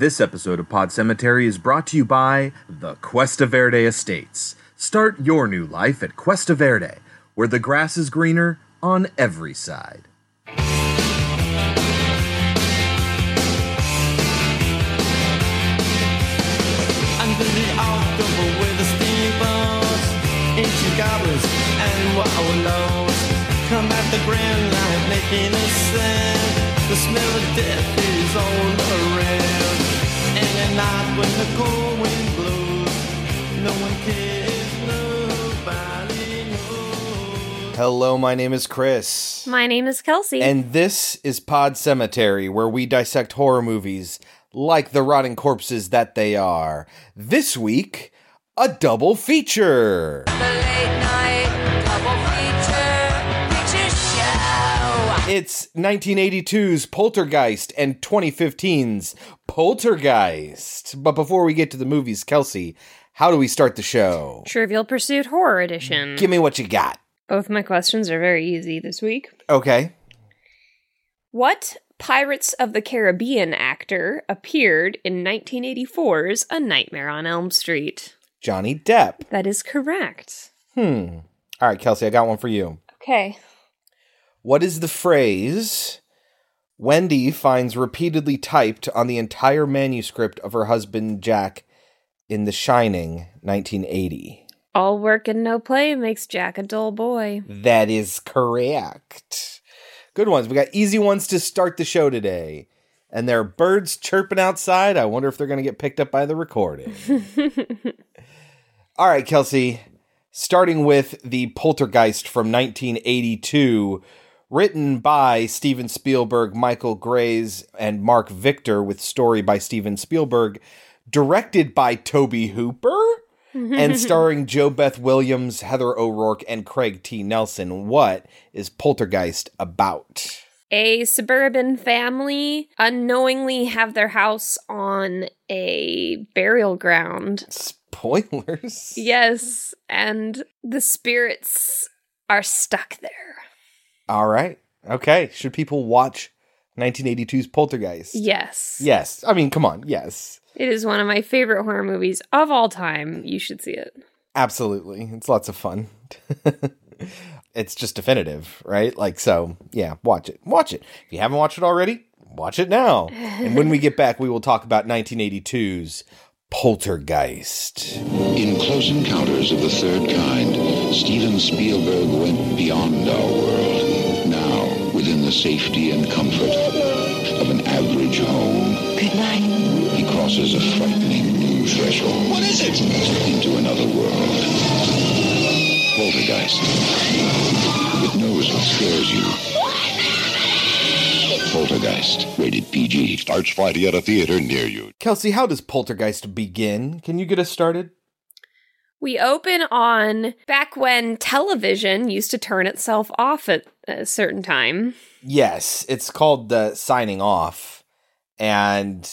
This episode of Pod Cemetery is brought to you by the Cuesta Verde Estates. Start your new life at Cuesta Verde, where the grass is greener on every side. Come at the grand making a sound. The smell of death is all around. Hello, my name is Chris. My name is Kelsey. And this is Pod Cemetery, where we dissect horror movies like the rotting corpses that they are. This week, a double feature. It's 1982's Poltergeist and 2015's Poltergeist. But before we get to the movies, Kelsey, how do we start the show? Trivial Pursuit Horror Edition. Give me what you got. Both my questions are very easy this week. Okay. What Pirates of the Caribbean actor appeared in 1984's A Nightmare on Elm Street? Johnny Depp. That is correct. Hmm. All right, Kelsey, I got one for you. Okay. What is the phrase Wendy finds repeatedly typed on the entire manuscript of her husband Jack in The Shining, 1980? All work and no play makes Jack a dull boy. That is correct. Good ones. We got easy ones to start the show today. And there are birds chirping outside. I wonder if they're going to get picked up by the recording. All right, Kelsey. Starting with the Poltergeist from 1982, written by Steven Spielberg, Michael Grais, and Mark Victor, with story by Steven Spielberg, directed by Tobe Hooper, and starring JoBeth Williams, Heather O'Rourke, and Craig T. Nelson. What is Poltergeist about? A suburban family unknowingly have their house on a burial ground. Spoilers. Yes, and the spirits are stuck there. All right. Okay. Should people watch 1982's Poltergeist? Yes. Yes. I mean, come on. Yes. It is one of my favorite horror movies of all time. You should see it. Absolutely. It's lots of fun. it's just definitive, right? Like, so, yeah, watch it. Watch it. If you haven't watched it already, watch it now. and when we get back, we will talk about 1982's Poltergeist. In Close Encounters of the Third Kind, Steven Spielberg went beyond our world. Now, within the safety and comfort of an average home, Good night. he crosses a frightening new threshold. What is it? Into another world. Poltergeist. It knows what scares you. Poltergeist, rated PG. Starts Friday at a theater near you. Kelsey, how does Poltergeist begin? Can you get us started? We open on back when television used to turn itself off at a certain time. Yes, it's called the signing off. And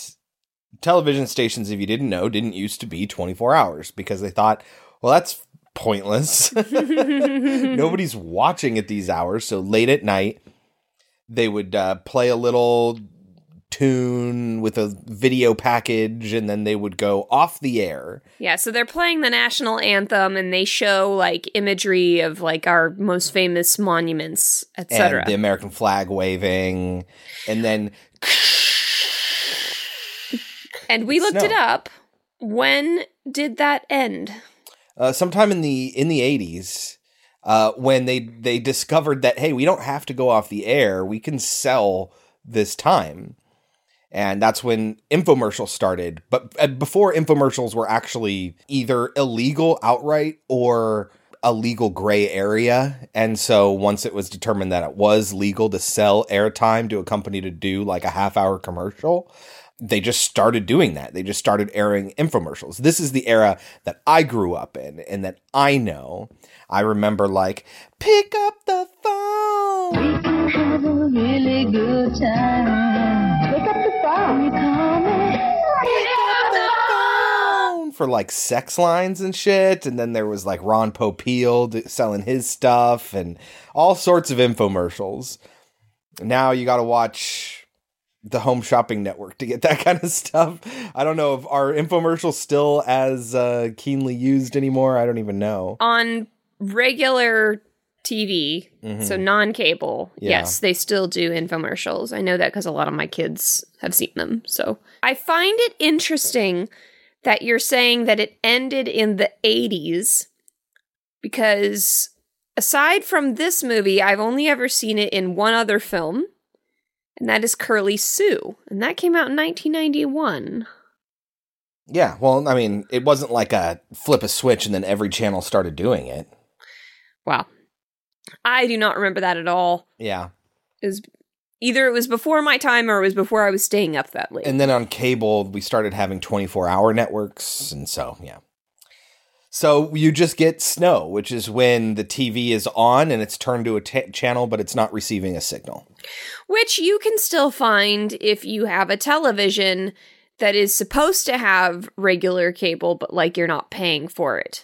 television stations, if you didn't know, didn't used to be 24 hours because they thought, well, that's pointless. Nobody's watching at these hours. So late at night, they would uh, play a little tune with a video package and then they would go off the air. Yeah, so they're playing the national anthem and they show like imagery of like our most famous monuments, And etc. the American flag waving. And then And we looked it up. When did that end? uh, sometime in the in the eighties, uh, when they they discovered that hey, we don't have to go off the air; we can sell this time, and that's when infomercials started. But before infomercials were actually either illegal outright or a legal gray area. And so once it was determined that it was legal to sell airtime to a company to do like a half hour commercial, they just started doing that. They just started airing infomercials. This is the era that I grew up in and that I know. I remember like, pick up the phone. have a really good time. Phone. For like sex lines and shit. And then there was like Ron Popeil selling his stuff and all sorts of infomercials. Now you got to watch the Home Shopping Network to get that kind of stuff. I don't know if our infomercials still as uh, keenly used anymore. I don't even know. On regular TV, so non cable, Mm-hmm. Yeah. yes, they still do infomercials. I know that because a lot of my kids have seen them. So I find it interesting that you're saying that it ended in the 80s because aside from this movie, I've only ever seen it in one other film, and that is Curly Sue. And that came out in 1991. Yeah, well, I mean, it wasn't like a flip a switch and then every channel started doing it. Wow. I do not remember that at all. Yeah. It was either it was before my time or it was before I was staying up that late. And then on cable, we started having 24 hour networks. And so, yeah. So you just get snow, which is when the TV is on and it's turned to a t- channel, but it's not receiving a signal. Which you can still find if you have a television that is supposed to have regular cable, but like you're not paying for it.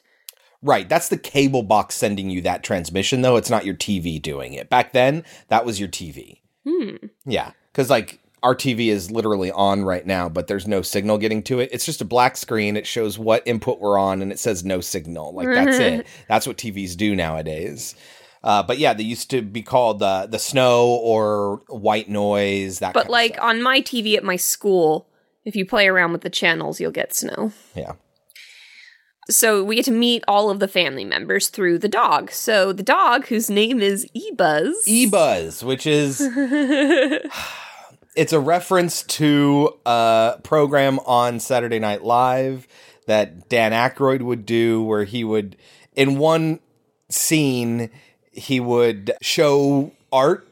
Right. That's the cable box sending you that transmission, though. It's not your TV doing it. Back then, that was your TV. Hmm. Yeah. Because, like, our TV is literally on right now, but there's no signal getting to it. It's just a black screen. It shows what input we're on and it says no signal. Like, that's it. That's what TVs do nowadays. Uh, but yeah, they used to be called uh, the snow or white noise. That But kind of like on my TV at my school, if you play around with the channels, you'll get snow. yeah. So we get to meet all of the family members through the dog. So the dog, whose name is Ebuzz. E-Buzz, which is it's a reference to a program on Saturday Night Live that Dan Aykroyd would do, where he would, in one scene, he would show art.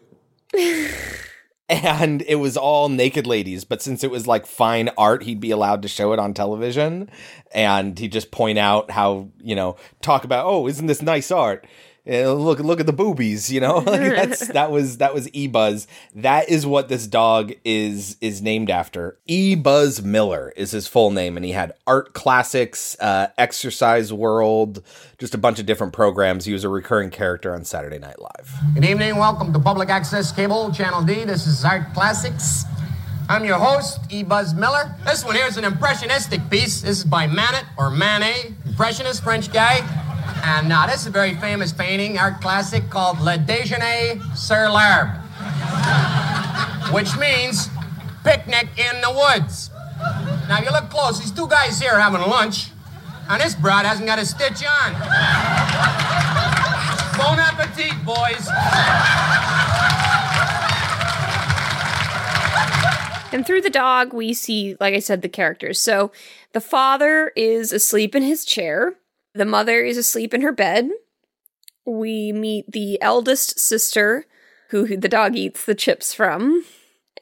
And it was all naked ladies, but since it was like fine art, he'd be allowed to show it on television. And he'd just point out how, you know, talk about, oh, isn't this nice art? Uh, look, look at the boobies, you know. like that's that was that was E Buzz. That is what this dog is is named after. E Buzz Miller is his full name, and he had art classics, uh, Exercise World, just a bunch of different programs. He was a recurring character on Saturday Night Live. Good evening. Welcome to Public Access Cable, Channel D. This is Art Classics. I'm your host, E. Buzz Miller. This one here is an impressionistic piece. This is by Manet or Manet, impressionist French guy. And now this is a very famous painting, art classic called Le Déjeuner sur l'herbe, which means picnic in the woods. Now if you look close. These two guys here are having lunch, and this broad hasn't got a stitch on. Bon appetit, boys. And through the dog, we see, like I said, the characters. So the father is asleep in his chair, the mother is asleep in her bed. We meet the eldest sister, who, the dog eats the chips from.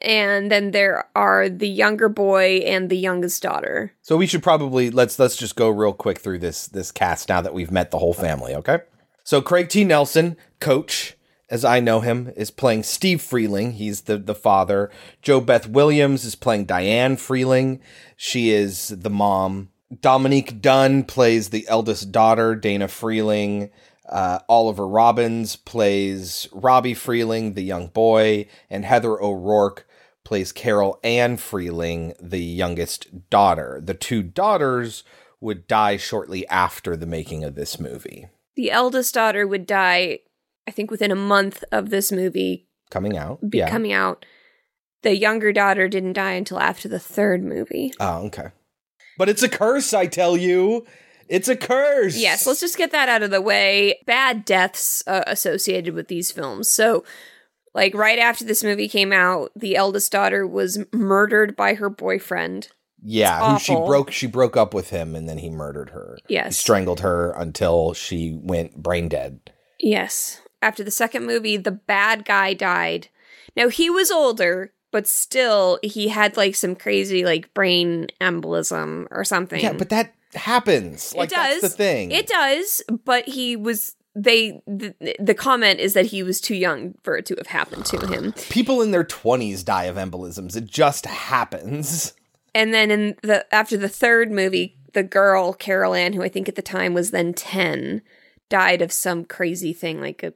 And then there are the younger boy and the youngest daughter. So we should probably let's let's just go real quick through this this cast now that we've met the whole family, okay? So Craig T. Nelson, coach, as I know him, is playing Steve Freeling. He's the the father. JoBeth Williams is playing Diane Freeling. She is the mom. Dominique Dunne plays the eldest daughter, Dana Freeling. Uh, Oliver Robbins plays Robbie Freeling, the young boy, and Heather O'Rourke plays Carol Anne Freeling, the youngest daughter. The two daughters would die shortly after the making of this movie The eldest daughter would die, I think, within a month of this movie coming out. be- coming out. The younger daughter didn't die until after the third movie. Oh, okay. But it's a curse, I tell you. It's a curse. Yes, let's just get that out of the way. Bad deaths uh, associated with these films. So, like right after this movie came out, the eldest daughter was murdered by her boyfriend. Yeah, who she broke she broke up with him and then he murdered her. He Yes. strangled her until she went brain dead. Yes. After the second movie, the bad guy died. Now he was older, but still he had like some crazy like brain embolism or something. Yeah, but that happens. Like it does. that's the thing. It does, but he was they the, the comment is that he was too young for it to have happened to him. People in their 20s die of embolisms. It just happens. And then in the after the third movie, the girl Carol Anne, who I think at the time was then ten, died of some crazy thing like a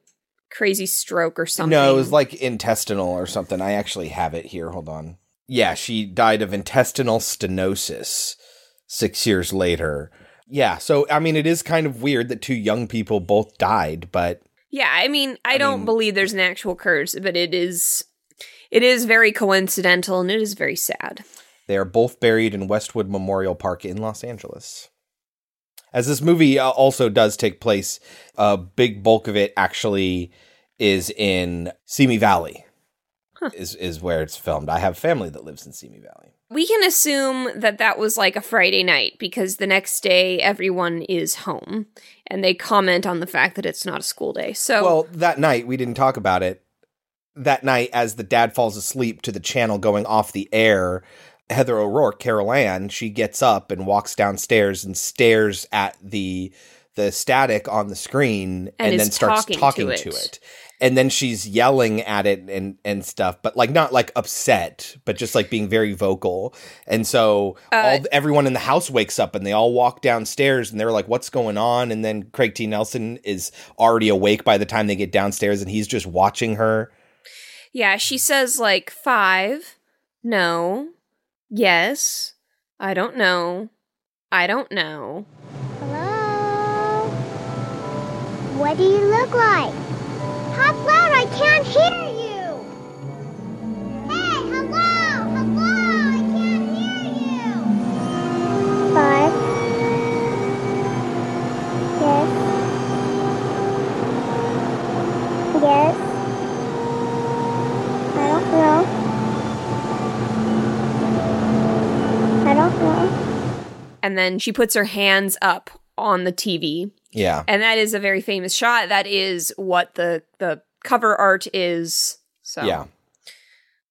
crazy stroke or something. No, it was like intestinal or something. I actually have it here. Hold on. Yeah, she died of intestinal stenosis six years later. Yeah, so I mean, it is kind of weird that two young people both died, but Yeah, I mean, I, don't believe there's an actual curse, but it is it is very coincidental and it is very sad. they are both buried in Westwood Memorial Park in Los Angeles. As this movie uh, also does take place, a big bulk of it actually is in Simi Valley. Is is where it's filmed. I have family that lives in Simi Valley. We can assume that that was like a Friday night because the next day everyone is home and they comment on the fact that it's not a school day. So Well, that night we didn't talk about it. That night, as the dad falls asleep to the channel going off the air, Heather O'Rourke, Carol Anne, she gets up and walks downstairs and stares at the the static on the screen and, And then starts talking to it. to it. And then she's yelling at it and and stuff, but like not like upset, but just like being very vocal. And so Uh, all everyone in the house wakes up and they all walk downstairs and they're like, "What's going on?" And then Craig T. Nelson is already awake by the time they get downstairs, and he's just watching her. yeah, she says like 5, no, yes, I don't know. I don't know. Hello? What do you look like? Talk loud, I can't hear you. Hey, hello, hello, I can't hear you. Five. Yes. Yes. I don't know. I don't know. And then she puts her hands up on the TV Yeah, and that is a very famous shot. That is what the the cover art is. So yeah.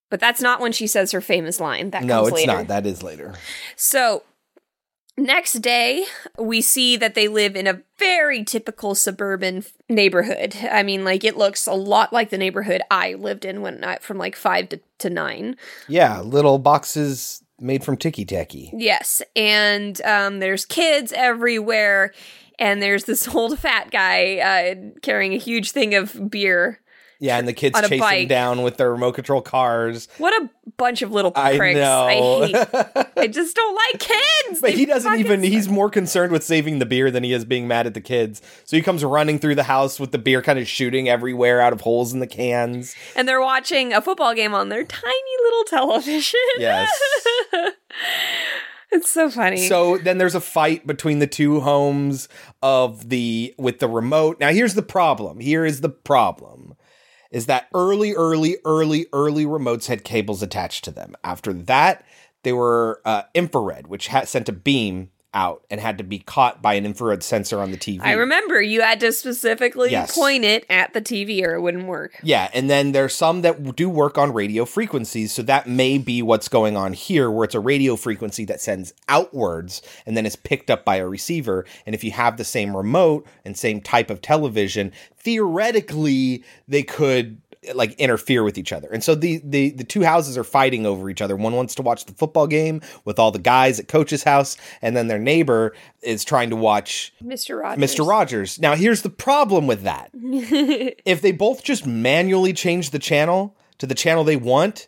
But that's not when she says her famous line. That No, it's later. not. That is later. So next day, we see that they live in a very typical suburban f- neighborhood. I mean, like it looks a lot like the neighborhood I lived in when I from like five to, to nine. Yeah, little boxes made from ticky tacky. Yes, and um, there's kids everywhere, and there's this old fat guy uh, carrying a huge thing of beer. Yeah, and the kids him bike. down with their remote control cars. What a bunch of little I pricks! know. I hate. I just don't like kids. But They he doesn't even, suck. he's more concerned with saving the beer than he is being mad at the kids. So he comes running through the house with the beer kind of shooting everywhere out of holes in the cans. and they're watching a football game on their tiny little television. Yes. it's so funny. So then there's a fight between the two homes of the with the remote. Now here's the problem. Here is the problem. Is that early, early, early, early remotes had cables attached to them. After that, they were uh, infrared, which had sent a beam out and had to be caught by an infrared sensor on the TV. I remember you had to specifically Yes. point it at the TV or it wouldn't work. Yeah, and then there's some that do work on radio frequencies, so that may be what's going on here, where it's a radio frequency that sends outwards and then is picked up by a receiver. And if you have the same remote and same type of television, theoretically they could like interfere with each other. And so the the the two houses are fighting over each other. One wants to watch the football game with all the guys at coach's house, and then their neighbor is trying to watch Mr. Rogers. Mr. Rogers. Now, here's the problem with that. if they both just manually change the channel to the channel they want,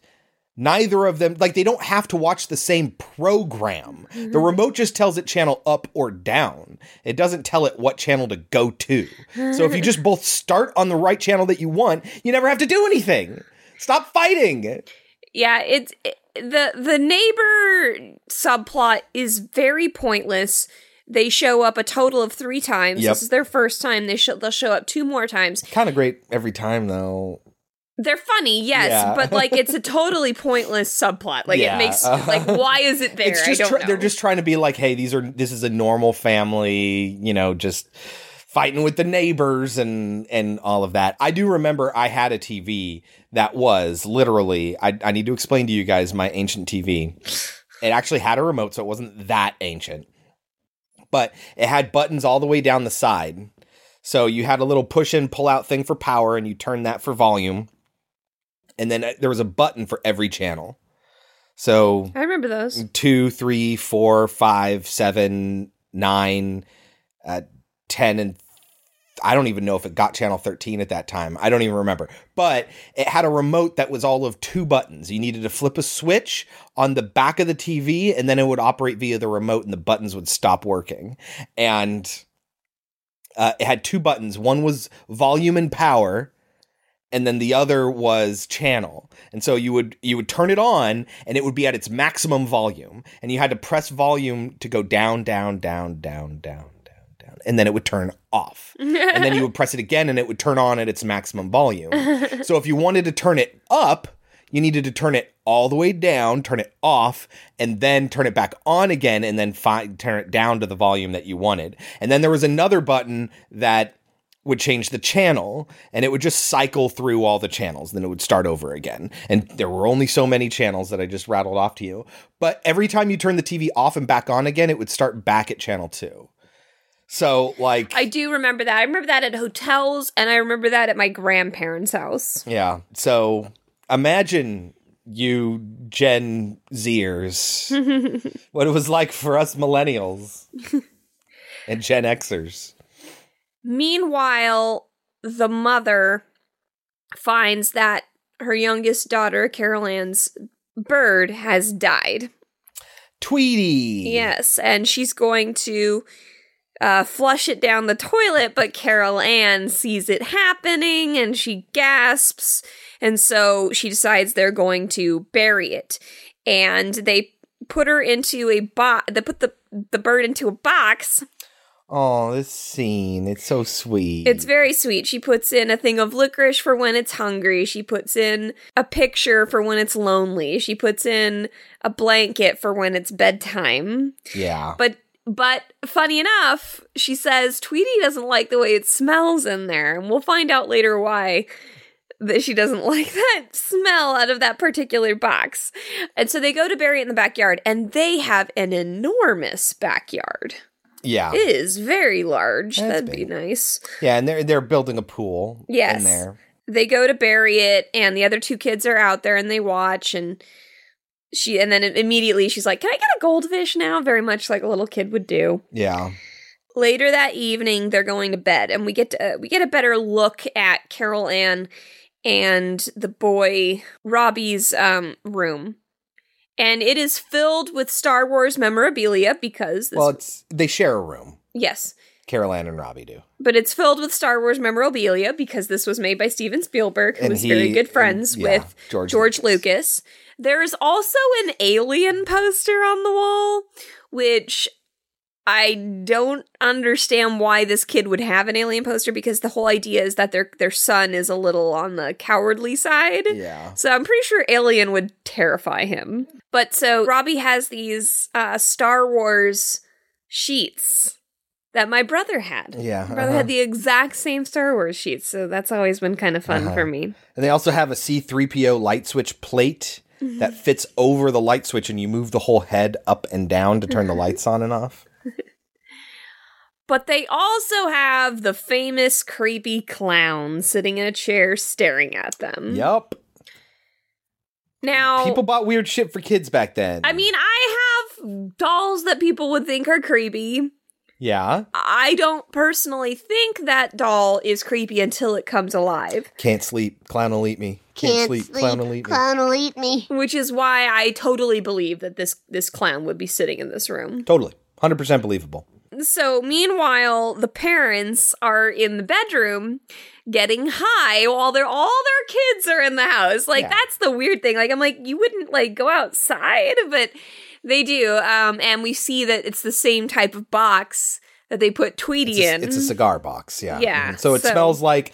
neither of them, like, they don't have to watch the same program. The mm-hmm. remote just tells it channel up or down. It doesn't tell it what channel to go to. So if you just both start on the right channel that you want, you never have to do anything. Stop fighting. Yeah, it's it, the the neighbor subplot is very pointless. They show up a total of three times. Yep. This is their first time. They show they'll show up two more times. Kind of great every time, though. They're funny, yes, Yeah. but like it's a totally pointless subplot. Like Yeah. it makes like why is it there? It's just I don't try- know. they're just trying to be like, hey, these are this is a normal family, you know, just fighting with the neighbors and and all of that. I do remember I had a TV that was literally. I, I need to explain to you guys my ancient TV. It actually had a remote, so it wasn't that ancient, but it had buttons all the way down the side. So you had a little push in, pull out thing for power, and you turn that for volume. And then uh, there was a button for every channel. So I remember those. two, three, four, five, seven, nine, uh, ten, and I don't even know if it got channel 13 at that time. I don't even remember. But it had a remote that was all of two buttons. You needed to flip a switch on the back of the TV and then it would operate via the remote and the buttons would stop working. And uh, it had two buttons. One was volume and power and then the other was channel. And so you would you would turn it on and it would be at its maximum volume and you had to press volume to go down down down down down down down and then it would turn off. and then you would press it again and it would turn on at its maximum volume. so if you wanted to turn it up, you needed to turn it all the way down, turn it off, and then turn it back on again, and then fi- turn it down to the volume that you wanted. And then there was another button that would change the channel and it would just cycle through all the channels. Then it would start over again. And there were only so many channels that I just rattled off to you. But every time you turn the TV off and back on again, it would start back at channel two. So, like, I do remember that. I remember that at hotels, and I remember that at my grandparents' house. yeah. So imagine you Gen Zers, what it was like for us millennials and Gen Xers. Meanwhile, the mother finds that her youngest daughter, Carol Anne's bird, has died. Tweety. Yes, and she's going to uh, flush it down the toilet, but Carol Anne sees it happening and she gasps, and so she decides they're going to bury it. And they put her into a box. They put the the bird into a box. Oh, this scene. It's so sweet. It's very sweet. She puts in a thing of licorice for when it's hungry. She puts in a picture for when it's lonely. She puts in a blanket for when it's bedtime. yeah. But but funny enough, she says Tweety doesn't like the way it smells in there, and we'll find out later why that she doesn't like that smell out of that particular box. And so they go to bury it in the backyard, and they have an enormous backyard. Yeah. is very large. That's That'd be nice. Yeah, and they're they're building a pool Yes. in there. They go to bury it, and the other two kids are out there and they watch and she and then immediately she's like, Can I get a goldfish now? Very much like a little kid would do. Yeah. Later that evening, they're going to bed, and we get to, we get a better look at Carol Anne and the boy Robbie's um, room, and it is filled with Star Wars memorabilia because this, Well, it's they share a room. yes, Carol Anne and Robbie do. but it's filled with Star Wars memorabilia because this was made by Steven Spielberg, who And was very good friends and- yeah, with George George, Lucas. There is also an alien poster on the wall, which I don't understand why this kid would have an alien poster because the whole idea is that their their son is a little on the cowardly side. Yeah. So I'm pretty sure Alien would terrify him. But so Robbie has these uh, Star Wars sheets that my brother had. Yeah, My brother uh-huh. had the exact same Star Wars sheets, so that's always been kind of fun Uh-huh. for me. And they also have a C3PO light switch plate Mm-hmm. that fits over the light switch and you move the whole head up and down to turn the lights on and off. But they also have the famous creepy clown sitting in a chair staring at them. Yep. Now, People bought weird shit for kids back then. I mean, I have dolls that people would think are creepy. yeah. I don't personally think that doll is creepy until it comes alive, Can't sleep. Clown will eat me. Can't, sleep. Clown will eat me. Clown will eat me. which is why I totally believe that this this clown would be sitting in this room. Totally. 100% believable. So, meanwhile, the parents are in the bedroom getting high while they're all their kids are in the house. Like Yeah. that's the weird thing. Like I'm like you wouldn't like go outside, but they do. Um and we see that it's the same type of box that they put Tweety It's a, in. it's a cigar box. Yeah. Yeah, Mhm. So it so- smells like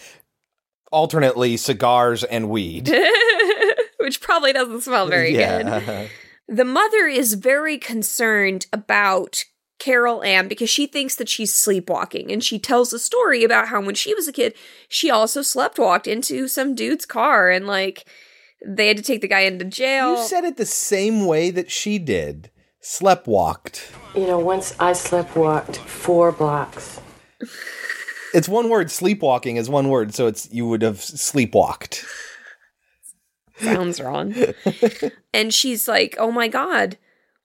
alternately cigars and weed. which probably doesn't smell very good. The mother is very concerned about Carol Anne because she thinks that she's sleepwalking. And she tells a story about how when she was a kid, she also sleptwalked into some dude's car and like they had to take the guy into jail. You said it the same way that she did. Sleptwalked. You know, once I sleptwalked four blocks. It's one word. Sleepwalking is one word, so it's you would have sleepwalked. Sounds wrong. and she's like, oh my God,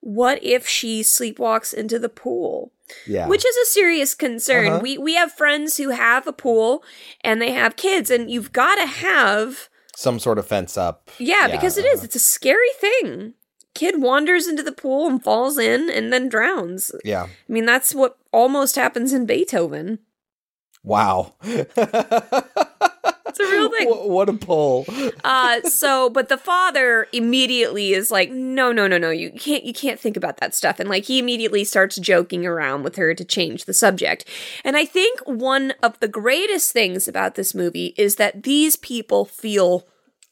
what if she sleepwalks into the pool? Yeah. Which is a serious concern. Uh-huh. We we have friends who have a pool and they have kids and you've got to have Some sort of fence up. yeah, because it is. It's a scary thing. Kid wanders into the pool and falls in and then drowns. Yeah. I mean, that's what almost happens in Beethoven. Wow. It's a real thing. Wh- what a pull. Uh so but the father immediately is like, no, no, no, no, you can't you can't think about that stuff. And like he immediately starts joking around with her to change the subject. And I think one of the greatest things about this movie is that these people feel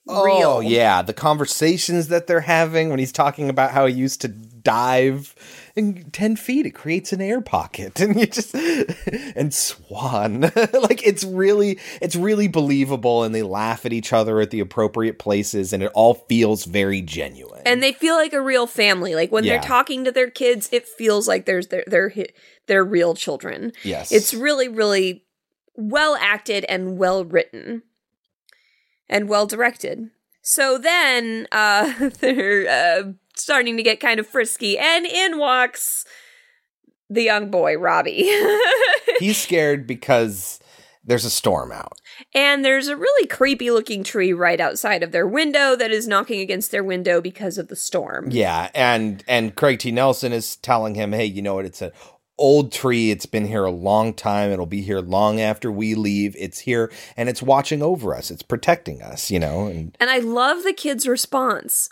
real. Oh, yeah. The conversations that they're having when he's talking about how he used to dive in 10 feet, it creates an air pocket. And you just, and Swan. like, it's really, it's really believable. And they laugh at each other at the appropriate places. And it all feels very genuine. and they feel like a real family. Like when Yeah. they're talking to their kids, it feels like there's their their their real children. Yes. It's really really well acted and well written and well directed. So then uh they're uh starting to get kind of frisky and in walks the young boy Robbie. he's scared because there's a storm out. and there's a really creepy looking tree right outside of their window that is knocking against their window because of the storm. Yeah, and and Craig T. Nelson is telling him, "Hey, you know what? It's an old tree. It's been here a long time. It'll be here long after we leave. It's here, and it's watching over us. It's protecting us. You know." And And I love the kid's response.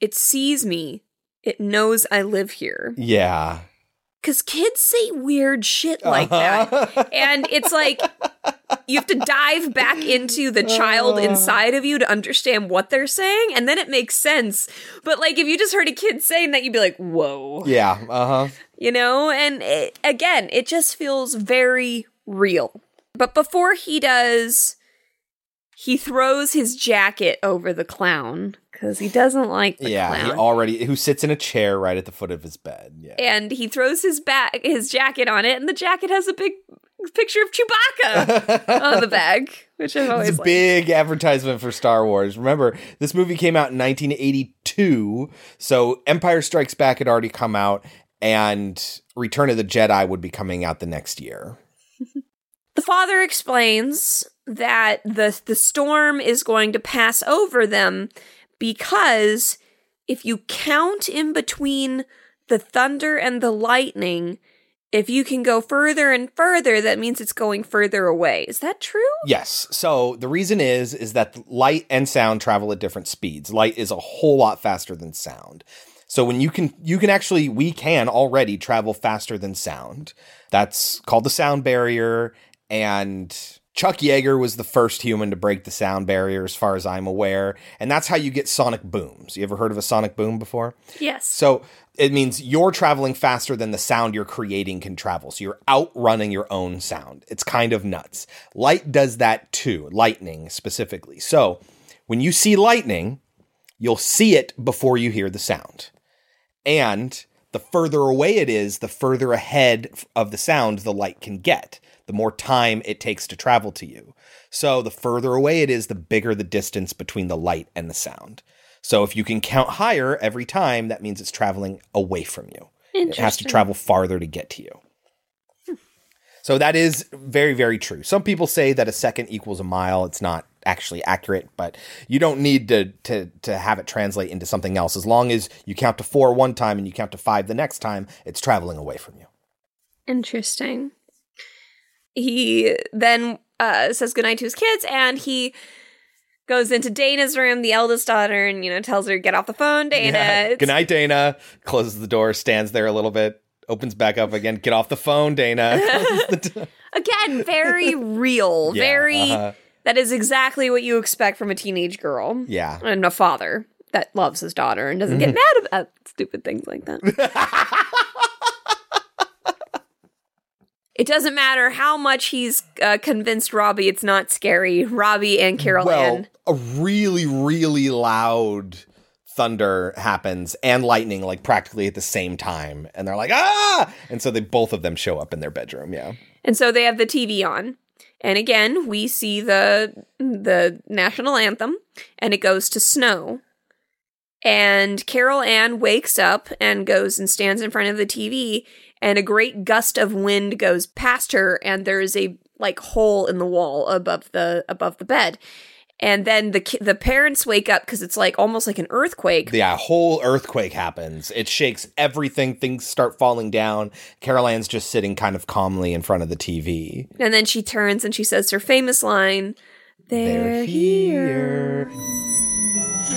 It sees me. It knows I live here. yeah, Because kids say weird shit like that. And it's like you have to dive back into the child inside of you to understand what they're saying. And then it makes sense. But like if you just heard a kid saying that, you'd be like, whoa. yeah, uh huh. You know? And it, again, it just feels very real. But before he does, he throws his jacket over the clown because he doesn't like the Yeah, clown. he already who sits in a chair right at the foot of his bed. Yeah, and he throws his back his jacket on it, and the jacket has a big picture of Chewbacca on the bag, which I've always It's a liked. big advertisement for Star Wars. Remember, this movie came out in 1982, so Empire Strikes Back had already come out, and Return of the Jedi would be coming out the next year. The father explains that the the storm is going to pass over them because if you count in between the thunder and the lightning, if you can go further and further, that means it's going further away. Is that true? Yes. So the reason is is that light and sound travel at different speeds. Light is a whole lot faster than sound. So when you can you can actually we can already travel faster than sound. That's called the sound barrier and Chuck Yeager was the first human to break the sound barrier as far as I'm aware, and that's how you get sonic booms. You ever heard of a sonic boom before? Yes. So it means you're traveling faster than the sound you're creating can travel. So you're outrunning your own sound. It's kind of nuts. Light does that too, lightning specifically. So when you see lightning, you'll see it before you hear the sound. And the further away it is, the further ahead of the sound the light can get, the more time it takes to travel to you. So the further away it is, the bigger the distance between the light and the sound. So if you can count higher every time, that means it's traveling away from you. It has to travel farther to get to you. So that is very, very true. Some people say that a second equals a mile. It's not actually accurate, but you don't need to to to have it translate into something else. As long as you count to four one time and you count to five the next time, it's traveling away from you. Interesting. He then uh, says goodnight to his kids and he goes into Dana's room, the eldest daughter, and you know tells her get off the phone, Dana. Yeah. It's- Good night, Dana. Closes the door, stands there a little bit, opens back up again. Get off the phone, Dana. The. Again, very real, Yeah, very. uh-huh. that is exactly what you expect from a teenage girl. Yeah. and a father that loves his daughter and doesn't get Mhm. mad about stupid things like that. It doesn't matter how much he's uh, convinced Robbie it's not scary. Robbie and Carol well, Ann. a really, really loud thunder happens and lightning like practically at the same time, and they're like ah, and so they both of them show up in their bedroom. Yeah. And so they have the TV on. And again, we see the the national anthem and it goes to snow. And Carol Anne wakes up and goes and stands in front of the TV, and a great gust of wind goes past her, and there is a like hole in the wall above the above the bed. And then the ki- the parents wake up because it's like almost like an earthquake. Yeah, a whole earthquake happens. It shakes everything. Things start falling down. Caroline's just sitting kind of calmly in front of the TV. And then she turns and she says her famous line, They're, here.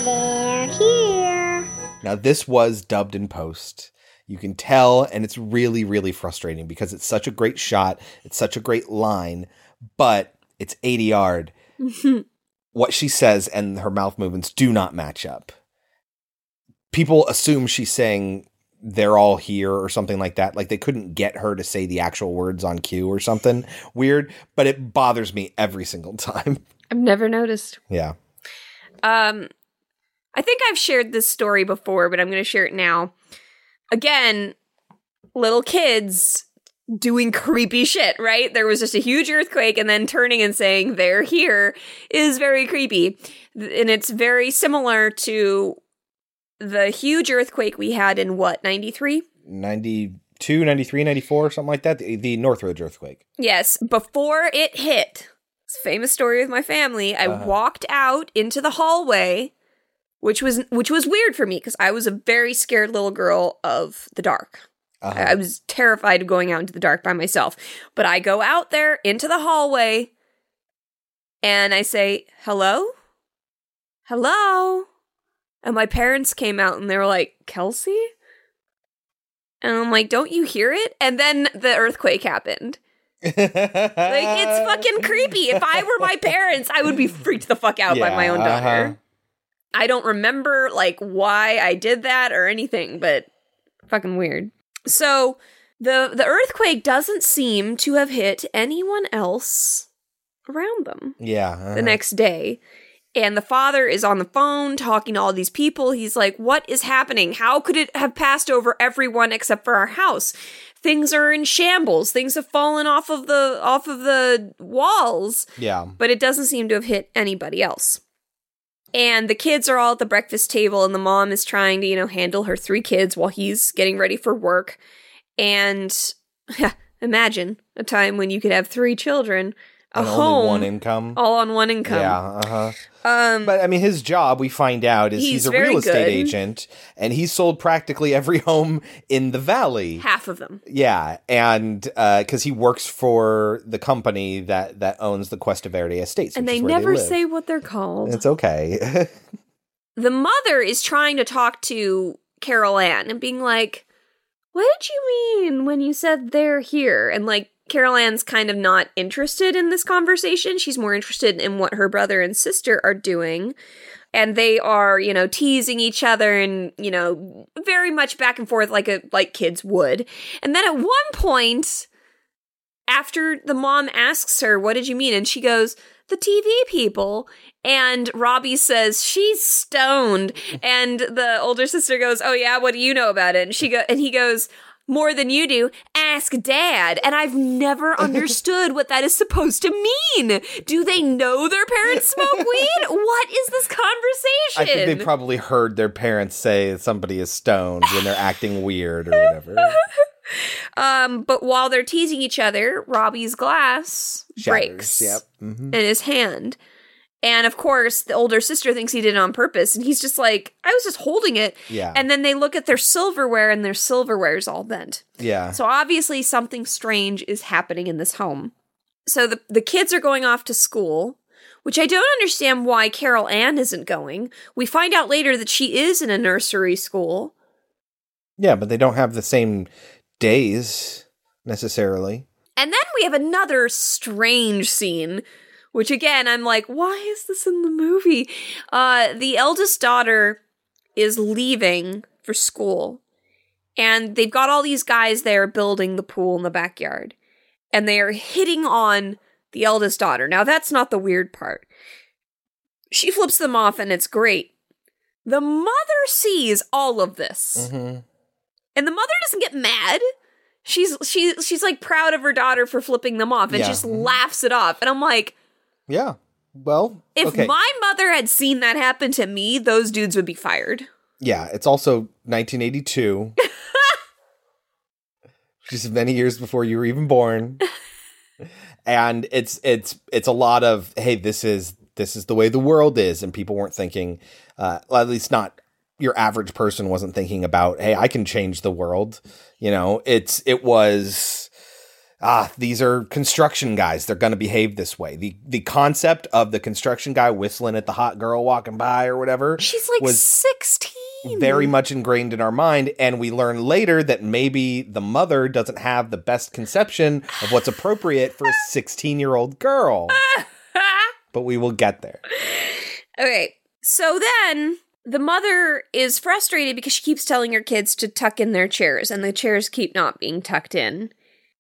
They're here. Now, this was dubbed in post. You can tell, and it's really, really frustrating because it's such a great shot. It's such a great line, but it's ADR. what she says and her mouth movements do not match up. People assume she's saying they're all here or something like that. Like they couldn't get her to say the actual words on cue or something weird, but it bothers me every single time. I've never noticed. yeah. Um, I think I've shared this story before, but I'm going to share it now. Again, little kids doing creepy shit, right? There was just a huge earthquake and then turning and saying they're here is very creepy. And it's very similar to the huge earthquake we had in what, 93? 92, 93, 94, something like that. The, the Northridge earthquake. Yes, before it hit, it's a famous story with my family. I Uh-huh. walked out into the hallway, which was which was weird for me because I was a very scared little girl of the dark. Uh-huh. I was terrified of going out into the dark by myself. But I go out there into the hallway and I say, "Hello? Hello?" And my parents came out and they were like, "Kelsey?" And I'm like, "Don't you hear it?" And then the earthquake happened. Like it's fucking creepy. If I were my parents, I would be freaked the fuck out by my own daughter. uh-huh. I don't remember like why I did that or anything, but fucking weird. So the the earthquake doesn't seem to have hit anyone else around them Yeah. uh-huh. the next day. And the father is on the phone talking to all these people. He's like, What is happening? How could it have passed over everyone except for our house? Things are in shambles. Things have fallen off of the off of the walls Yeah. but it doesn't seem to have hit anybody else. And the kids are all at the breakfast table, and the mom is trying to, you know, handle her three kids while he's getting ready for work. And imagine a time when you could have three children, a home, one income. all on one income. Yeah. Uh-huh. Um, But I mean, his job we find out is he's, He's a real estate good. agent, and he sold practically every home in the valley. half of them. Yeah, and because he works for the company that that owns the Cuesta Verde Estates, And they never live. say what they're called. It's okay. the mother is trying to talk to Carol Anne and being like, What did you mean when you said they're here? And like, Carol kind of not interested in this conversation. She's more interested in what her brother and sister are doing. And they are, you know, teasing each other and, you know, very much back and forth like a like kids would. And then at one point, after the mom asks her, What did you mean? And she goes, The TV people. And Robbie says, She's stoned. And the older sister goes, Oh, yeah, what do you know about it? And she go and he goes, more than you do, ask dad. And I've never understood what that is supposed to mean. Do they know their parents smoke weed? What is this conversation? I think they probably heard their parents say somebody is stoned when they're acting weird or whatever. Um, but while they're teasing each other, Robbie's glass Shatters, breaks Yep. mhm. in his hand. And of course, the older sister thinks he did it on purpose. And he's just like, I was just holding it. Yeah. And then they look at their silverware and their silverware's all bent. Yeah. So obviously, something strange is happening in this home. So the, the kids are going off to school, which I don't understand why Carol Anne isn't going. We find out later that she is in a nursery school. Yeah, but they don't have the same days necessarily. And then we have another strange scene, which again, I'm like, why is this in the movie? Uh, the eldest daughter is leaving for school, and they've got all these guys there building the pool in the backyard, and they are hitting on the eldest daughter. Now, that's not the weird part. She flips them off, and it's great. The mother sees all of this. Mm-hmm. And the mother doesn't get mad. She's she she's like proud of her daughter for flipping them off and Yeah. just laughs it off. And I'm like, Yeah. Well, if okay. my mother had seen that happen to me, those dudes would be fired. Yeah, it's also 1982. which is many years before you were even born. and it's it's it's a lot of hey, this is this is the way the world is and people weren't thinking uh well, at least not your average person wasn't thinking about hey, I can change the world. You know, it's it was ah, these are construction guys. They're going to behave this way. The the concept of the construction guy whistling at the hot girl walking by or whatever. She's like was 16. very much ingrained in our mind and we learn later that maybe the mother doesn't have the best conception of what's appropriate for a 16-year-old girl. but we will get there. Okay. So then the mother is frustrated because she keeps telling her kids to tuck in their chairs and the chairs keep not being tucked in.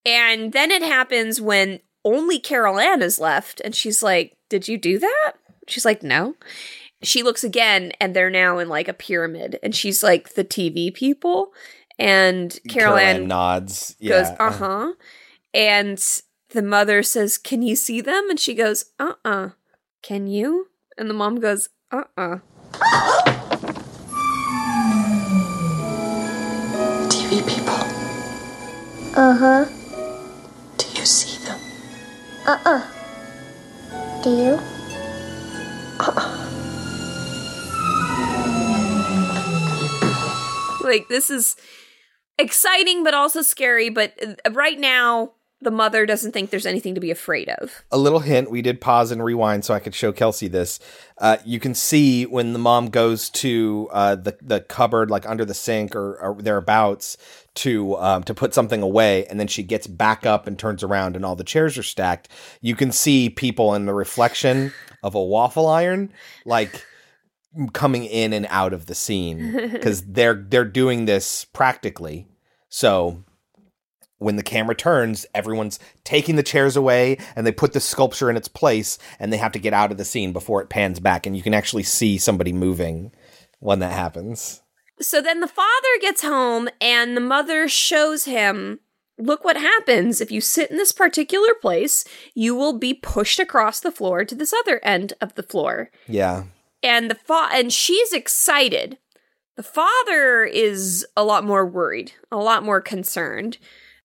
And then it happens when only Carol Anne is left and she's like, "Did you do that?" She's like, "No." She looks again and they're now in like a pyramid and she's like the TV people and Carol, Anne nods. goes, Yeah. "Uh huh," and the mother says, "Can you see them?" And she goes, "Uh uh." Can you? And the mom goes, "Uh uh." TV people. Uh huh. Do you see them? Uh uh. Do you? Like this is exciting, but also scary. But uh, right now, the mother doesn't think there's anything to be afraid of. a little hint we did pause and rewind so i could show kelsey this uh, you can see when the mom goes to uh, the, the cupboard like under the sink or, or thereabouts to um, to put something away and then she gets back up and turns around and all the chairs are stacked you can see people in the reflection of a waffle iron like coming in and out of the scene because they're they're doing this practically so when the camera turns, everyone's taking the chairs away and they put the sculpture in its place and they have to get out of the scene before it pans back and you can actually see somebody moving when that happens. So then the father gets home and the mother shows him look what happens if you sit in this particular place, you will be pushed across the floor to this other end of the floor. Yeah. And the fa- and she's excited. The father is a lot more worried, a lot more concerned.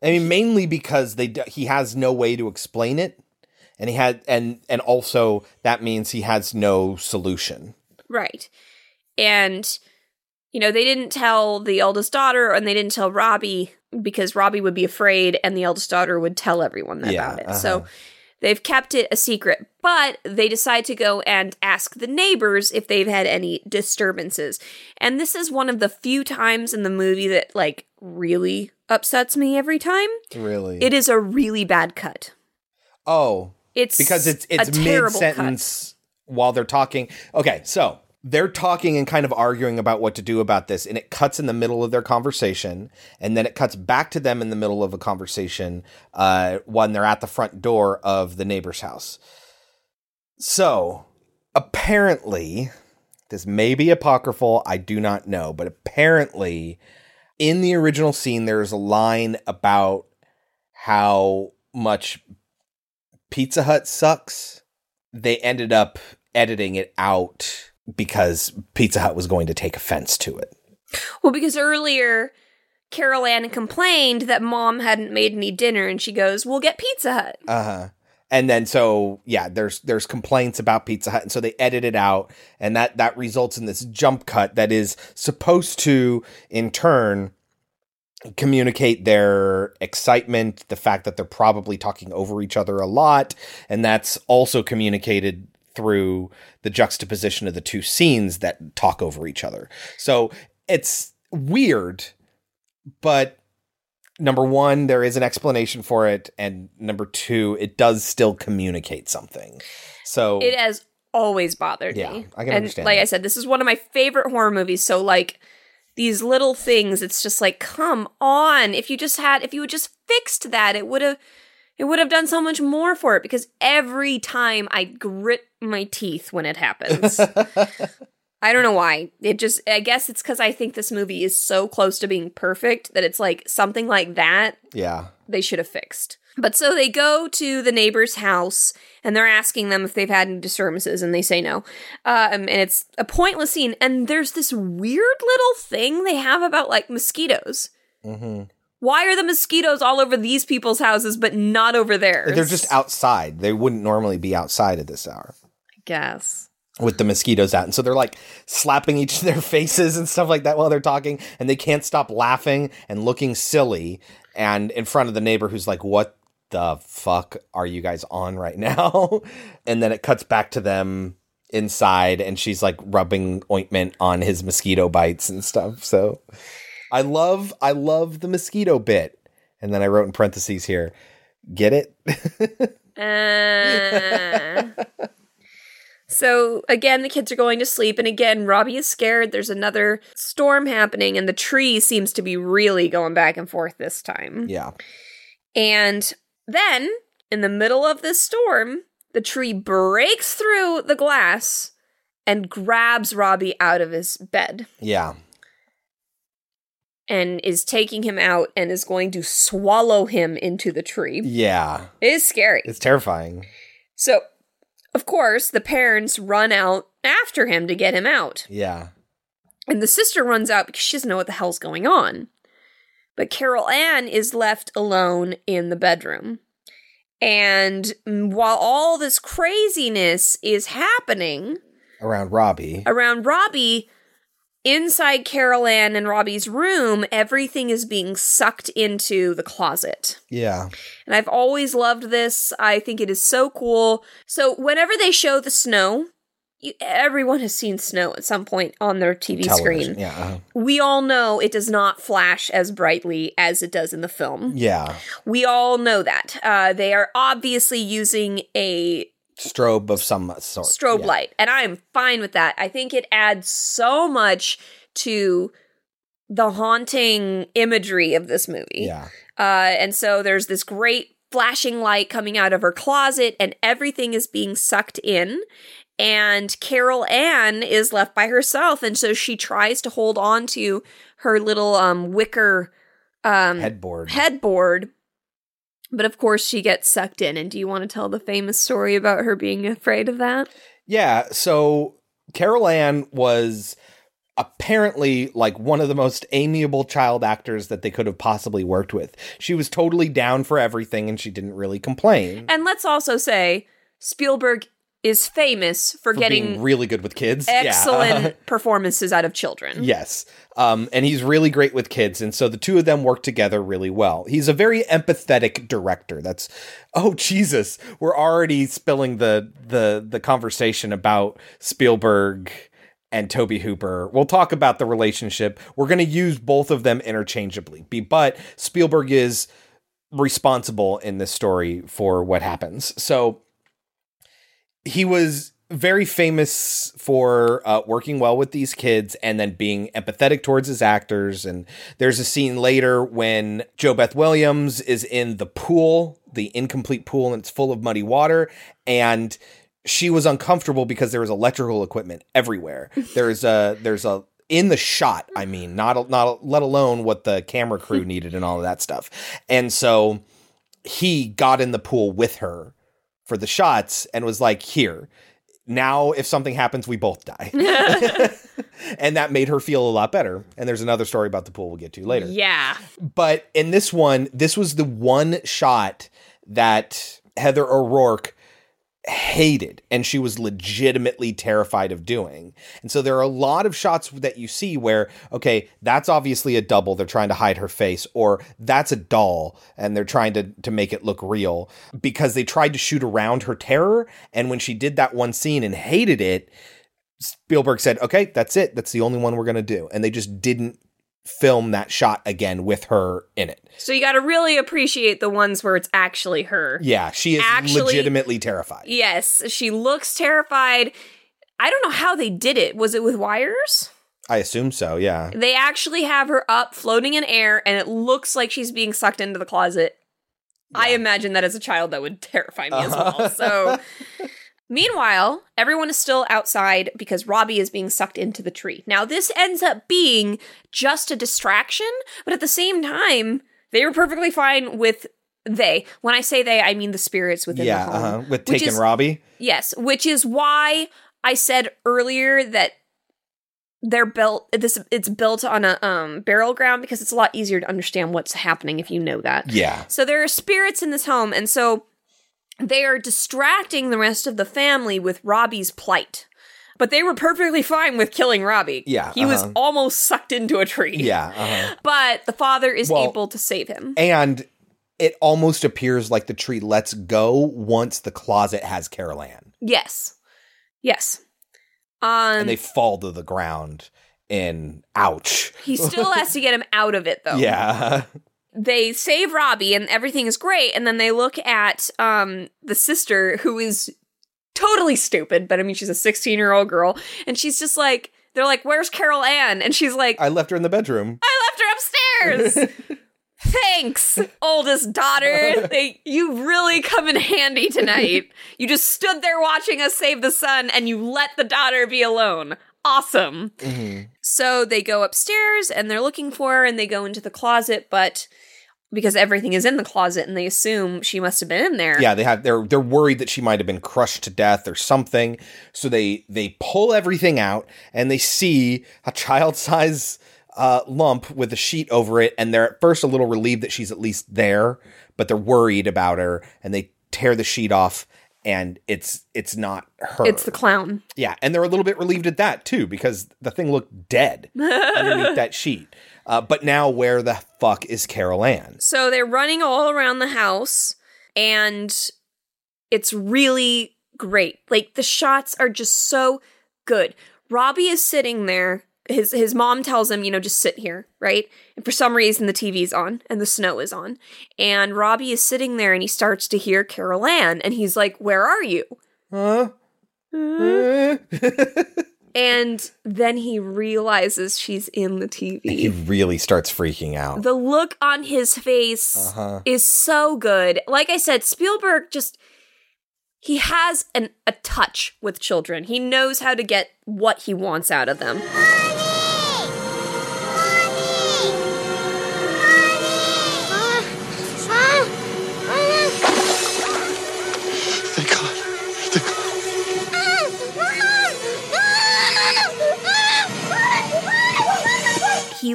I mean mainly because they d- he has no way to explain it and he had and and also that means he has no solution. Right. And you know, they didn't tell the eldest daughter and they didn't tell Robbie because Robbie would be afraid and the eldest daughter would tell everyone Yeah, about it. So uh-huh. they've kept it a secret, but they decide to go and ask the neighbors if they've had any disturbances. And this is one of the few times in the movie that like really upsets me every time. Really. It is a really bad cut. Oh, It's because it's it's mid sentence while they're talking. Okay, so they're talking and kind of arguing about what to do about this, and it cuts in the middle of their conversation, and then it cuts back to them in the middle of a conversation uh, when they're at the front door of the neighbor's house. So apparently, this may be apocryphal. I do not know, but apparently, in the original scene, there's a line about how much Pizza Hut sucks. They ended up editing it out because Pizza Hut was going to take offense to it. Well, because earlier Carol Anne complained that mom hadn't made any dinner, and she goes, "We'll get Pizza Hut." Uh huh. And then so yeah, there's there's complaints about Pizza Hut, and so they edit it out, and that that results in this jump cut that is supposed to, in turn, communicate their excitement, the fact that they're probably talking over each other a lot, and that's also communicated through the juxtaposition of the two scenes that talk over each other. So it's weird, but number one, there is an explanation for it, and number two, it does still communicate something. So It has always bothered Yeah, me. I can and understand like I said, this is one of my favorite horror movies. So like these little things, it's just like, come on! If you just had, if you had just fixed that, it would have. It would have done so much more for it because every time I grit my teeth when it happens. I don't know why. It just, I guess it's because I think this movie is so close to being perfect that it's like something like that yeah. they should have fixed. But so they go to the neighbor's house and they're asking them if they've had any disturbances, and they say no. Um, and it's a pointless scene. And there's this weird little thing they have about like mosquitoes. Mm-hmm. Why are the mosquitoes all over these people's houses but not over theirs? They're just outside. They wouldn't normally be outside at this hour I guess. with the mosquitoes out. And so they're like slapping each of their faces and stuff like that while they're talking. And they can't stop laughing and looking silly. And in front of the neighbor who's like, What the fuck are you guys on right now? and then it cuts back to them inside and she's like rubbing ointment on his mosquito bites and stuff. So I love I love the mosquito bit. And then I wrote in parentheses here, get it? Uh. so again, the kids are going to sleep, and again, Robbie is scared. There's another storm happening, and the tree seems to be really going back and forth this time. yeah. And then, in the middle of this storm, the tree breaks through the glass and grabs Robbie out of his bed Yeah. And is taking him out and is going to swallow him into the tree. Yeah. It is scary. It's terrifying. So, of course, the parents run out after him to get him out. Yeah. And the sister runs out because she doesn't know what the hell's going on. But Carol Anne is left alone in the bedroom. And while all this craziness is happening Around Robbie. around Robbie, inside Carol Anne and Robbie's room, everything is being sucked into the closet. Yeah. And I've always loved this. I think it is so cool. So whenever they show the snow, you, everyone has seen snow at some point on their TV Television. screen. Yeah. uh-huh. We all know it does not flash as brightly as it does in the film. Yeah. We all know that. Uh, they are obviously using a Strobe of some sort. strobe Yeah. light, and I'm fine with that. I think it adds so much to the haunting imagery of this movie. Yeah. Uh, and so there's this great flashing light coming out of her closet, and everything is being sucked in. And Carol Anne is left by herself, and so she tries to hold on to her little um, wicker um, Headboard. headboard. But of course, she gets sucked in. And do you want to tell the famous story about her being afraid of that? Yeah. So Carol Anne was apparently like one of the most amiable child actors that they could have possibly worked with. She was totally down for everything and she didn't really complain. And let's also say Spielberg is famous for, for getting really good with kids. Yeah. excellent performances out of children. Yes. Um, and he's really great with kids. And so the two of them work together really well. He's a very empathetic director. That's, oh, Jesus. We're already spilling the, the, the conversation about Spielberg and Tobe Hooper. We'll talk about the relationship. We're going to use both of them interchangeably. But Spielberg is responsible in this story for what happens. So he was very famous for uh, working well with these kids and then being empathetic towards his actors. And there's a scene later when JoBeth Williams is in the pool, the incomplete pool, and it's full of muddy water. And she was uncomfortable because there was electrical equipment everywhere. There's a there's a in the shot. I mean, not not let alone what the camera crew needed and all of that stuff. And so he got in the pool with her for the shots and was like, "Here, now if something happens, we both die." and that made her feel a lot better. And there's another story about the pool we'll get to later. Yeah. But in this one, this was the one shot that Heather O'Rourke hated and she was legitimately terrified of doing. And so there are a lot of shots that you see where okay, that's obviously a double they're trying to hide her face or that's a doll and they're trying to to make it look real because they tried to shoot around her terror and when she did that one scene and hated it Spielberg said, "Okay, that's it. That's the only one we're going to do." And they just didn't film that shot again with her in it. So you got to really appreciate the ones where it's actually her. Yeah, she is Actually- legitimately terrified. Yes, she looks terrified. I don't know how they did it. Was it with wires? I assume so, yeah. They actually have her up floating in air and it looks like she's being sucked into the closet. I imagine that as a child that would terrify me as well. So Meanwhile, everyone is still outside because Robbie is being sucked into the tree. Now, this ends up being just a distraction, but at the same time, they were perfectly fine with they. When I say they, I mean the spirits within yeah, the home. uh-huh. with taking Robbie. Yes, which is why I said earlier that they're built this it's built on a um burial ground because it's a lot easier to understand what's happening if you know that. Yeah. So there are spirits in this home and so they are distracting the rest of the family with Robbie's plight. But they were perfectly fine with killing Robbie. Yeah, He was uh-huh. almost sucked into a tree. Yeah, uh-huh. But the father is Well, able to save him. and it almost appears like the tree lets go once the closet has Carol Anne, yes. Yes. Um and they fall to the ground. in ouch. he still has to get him out of it though. Yeah. they save Robbie and everything is great, and then they look at um the sister who is totally stupid, but I mean she's a 16 year old girl, and she's just like they're like, Where's Carol Anne? And she's like, I left her in the bedroom. I left her upstairs. Thanks, oldest daughter. They, you really come in handy tonight. You just stood there watching us save the son and you let the daughter be alone. Awesome. So they go upstairs and they're looking for her and they go into the closet, but because everything is in the closet and they assume she must have been in there. Yeah, they have they're they're worried that she might have been crushed to death or something. So they they pull everything out and they see a child size uh, lump with a sheet over it, and they're at first a little relieved that she's at least there, but they're worried about her, and they tear the sheet off, and it's it's not her. It's the clown. yeah, and they're a little bit relieved at that too because the thing looked dead underneath that sheet. Uh, but now, where the fuck is Carol Anne? So they're running all around the house and it's really great. Like the shots are just so good. Robbie is sitting there. His his mom tells him, you know, just sit here, right? And for some reason the TV's on and the snow is on. And Robbie is sitting there and he starts to hear Carol Anne and he's like, "Where are you?" Huh? And then he realizes she's in the TV. he really starts freaking out. The look on his face Uh-huh. is so good. Like I said, Spielberg just he has an a touch with children. He knows how to get what he wants out of them.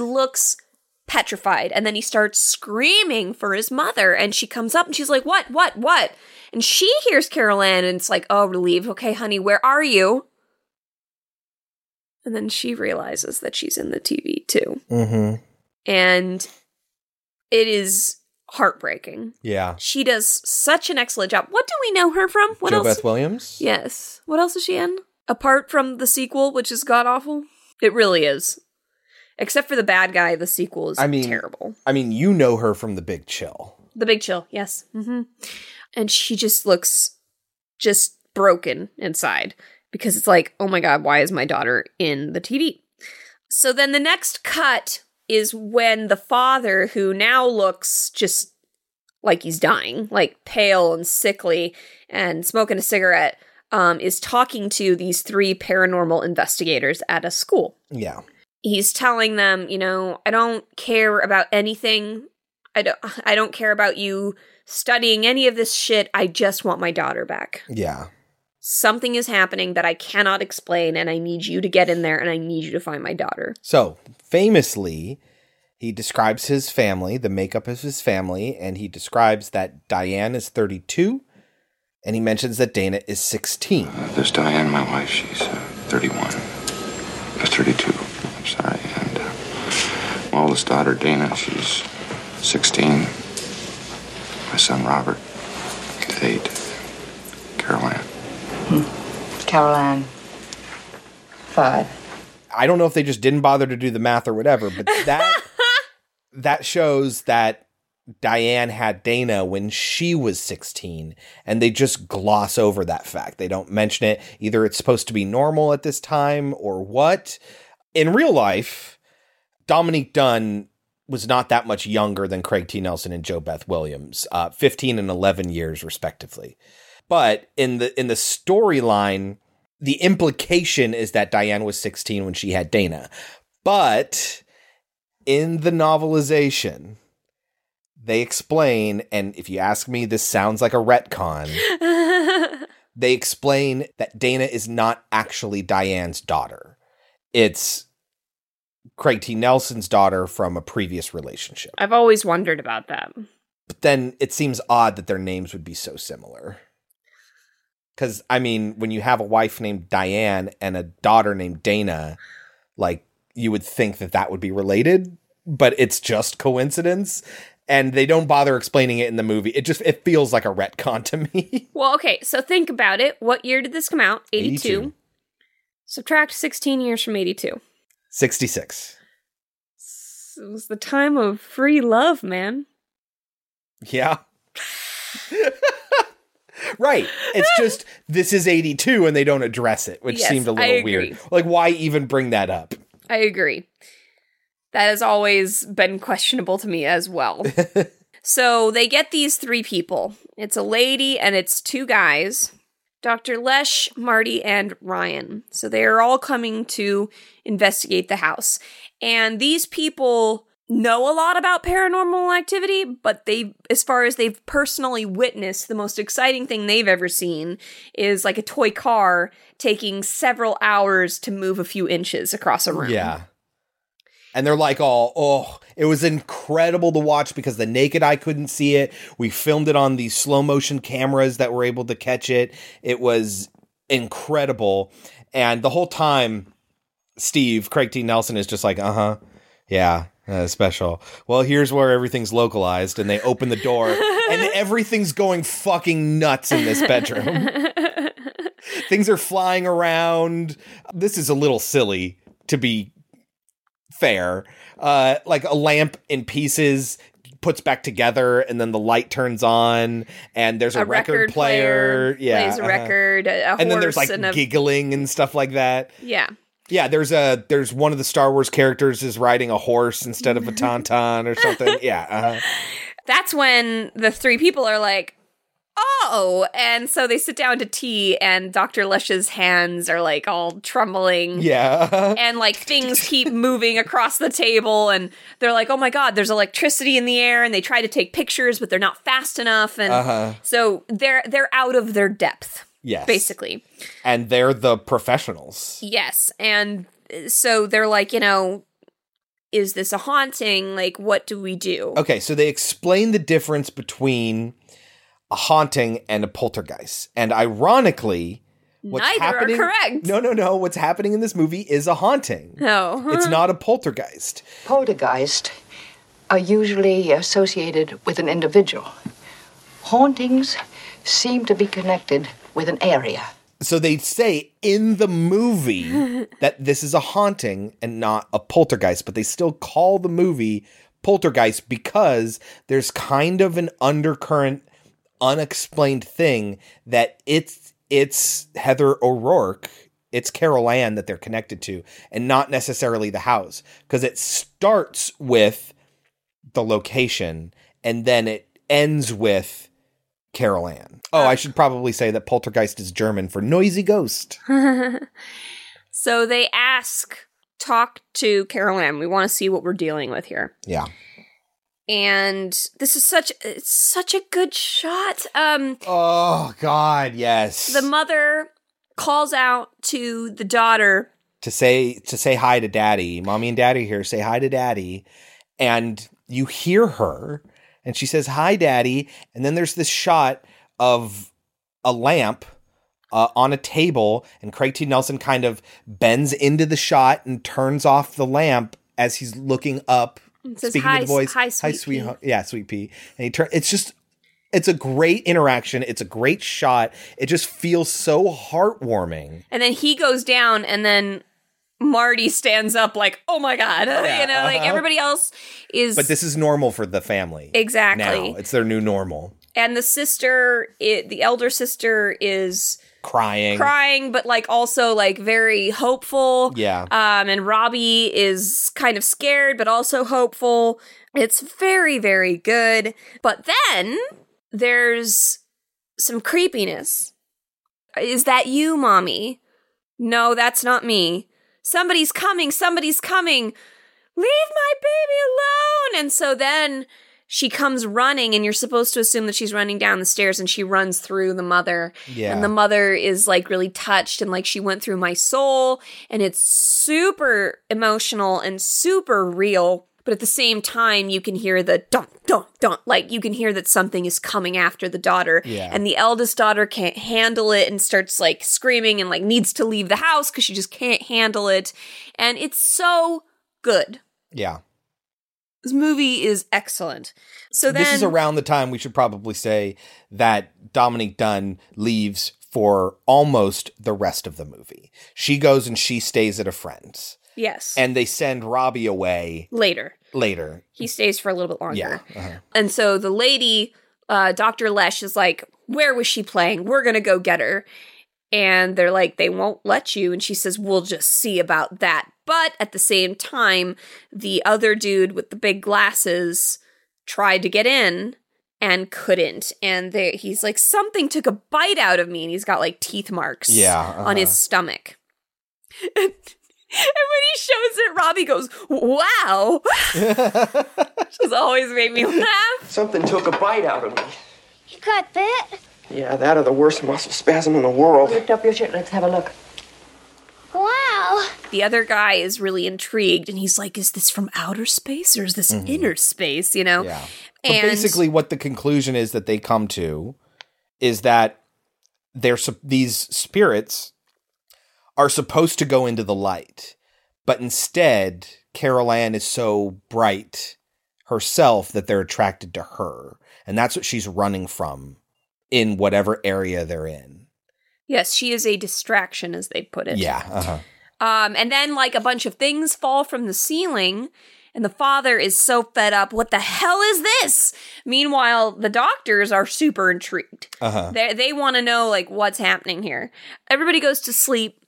Looks petrified and then he starts screaming for his mother and she comes up and she's like, "What? What? What?" And she hears Carol Anne and it's like, "Oh, relief. Okay, honey, where are you?" And then she realizes that she's in the TV too. Mm-hmm. and it is heartbreaking. Yeah. She does such an excellent job. What do we know her from? What Joe else? Beth Williams? Yes. What else is she in? Apart from the sequel, which is god awful, it really is. Except for the bad guy, the sequel is I mean, terrible. I mean, you know her from The Big Chill. The Big Chill, yes. hmm And she just looks just broken inside because it's like, oh my god, why is my daughter in the TV? So then the next cut is when the father, who now looks just like he's dying, like pale and sickly and smoking a cigarette, um, is talking to these three paranormal investigators at a school Yeah he's telling them, you know, I don't care about anything. I don't I don't care about you studying any of this shit. I just want my daughter back. Yeah. Something is happening that I cannot explain and I need you to get in there and I need you to find my daughter. So, famously, he describes his family, the makeup of his family, and he describes that Diane is 32 and he mentions that Dana is 16. Uh, this Diane, my wife, she's uh, 31. 30 side. And uh, my oldest daughter, Dana, she's 16. My son, Robert, is eight. Caroline. Hmm. Caroline. Five. I don't know if they just didn't bother to do the math or whatever, but that that shows that Diane had Dana when she was 16, and they just gloss over that fact. They don't mention it. Either it's supposed to be normal at this time or what. In real life, Dominique Dunne was not that much younger than Craig T. Nelson and JoBeth Williams, uh, 15 and 11 years respectively. But in the in the storyline, the implication is that Diane was 16 when she had Dana. But in the novelization, they explain, and if you ask me, this sounds like a retcon. they explain that Dana is not actually Diane's daughter. It's Craig T. Nelson's daughter from a previous relationship. I've always wondered about that. But then it seems odd that their names would be so similar. Because, I mean, when you have a wife named Diane and a daughter named Dana, like, you would think that that would be related, but it's just coincidence. And they don't bother explaining it in the movie. It just it feels like a retcon to me. Well, okay, so think about it. What year did this come out? 82. 82. Subtract 16 years from 82. 66. It was the time of free love, man. Yeah. right. It's just this is 82 and they don't address it, which Yes, seemed a little weird. Like why even bring that up? I agree. That has always been questionable to me as well. so they get these three people. It's a lady and it's two guys. Dr. Lesh, Marty, and Ryan. So they are all coming to investigate the house. And these people know a lot about paranormal activity, but they, as far as they've personally witnessed, the most exciting thing they've ever seen is like a toy car taking several hours to move a few inches across a room. Yeah. And they're like, all, oh, it was incredible to watch because the naked eye couldn't see it. We filmed it on these slow motion cameras that were able to catch it. It was incredible. And the whole time, Steve, Craig T. Nelson is just like, uh huh, yeah, uh, special. Well, here's where everything's localized. And they open the door, and everything's going fucking nuts in this bedroom. Things are flying around. This is a little silly to be fair. Uh, like a lamp in pieces puts back together and then the light turns on and there's a, record, player, yeah plays a uh-huh. record, a, a and then there's like and a giggling and stuff like that yeah. yeah there's a there's one of the star wars characters is riding a horse instead of a tauntaun or something yeah uh-huh. That's when the three people are like, "Oh!" And so they sit down to tea, and Doctor Lesh's hands are like all trembling. yeah And like things keep moving across the table, and they're like, "Oh my god, there's electricity in the air!" And they try to take pictures, but they're not fast enough, and Uh-huh. so they're they're out of their depth, yes basically. and they're the professionals Yes. And so they're like, you know, is this a haunting? Like, what do we do? Okay, so they explain the difference between a haunting and a poltergeist. And ironically, what's Neither are happening correct. No, no, no. What's happening in this movie is a haunting. Oh, no. It's not a poltergeist. Poltergeist are usually associated with an individual. Hauntings seem to be connected with an area. So they say in the movie that this is a haunting and not a poltergeist, but they still call the movie poltergeist because there's kind of an undercurrent unexplained thing that it's it's Heather O'Rourke, it's Carol Anne that they're connected to and not necessarily the house because it starts with the location and then it ends with Carol Anne. Oh, I should probably say that poltergeist is German for noisy ghost. so they ask, talk to Carol Anne. We want to see what we're dealing with here. Yeah. And this is such it's such a good shot. Um Oh God, yes. the mother calls out to the daughter to say to say hi to daddy. Mommy and daddy here. Say hi to daddy. And you hear her and she says hi daddy and then there's this shot of a lamp uh, on a table and Craig T Nelson kind of bends into the shot and turns off the lamp as he's looking up says, speaking "Hi, to the hi, sweet sweetheart yeah sweet pea and he turn it's just it's a great interaction it's a great shot it just feels so heartwarming and then he goes down and then Marty stands up like, "Oh my god." you know, like uh-huh. everybody else is But this is normal for the family. Exactly. Now. It's their new normal. and the sister, it, the elder sister is Crying. crying but like also like very hopeful. Yeah. um and robbie is kind of scared but also hopeful. It's very very good. But then there's some creepiness. Is that you mommy? No that's not me. Somebody's coming somebody's coming. Leave my baby alone! And so then she comes running and you're supposed to assume that she's running down the stairs and she runs through the mother Yeah. and the mother is like really touched and like she went through my soul and it's super emotional and super real but at the same time you can hear the don't don't don't like you can hear that something is coming after the daughter Yeah. and the eldest daughter can't handle it and starts like screaming and like needs to leave the house because she just can't handle it and it's so good Yeah. This movie is excellent so then this is around the time we should probably say that Dominique Dunne leaves for almost the rest of the movie. She goes and she stays at a friend's. yes And they send Robbie away later later. he stays for a little bit longer Yeah. uh-huh. And so the lady, uh, Dr. Lesh, is like, Where was she playing? We're going to go get her. And they're like, They won't let you. And she says, We'll just see about that. But at the same time, the other dude with the big glasses tried to get in and couldn't. And they, he's like, Something took a bite out of me. And he's got like teeth marks Yeah, on his uh-huh. stomach. And when he shows it, Robbie goes, Wow. She's always made me laugh. Something took a bite out of me. You got bit? Yeah, that or the worst muscle spasm in the world. Lift up your shirt. Let's have a look. Wow. The other guy is really intrigued and he's like, Is this from outer space or is this inner space? You know? Mm-hmm. Yeah. But basically, what the conclusion is that they come to is that they're sup- these spirits are supposed to go into the light, but instead, Carol Anne is so bright herself that they're attracted to her, and that's what she's running from in whatever area they're in. yes, she is a distraction, as they put it. Yeah. Uh-huh. Um, and then like a bunch of things fall from the ceiling, and the father is so fed up. What the hell is this? Meanwhile, the doctors are super intrigued. Uh-huh. They they want to know like what's happening here. Everybody goes to sleep,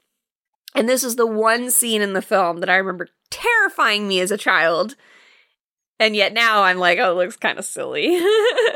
and this is the one scene in the film that I remember terrifying me as a child. And yet now I'm like, oh, it looks kind of silly.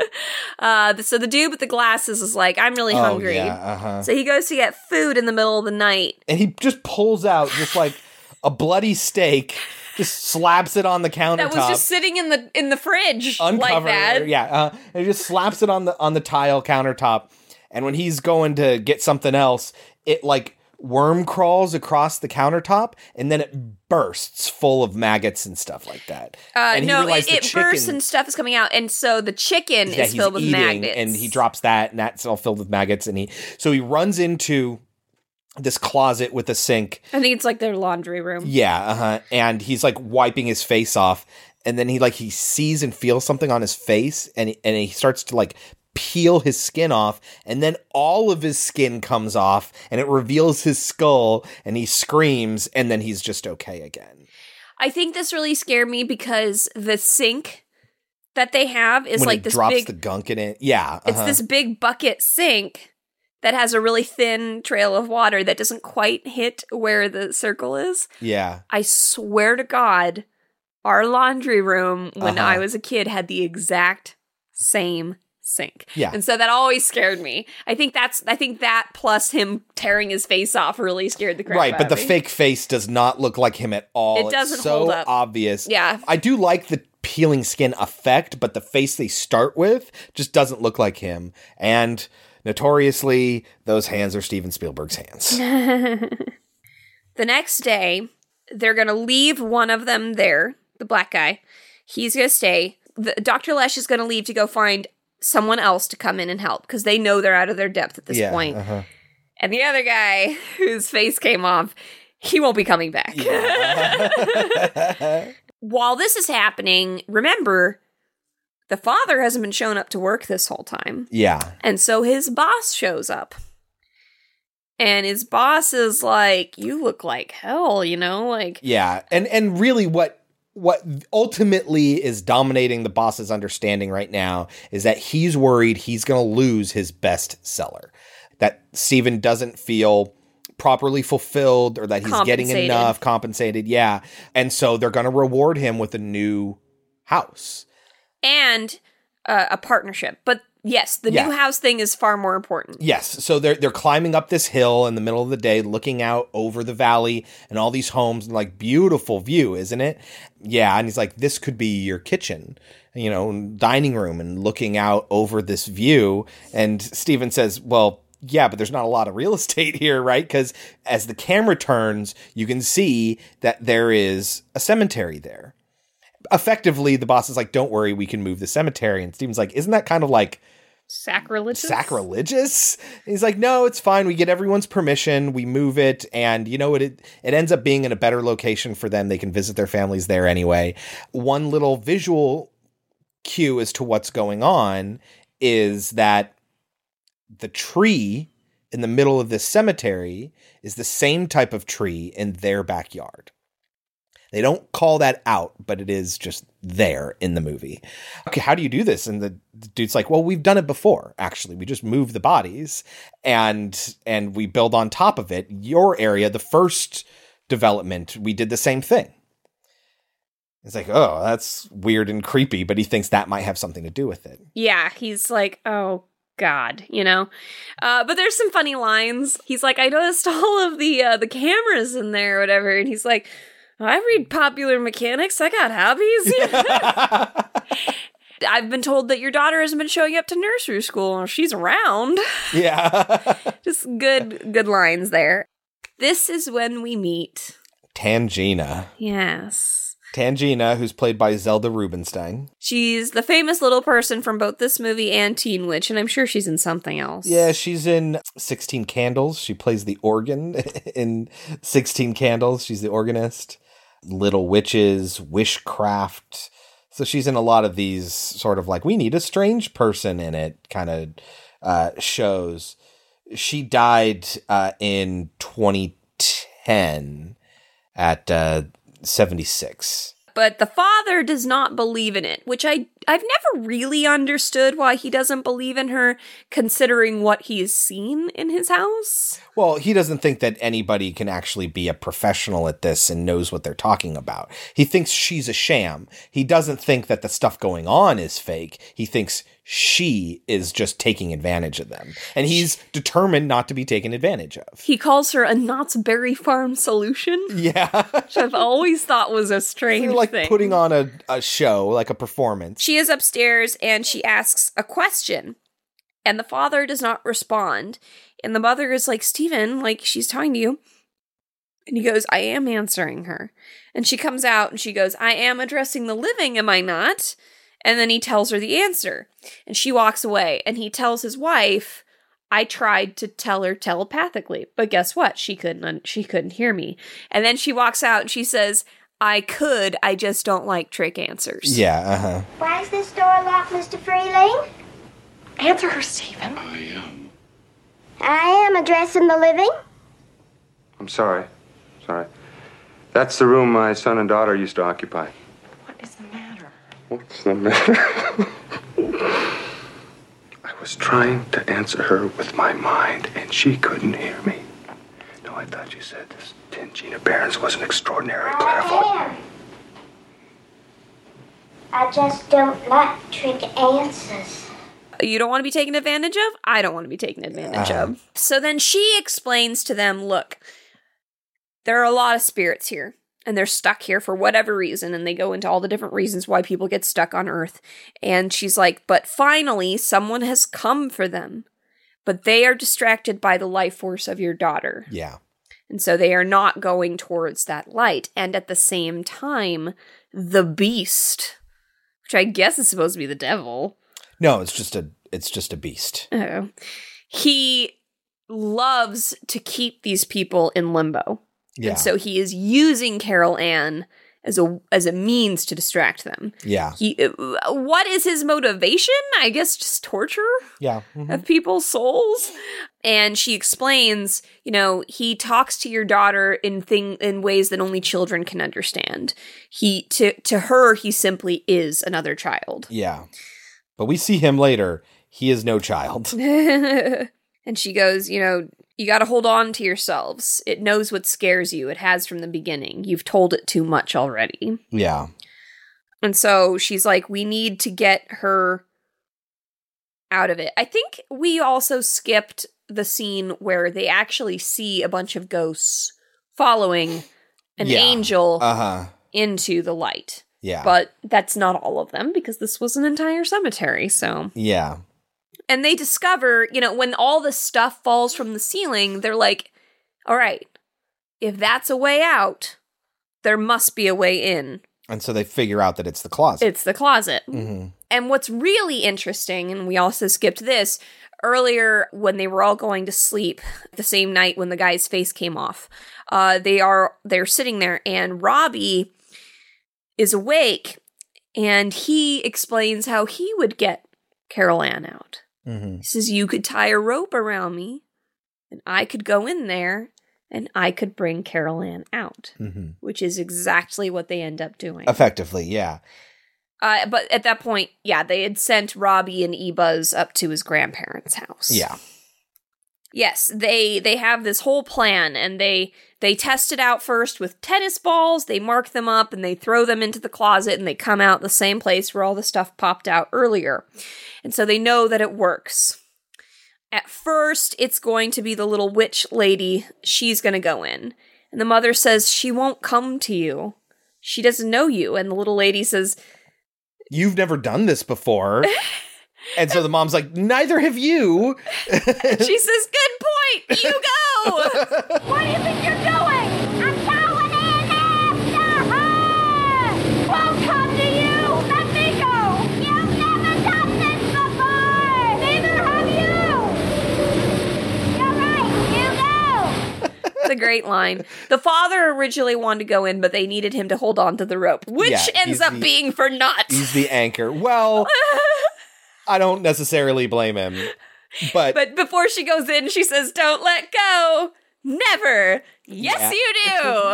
uh, so the dude with the glasses is like, I'm really Oh, hungry. yeah, uh-huh. So he goes to get food in the middle of the night. and he just pulls out just like a bloody steak, just slaps it on the countertop. That was just sitting in the in the fridge like that. yeah uh, and he just slaps it on the on the tile countertop and when he's going to get something else it like worm crawls across the countertop and then it bursts full of maggots and stuff like that Uh, and he no, realized it, the bursts chicken- and stuff is coming out, and so the chicken is filled with maggots. and he drops that and that's all filled with maggots and he so he runs into this closet with a sink I think it's like their laundry room. Yeah, uh-huh. And he's like wiping his face off and then he like he sees and feels something on his face and he, and he starts to like peel his skin off and then all of his skin comes off and it reveals his skull and he screams and then he's just okay again. I think this really scared me because the sink that they have is when like this drops big. the gunk in it. Yeah. It's uh-huh. this big bucket sink that has a really thin trail of water that doesn't quite hit where the circle is. Yeah. I swear to God, our laundry room when Uh-huh. I was a kid had the exact same sink. Yeah. And so that always scared me. I think that's I think that plus him tearing his face off really scared the crap Right, out but the me. fake face does not look like him at all. It doesn't so hold up. obvious. Yeah. I do like the peeling skin effect, but the face they start with just doesn't look like him. And notoriously, those hands are Steven Spielberg's hands. the next day, they're going to leave one of them there, the black guy. He's going to stay. The, Dr. Lesh is going to leave to go find someone else to come in and help because they know they're out of their depth at this yeah, point. uh-huh. And the other guy whose face came off, he won't be coming back. While this is happening, remember, the father hasn't been shown up to work this whole time. Yeah. And so his boss shows up. And his boss is like, You look like hell, you know? Like, Yeah. And and really what what ultimately is dominating the boss's understanding right now is that he's worried he's going to lose his best seller. That Steven doesn't feel properly fulfilled or that he's getting enough compensated. Yeah. And so they're going to reward him with a new house. and uh, a partnership. But Yes, the Yeah. new house thing is far more important. Yes, so they're they're climbing up this hill in the middle of the day, looking out over the valley and all these homes, and like beautiful view, isn't it? Yeah, and he's like, this could be your kitchen, you know, dining room, and looking out over this view. And Steven says, well. Yeah, but there's not a lot of real estate here, right? Because as the camera turns, you can see that there is a cemetery there. Effectively, the boss is like, "Don't worry, we can move the cemetery." And Steven's like, "Isn't that kind of like Sacrilegious. sacrilegious. He's like, no, it's fine. We get everyone's permission. We move it, and you know what? It it ends up being in a better location for them. They can visit their families there anyway. One little visual cue as to what's going on is that the tree in the middle of this cemetery is the same type of tree in their backyard. They don't call that out, but it is just there in the movie. Okay, how do you do this? And the, dude's like, "Well, we've done it before. Actually, we just move the bodies and and we build on top of it. Your area, the first development, we did the same thing." It's like, "Oh, that's weird and creepy," but he thinks that might have something to do with it. Yeah, he's like, oh god, you know. Uh, but there's some funny lines. He's like, I noticed all of the uh, the cameras in there, or whatever, and he's like, I read popular mechanics. I got hobbies. I've been told that your daughter hasn't been showing up to nursery school. She's around. Yeah. Just good, good lines there. This is when we meet. Tangina. Yes. Tangina, who's played by Zelda Rubinstein. She's the famous little person from both this movie and Teen Witch, and I'm sure she's in something else. Yeah, she's in 16 Candles. She plays the organ in 16 Candles. She's the organist. Little Witches, Wishcraft. So she's in a lot of these sort of like, we need a strange person in it kind of uh, shows. She died uh, in 2010 at uh, 76. But the father does not believe in it, which I I've never really understood why he doesn't believe in her considering what he has seen in his house. Well, he doesn't think that anybody can actually be a professional at this and knows what they're talking about. He thinks she's a sham. He doesn't think that the stuff going on is fake. He thinks she is just taking advantage of them. And he's determined not to be taken advantage of. He calls her a Knott's Berry Farm solution, Yeah. which I've always thought was a strange They're like thing. putting on a, a show, like a performance. She is upstairs and she asks a question, and the father does not respond. And the mother is like, Stephen, like, she's talking to you. And he goes, I am answering her. And she comes out and she goes, I am addressing the living, am I not? And then he tells her the answer. And she walks away. And he tells his wife, I tried to tell her telepathically, but guess what? She couldn't un- she couldn't hear me. And then she walks out and she says, I could, I just don't like trick answers. Yeah, uh huh. Why is this door locked, Mr. Freeling? Answer her, Stephen. I am I am addressing the living. I'm sorry. Sorry. That's the room my son and daughter used to occupy. What is the matter? What's the matter? I was trying to answer her with my mind, and she couldn't hear me. No, I thought you said this Tangina Barrons was an extraordinary clairvoyant. I am. I just don't like trick answers. you don't want to be taken advantage of i don't want to be taken advantage Uh-huh. of so then she explains to them look there are a lot of spirits here and they're stuck here for whatever reason and they go into all the different reasons why people get stuck on earth and she's like but finally someone has come for them but they are distracted by the life force of your daughter Yeah. and so they are not going towards that light. And at the same time, the beast, which I guess is supposed to be the devil, No, it's just a it's just a beast. oh, he loves to keep these people in limbo. Yeah. And so he is using Carol Anne as a as a means to distract them. Yeah. He uh, what is his motivation? I guess just torture Yeah. mhm. of people's souls and she explains you know he talks to your daughter in thing in ways that only children can understand he to to her he simply is another child Yeah. But we see him later. He is no child. and she goes you know you got to hold on to yourselves it knows what scares you it has from the beginning you've told it too much already Yeah. And so she's like, we need to get her out of it. I think we also skipped the scene where they actually see a bunch of ghosts following an Yeah. angel Uh-huh. into the light. Yeah. But that's not all of them because this was an entire cemetery, so Yeah. And they discover, you know, when all the stuff falls from the ceiling, they're like, all right, if that's a way out, there must be a way in. And so they figure out that it's the closet. It's the closet. hmm And what's really interesting, and we also skipped this earlier when they were all going to sleep the same night when the guy's face came off. Uh, they are they're sitting there, and Robbie is awake, and he explains how he would get Carol Anne out. Hmm He says, You could tie a rope around me, and I could go in there, and I could bring Carol Anne out, hmm which is exactly what they end up doing. Effectively, yeah. Uh, but at that point, yeah, they had sent Robbie and Ebuzz up to his grandparents' house. Yeah. Yes, they they have this whole plan, and they they test it out first with tennis balls. They mark them up, and they throw them into the closet, and they come out the same place where all the stuff popped out earlier, and so they know that it works. At first, it's going to be the little witch lady. She's going to go in, and the mother says she won't come to you. She doesn't know you, and the little lady says, You've never done this before. and so the mom's like, neither have you. she says, "Good point. You go." What do you think you're doing? I'm going in after her! Won't come to you! Let me go! You've never done this before! Neither have you! You're right, you go! It's a great line. The father originally wanted to go in, but they needed him to hold on to the rope, which Yeah, ends up the- being for naught. He's the anchor. Well, I don't necessarily blame him. But, But before she goes in, she says, "Don't let go." Never. Yes, Yeah. you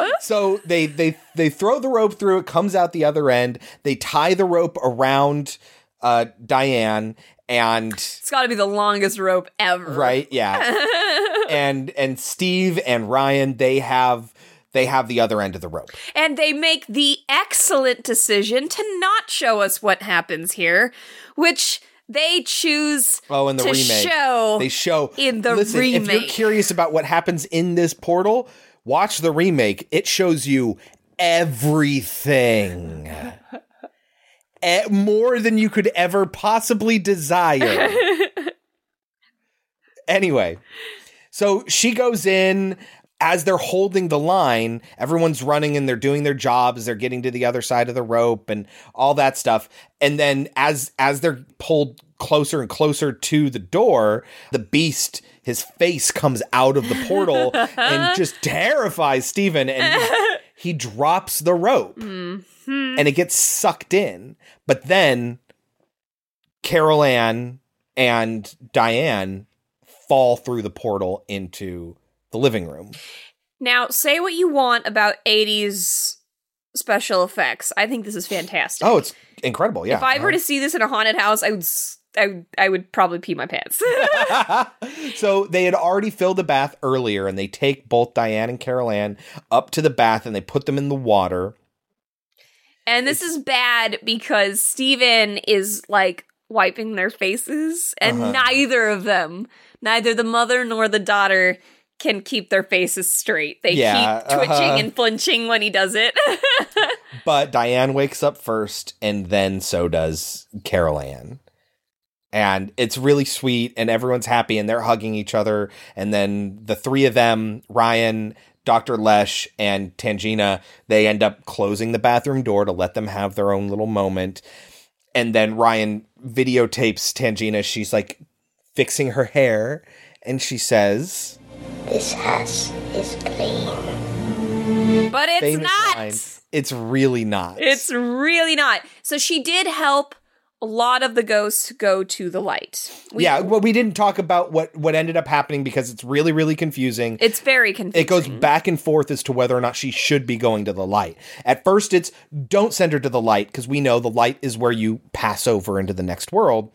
do. so they they they throw the rope through it comes out the other end. They tie the rope around uh Diane and it's got to be the longest rope ever. right, yeah. and and Steve and Ryan they have they have the other end of the rope. And they make the excellent decision to not show us what happens here, which they choose Oh, in the to remake, show they show in the listen, If remake. you're curious about what happens in this portal, watch the remake. It shows you everything, E- more than you could ever possibly desire. anyway, so she goes in. As they're holding the line, everyone's running and they're doing their jobs. They're getting to the other side of the rope and all that stuff. And then as as they're pulled closer and closer to the door, the beast, his face comes out of the portal and just terrifies Steven and he drops the rope Mhm. and it gets sucked in. But then Carol Anne and Diane fall through the portal into the living room. Now, say what you want about 80s special effects. I think this is fantastic. Oh, it's incredible. Yeah. if I were to see this in a haunted house, I would I, I would probably pee my pants. so they had already filled the bath earlier and they take both Diane and Carol Anne up to the bath and they put them in the water. and this is bad because Steven is like wiping their faces and Uh-huh. neither of them, neither the mother nor the daughter can keep their faces straight. They Yeah, keep twitching uh-huh. and flinching when he does it. But Diane wakes up first, and then so does Carol Anne. And it's really sweet, and everyone's happy, and they're hugging each other. And then the three of them, Ryan, Dr. Lesh, and Tangina, they end up closing the bathroom door to let them have their own little moment. And then Ryan videotapes Tangina. She's like fixing her hair, and she says, This house is clean. but it's famous not. line, It's really not. It's really not. So she did help a lot of the ghosts go to the light. We- yeah, well, we didn't talk about what what ended up happening because it's really really confusing. It's very confusing. It goes back and forth as to whether or not she should be going to the light. At first, it's don't send her to the light because we know the light is where you pass over into the next world.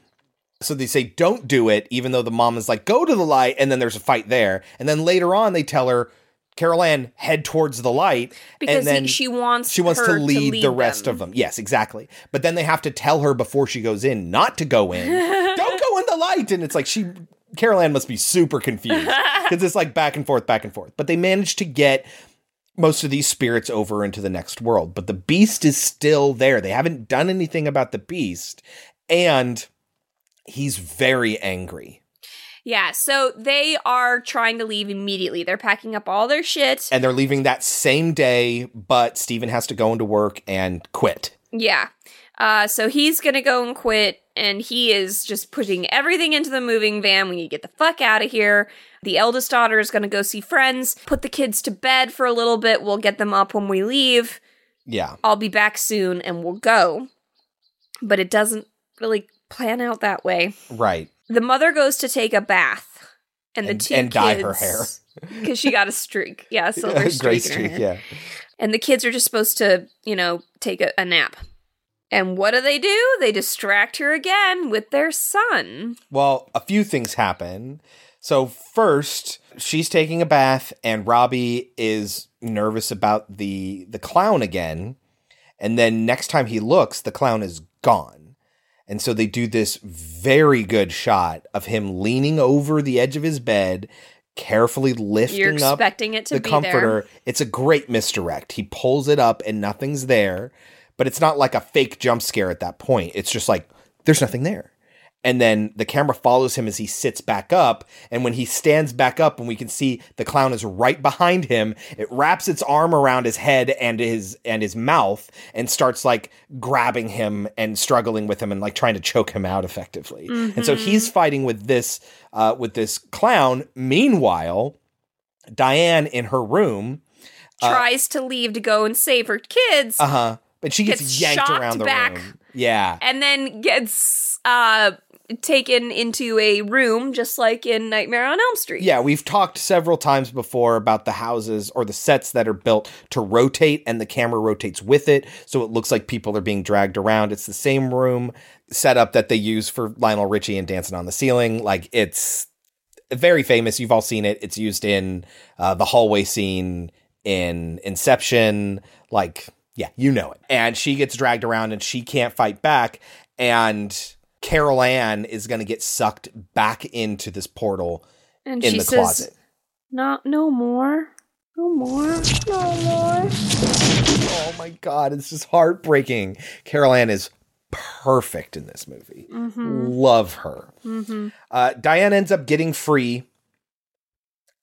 So they say don't do it, even though the mom is like go to the light, and then there's a fight there. And then later on, they tell her, Carol Anne, head towards the light, because and then he, she wants she wants her to lead, the them. rest of them. Yes, exactly. But then they have to tell her before she goes in not to go in. Don't go in the light. And it's like she, Carol Anne must be super confused because it's like back and forth, back and forth. But they managed to get most of these spirits over into the next world. But the beast is still there. They haven't done anything about the beast. And he's very angry. Yeah, so they are trying to leave immediately. They're packing up all their shit. And they're leaving that same day, but Steven has to go into work and quit. Yeah. Uh, so he's gonna go and quit, and he is just putting everything into the moving van. We need to get the fuck out of here. The eldest daughter is gonna go see friends, put the kids to bed for a little bit. We'll get them up when we leave. Yeah. I'll be back soon and we'll go. But it doesn't really plan out that way. Right. The mother goes to take a bath, and the two and dye her kids- hair. because she got a streak. Yeah, silver streak. streak, yeah. And the kids are just supposed to, you know, take a, a nap. And what do they do? They distract her again with their son. Well, a few things happen. So first, she's taking a bath and Robbie is nervous about the the clown again. And then next time he looks, the clown is gone. And so they do this very good shot of him leaning over the edge of his bed, carefully lifting You're up expecting it to the be comforter. there. It's a great misdirect. He pulls it up and nothing's there, but it's not like a fake jump scare at that point. It's just like there's nothing there. And then the camera follows him as he sits back up. And when he stands back up and we can see the clown is right behind him, it wraps its arm around his head and his and his mouth and starts like grabbing him and struggling with him and like trying to choke him out effectively. And so he's fighting with this uh, with this clown. Meanwhile, Diane in her room, Tries to leave to go and save her kids. uh huh, but she gets, Gets yanked around the back. room. Yeah, and then gets uh taken into a room just like in Nightmare on Elm Street. Yeah, we've talked several times before about the houses or the sets that are built to rotate and the camera rotates with it. So it looks like people are being dragged around. It's the same room setup that they use for Lionel Richie and Dancing on the Ceiling. Like it's very famous. You've all seen it. It's used in uh, the hallway scene in Inception. Like, yeah, you know it. And she gets dragged around and she can't fight back. And Carol Anne is going to get sucked back into this portal And in she the says, closet. Not no more. No more. No more. Oh my god, it's just heartbreaking. Carol Anne is perfect in this movie. Mhm. Love her. Mm-hmm. Uh, Diane ends up getting free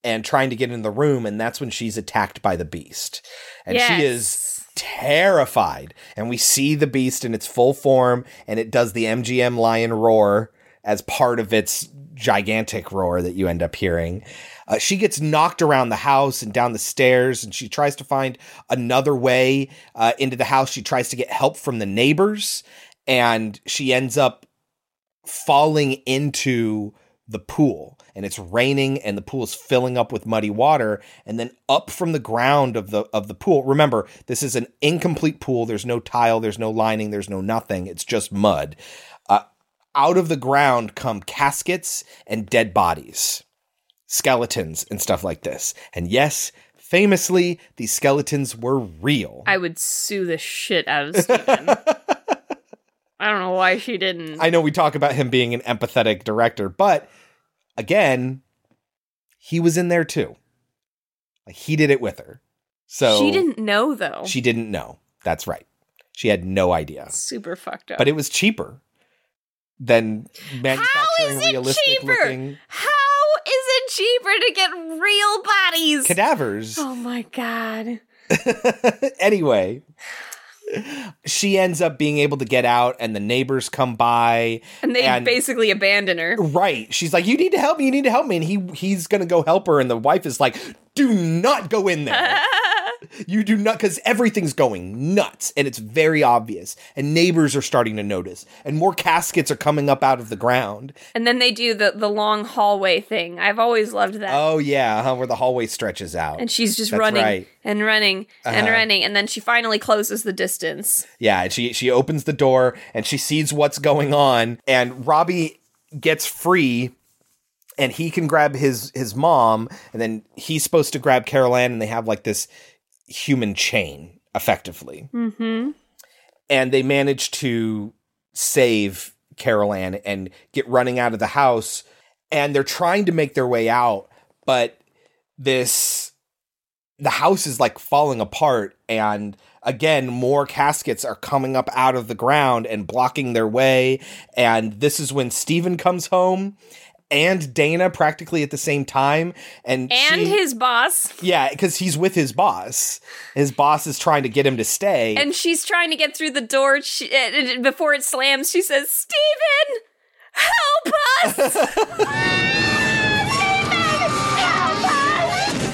and trying to get in the room, and that's when she's attacked by the beast. And she is terrified. And we see the beast in its full form, and it does the MGM lion roar as part of its gigantic roar that you end up hearing. Uh, she gets knocked around the house and down the stairs, and she tries to find another way uh, into the house. She tries to get help from the neighbors, and she ends up falling into the pool and it's raining and the pool is filling up with muddy water and then up from the ground of the of the pool remember this is an incomplete pool. There's no tile there's no lining there's no nothing. It's just mud. Uh, out of the ground come caskets and dead bodies skeletons and stuff like this. And yes famously these skeletons were real. I would sue the shit out of Steven. I don't know why she didn't. I know we talk about him being an empathetic director, but again, he was in there too. Like he did it with her. So she didn't know though. She didn't know. That's right. She had no idea. Super fucked up. But it was cheaper than manufacturing a realistic cheaper? looking How is it cheaper to get real bodies? cadavers. Oh my god. anyway, she ends up being able to get out and the neighbors come by And they basically abandon her. Right. She's like, "You need to help me. You need to help me." And he he's going to go help her and the wife is like, "Do not go in there." you do not cuz everything's going nuts and it's very obvious. And neighbors are starting to notice and more caskets are coming up out of the ground. And then they do the the long hallway thing. I've always loved that. Oh yeah, huh, where the hallway stretches out. and she's just That's running right. and running and Uh-huh. running and then she finally closes the distance. Yeah, and she she opens the door and she sees what's going on and Robbie gets free and he can grab his his mom and then he's supposed to grab Carol Anne and they have like this human chain effectively. Mm-hmm. And they manage to save Carol Anne and get running out of the house and they're trying to make their way out, but this the house is like falling apart and again more caskets are coming up out of the ground and blocking their way and this is when Steven comes home and Dana practically at the same time and And she- his boss. yeah because he's with his boss his boss is trying to get him to stay And she's trying to get through the door. She, uh, before it slams, she says, Steven, help us!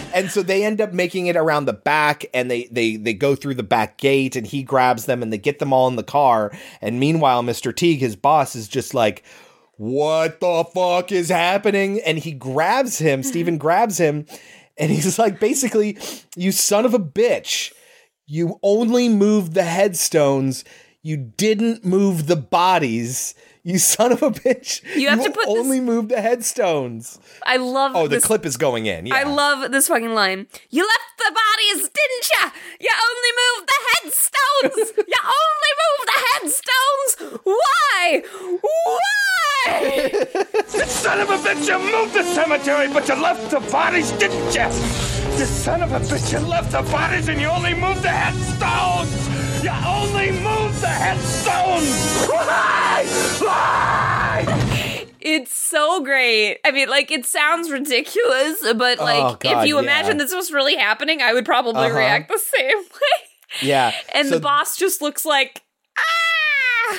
and so they end up making it around the back and they they they go through the back gate and he grabs them and they get them all in the car and meanwhile Mr. Teague his boss is just like what the fuck is happening? And he grabs him Steven grabs him and he's like basically you son of a bitch. You only moved the headstones. You didn't move the bodies you son of a bitch You have to put this- only mmoved the headstones I love oh the this. clip is going in yeah I love this fucking line. You left the bodies, didn't ya? You only moved the headstones. you only moved the headstones. Why? Why? You son of a bitch, you moved the cemetery, but you left the bodies, didn't you? You son of a bitch, you left the bodies and you only moved the headstones! You only moved the headstones! Why? Why? It's so great. I mean, like, it sounds ridiculous, but like, Oh, God, if you yeah. imagine this was really happening, I would probably Uh-huh. react the same way. yeah And so, the boss just looks like, ah,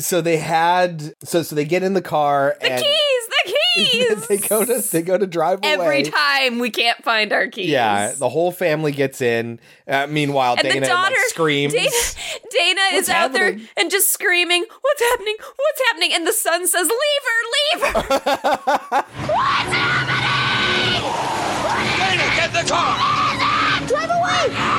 so they had so so they get in the car the and keys, the keys. they go to they go to drive away Every time we can't find our keys. yeah the whole family gets in uh, meanwhile And dana the daughter like, screams Dana, Dana What's is out there and just screaming, "What's happening? What's happening?" And the son says, "Leave her, leave her." What's happening? Dana, get the car! Drive away!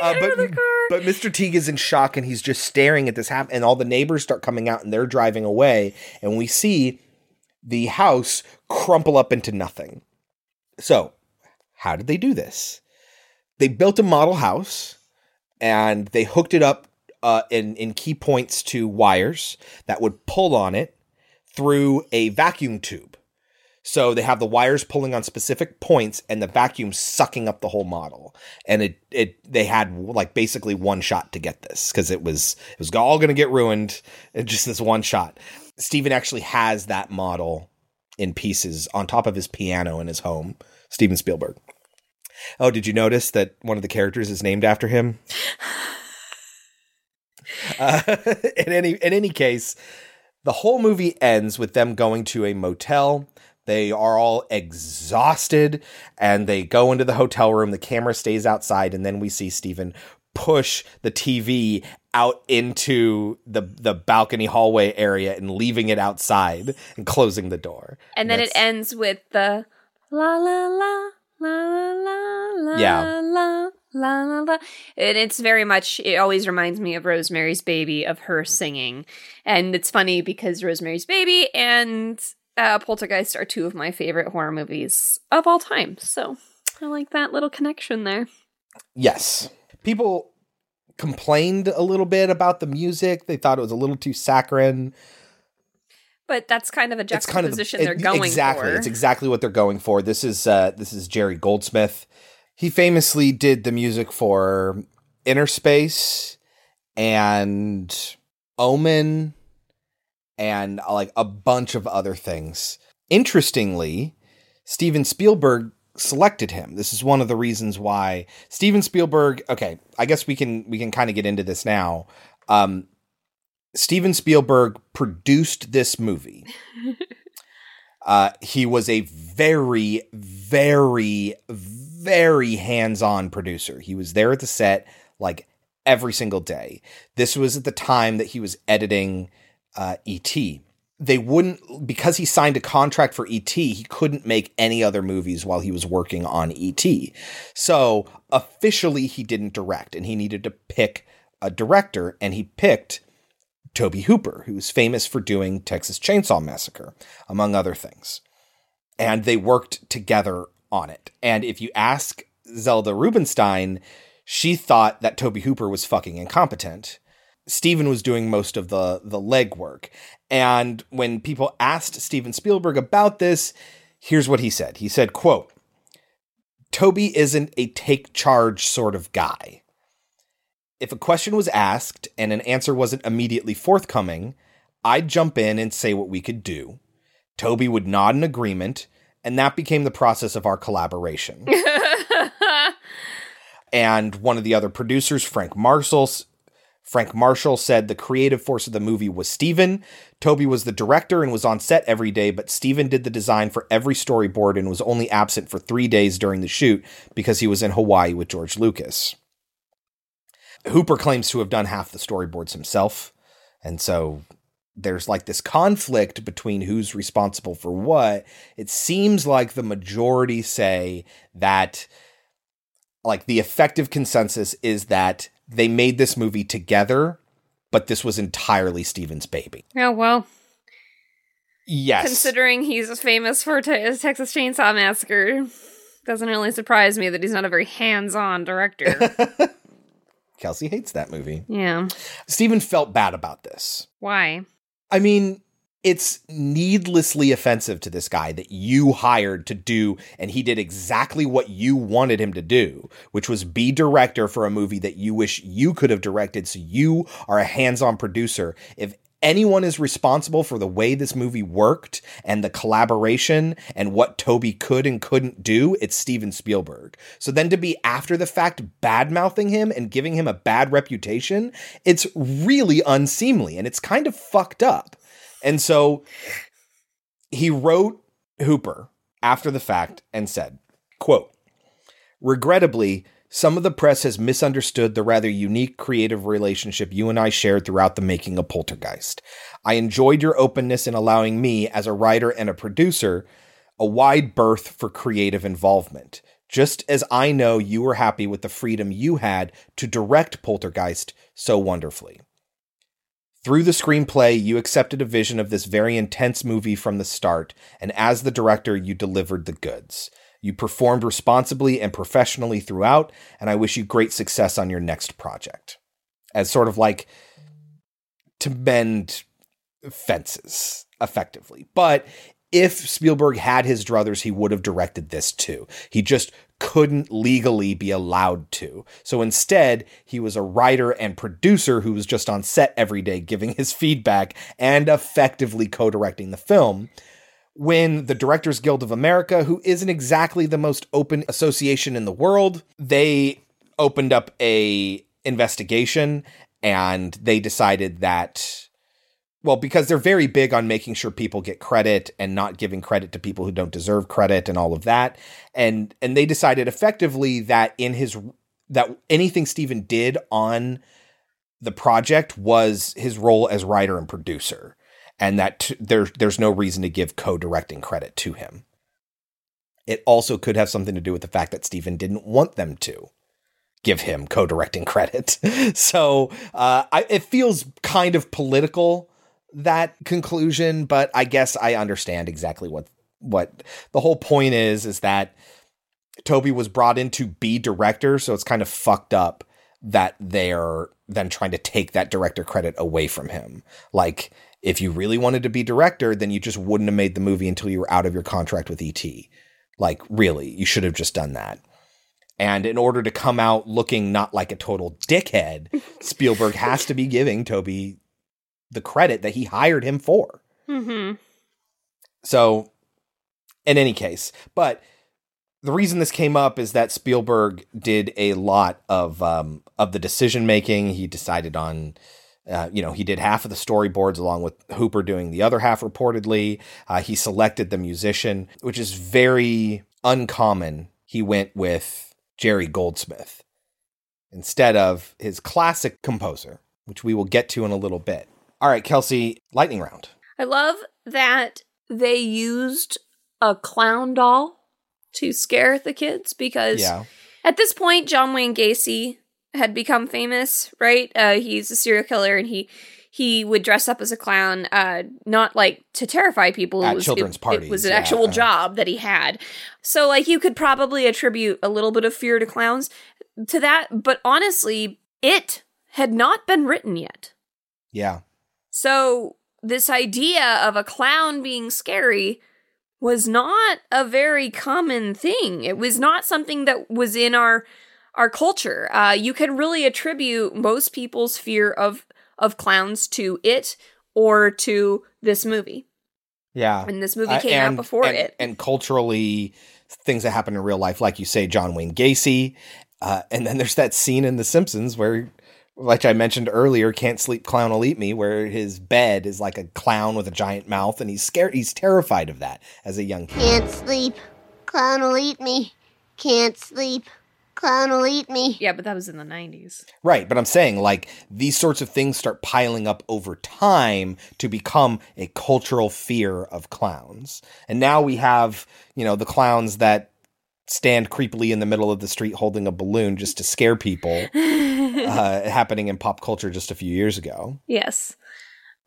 Daddy, drive away! Uh, but but Mr. Teague is in shock and he's just staring at this happen, and all the neighbors start coming out and they're driving away, and we see the house crumple up into nothing. So, how did they do this? They built a model house and they hooked it up uh, in in key points to wires that would pull on it through a vacuum tube. So they have the wires pulling on specific points and the vacuum sucking up the whole model. And it it they had like basically one shot to get this because it was it was all going to get ruined in just this one shot. Steven actually has that model in pieces on top of his piano in his home. Steven Spielberg. Oh, did you notice that one of the characters is named after him? Uh, in any in any case, the whole movie ends with them going to a motel. They are all exhausted and they go into the hotel room. The camera stays outside, and then we see Steven push the TV out into the the balcony hallway area and leaving it outside and closing the door. And then it ends with the la la la la la la la Yeah. la la la la. And it's very much it always reminds me of Rosemary's Baby of her singing. And it's funny because Rosemary's Baby and uh, Poltergeist are two of my favorite horror movies of all time. So I like that little connection there. Yes. People complained a little bit about the music. They thought it was a little too saccharine. But that's kind of a It's kind of juxtaposition they're it- going exactly. for. It's exactly what they're going for. This is uh, this is Jerry Goldsmith. He famously did the music for Inner Space and Omen and like a bunch of other things. Interestingly, Steven Spielberg selected him. This is one of the reasons why Steven Spielberg, okay, I guess we can we can kind of get into this now. Um Steven Spielberg produced this movie. Uh, he was a very, very, very hands on producer. He was there at the set like every single day. This was at the time that he was editing uh, E.T. They wouldn't, because he signed a contract for E.T., he couldn't make any other movies while he was working on E.T. So officially, he didn't direct and he needed to pick a director, and he picked Tobe Hooper, who's famous for doing Texas Chainsaw Massacre, among other things. And they worked together on it. And if you ask Zelda Rubinstein, she thought that Tobe Hooper was fucking incompetent. Steven was doing most of the the legwork. And when people asked Steven Spielberg about this, here's what he said. He said, quote, Tobe isn't a take charge sort of guy. If a question was asked and an answer wasn't immediately forthcoming, I'd jump in and say what we could do. Tobe would nod in agreement, and that became the process of our collaboration. and one of the other producers, Frank Marshall, Frank Marshall said the creative force of the movie was Steven. Tobe was the director and was on set every day, but Steven did the design for every storyboard and was only absent for three days during the shoot because he was in Hawaii with George Lucas. Hooper claims to have done half the storyboards himself. And so there's like this conflict between who's responsible for what. It seems like the majority say that like the effective consensus is that they made this movie together, but this was entirely Steven's baby. Oh, well, Yes. considering he's famous for te- Texas Chainsaw Massacre, doesn't really surprise me that he's not a very hands on director. Kelsey hates that movie. yeah. Steven felt bad about this. Why? I mean, it's needlessly offensive to this guy that you hired to do, and he did exactly what you wanted him to do, which was be director for a movie that you wish you could have directed. So you are a hands on producer. If anyone is responsible for the way this movie worked and the collaboration and what Tobe could and couldn't do, it's Steven Spielberg. So then to be after the fact bad mouthing him and giving him a bad reputation, it's really unseemly and it's kind of fucked up. And so he wrote Hooper after the fact and said, quote, Regrettably, some of the press has misunderstood the rather unique creative relationship you and I shared throughout the making of Poltergeist. I enjoyed your openness in allowing me, as a writer and a producer, a wide berth for creative involvement. Just as I know you were happy with the freedom you had to direct Poltergeist so wonderfully. Through the screenplay, you accepted a vision of this very intense movie from the start, and as the director, you delivered the goods. You performed responsibly and professionally throughout, and I wish you great success on your next project. As sort of like to mend fences effectively. But if Spielberg had his druthers, he would have directed this too. He just couldn't legally be allowed to. So instead, he was a writer and producer who was just on set every day giving his feedback and effectively co directing the film. When the Directors Guild of America, who isn't exactly the most open association in the world, they opened up a investigation and they decided that well because they're very big on making sure people get credit and not giving credit to people who don't deserve credit and all of that and and they decided effectively that in his that anything Steven did on the project was his role as writer and producer and that t- there there's no reason to give co-directing credit to him it also could have something to do with the fact that Steven didn't want them to give him co-directing credit. so uh, I, it feels kind of political that conclusion, but I guess I understand exactly what what the whole point is. Is that Tobe was brought in to be director, so it's kind of fucked up that they're then trying to take that director credit away from him. Like if you really wanted to be director, then you just wouldn't have made the movie until you were out of your contract with ET. Like really, you should have just done that. And in order to come out looking not like a total dickhead, Spielberg has to be giving Tobe the credit that he hired him for. Mm-hmm. So, in any case, but the reason this came up is that Spielberg did a lot of um, of the decision making. He decided on. Uh, you know, he did half of the storyboards along with Hooper doing the other half reportedly. Uh, he selected the musician, which is very uncommon. He went with Jerry Goldsmith instead of his classic composer, which we will get to in a little bit. All right, Kelsey, lightning round. I love that they used a clown doll to scare the kids because Yeah. at this point, John Wayne Gacy had become famous, right? Uh, he's a serial killer, and he he would dress up as a clown, uh, not like to terrify people. At it was, children's it, parties, It was an yeah, actual uh. job that he had. So, like, you could probably attribute a little bit of fear to clowns to that. But honestly, it had not been written yet. Yeah. So, this idea of a clown being scary was not a very common thing. It was not something that was in our our culture. Uh, you can really attribute most people's fear of of clowns to it or to this movie. Yeah. And this movie Uh, came out before and- it. And culturally, things that happen in real life, like you say, John Wayne Gacy. Uh, and then there's that scene in The Simpsons where, like I mentioned earlier, Can't Sleep Clown Will Eat Me, where his bed is like a clown with a giant mouth and he's scared. He's terrified of that as a young kid. Can't sleep. Clown will eat me. Can't sleep. Clown will eat me. Yeah, but that was in the 90s. Right, but I'm saying like these sorts of things start piling up over time to become a cultural fear of clowns. And now we have, you know, the clowns that stand creepily in the middle of the street holding a balloon just to scare people uh, happening in pop culture just a few years ago. Yes.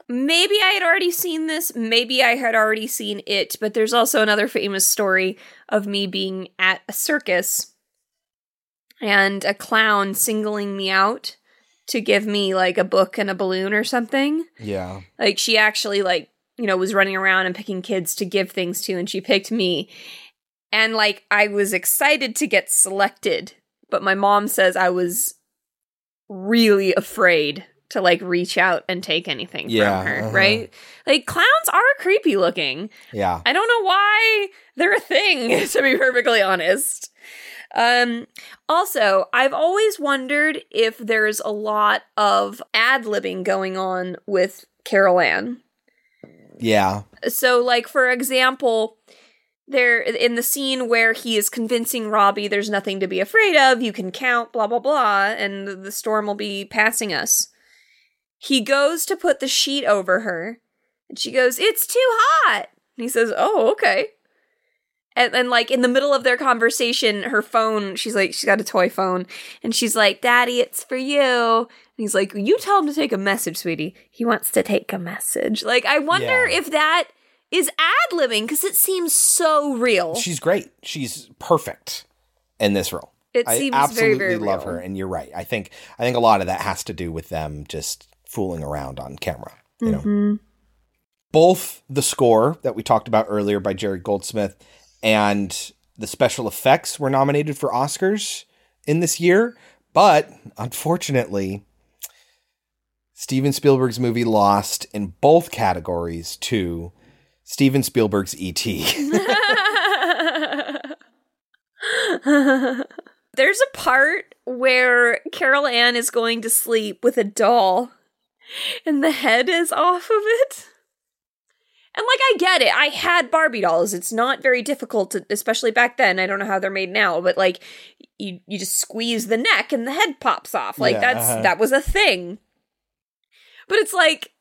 Maybe I had already seen this. Maybe I had already seen it, but there's also another famous story of me being at a circus and a clown singling me out to give me like a book and a balloon or something. Yeah. Like she actually like, you know, was running around and picking kids to give things to and she picked me. And like I was excited to get selected, but my mom says I was really afraid to like reach out and take anything Yeah, from her, uh-huh. right? Like clowns are creepy looking. Yeah. I don't know why they're a thing, to be perfectly honest. Um, also, I've always wondered if there's a lot of ad libbing going on with Carol Anne. Yeah. So, like, for example, there in the scene where he is convincing Robbie there's nothing to be afraid of, you can count, blah, blah, blah, and the- storm will be passing us. He goes to put the sheet over her, and she goes, It's too hot. And he says, Oh, okay. And then, like, in the middle of their conversation, her phone, she's like, she's got a toy phone, and she's like, Daddy, it's for you. And he's like, You tell him to take a message, sweetie. He wants to take a message. Like, I wonder if that is ad libbing because it seems so real. She's great. She's perfect in this role. It I seems very, absolutely very love real. her, and you're right. I think I think a lot of that has to do with them just fooling around on camera. You know, Mhm. both the score that we talked about earlier by Jerry Goldsmith and the special effects were nominated for Oscars in this year, but unfortunately, Steven Spielberg's movie lost in both categories to Steven Spielberg's E.T. There's a part where Carol Anne is going to sleep with a doll and the head is off of it. And like I get it. I had Barbie dolls. It's not very difficult to, especially back then. I don't know how they're made now, but like you you just squeeze the neck and the head pops off. Like Yeah, that's uh-huh. that was a thing. But it's like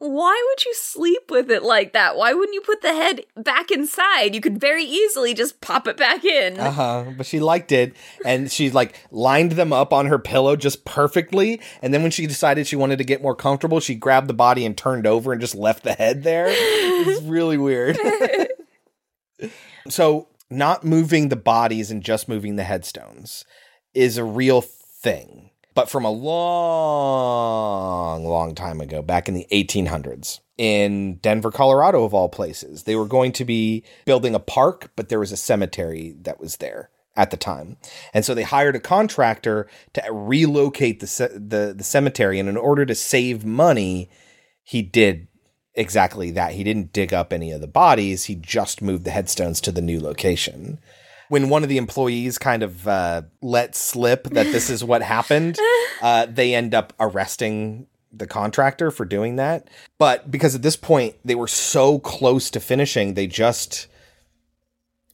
why would you sleep with it like that? Why wouldn't you put the head back inside? You could very easily just pop it back in. Uh huh. But she liked it, and she like lined them up on her pillow just perfectly. And then when she decided she wanted to get more comfortable, she grabbed the body and turned over and just left the head there. It's really weird. so, not moving the bodies and just moving the headstones is a real thing. But from a long, long time ago, back in the 1800s, in Denver, Colorado, of all places, they were going to be building a park, but there was a cemetery that was there at the time. And so they hired a contractor to relocate the, ce- the, the cemetery. And in order to save money, he did exactly that. He didn't dig up any of the bodies, he just moved the headstones to the new location. When one of the employees kind of uh, let slip that this is what happened, uh, they end up arresting the contractor for doing that. But because at this point they were so close to finishing, they just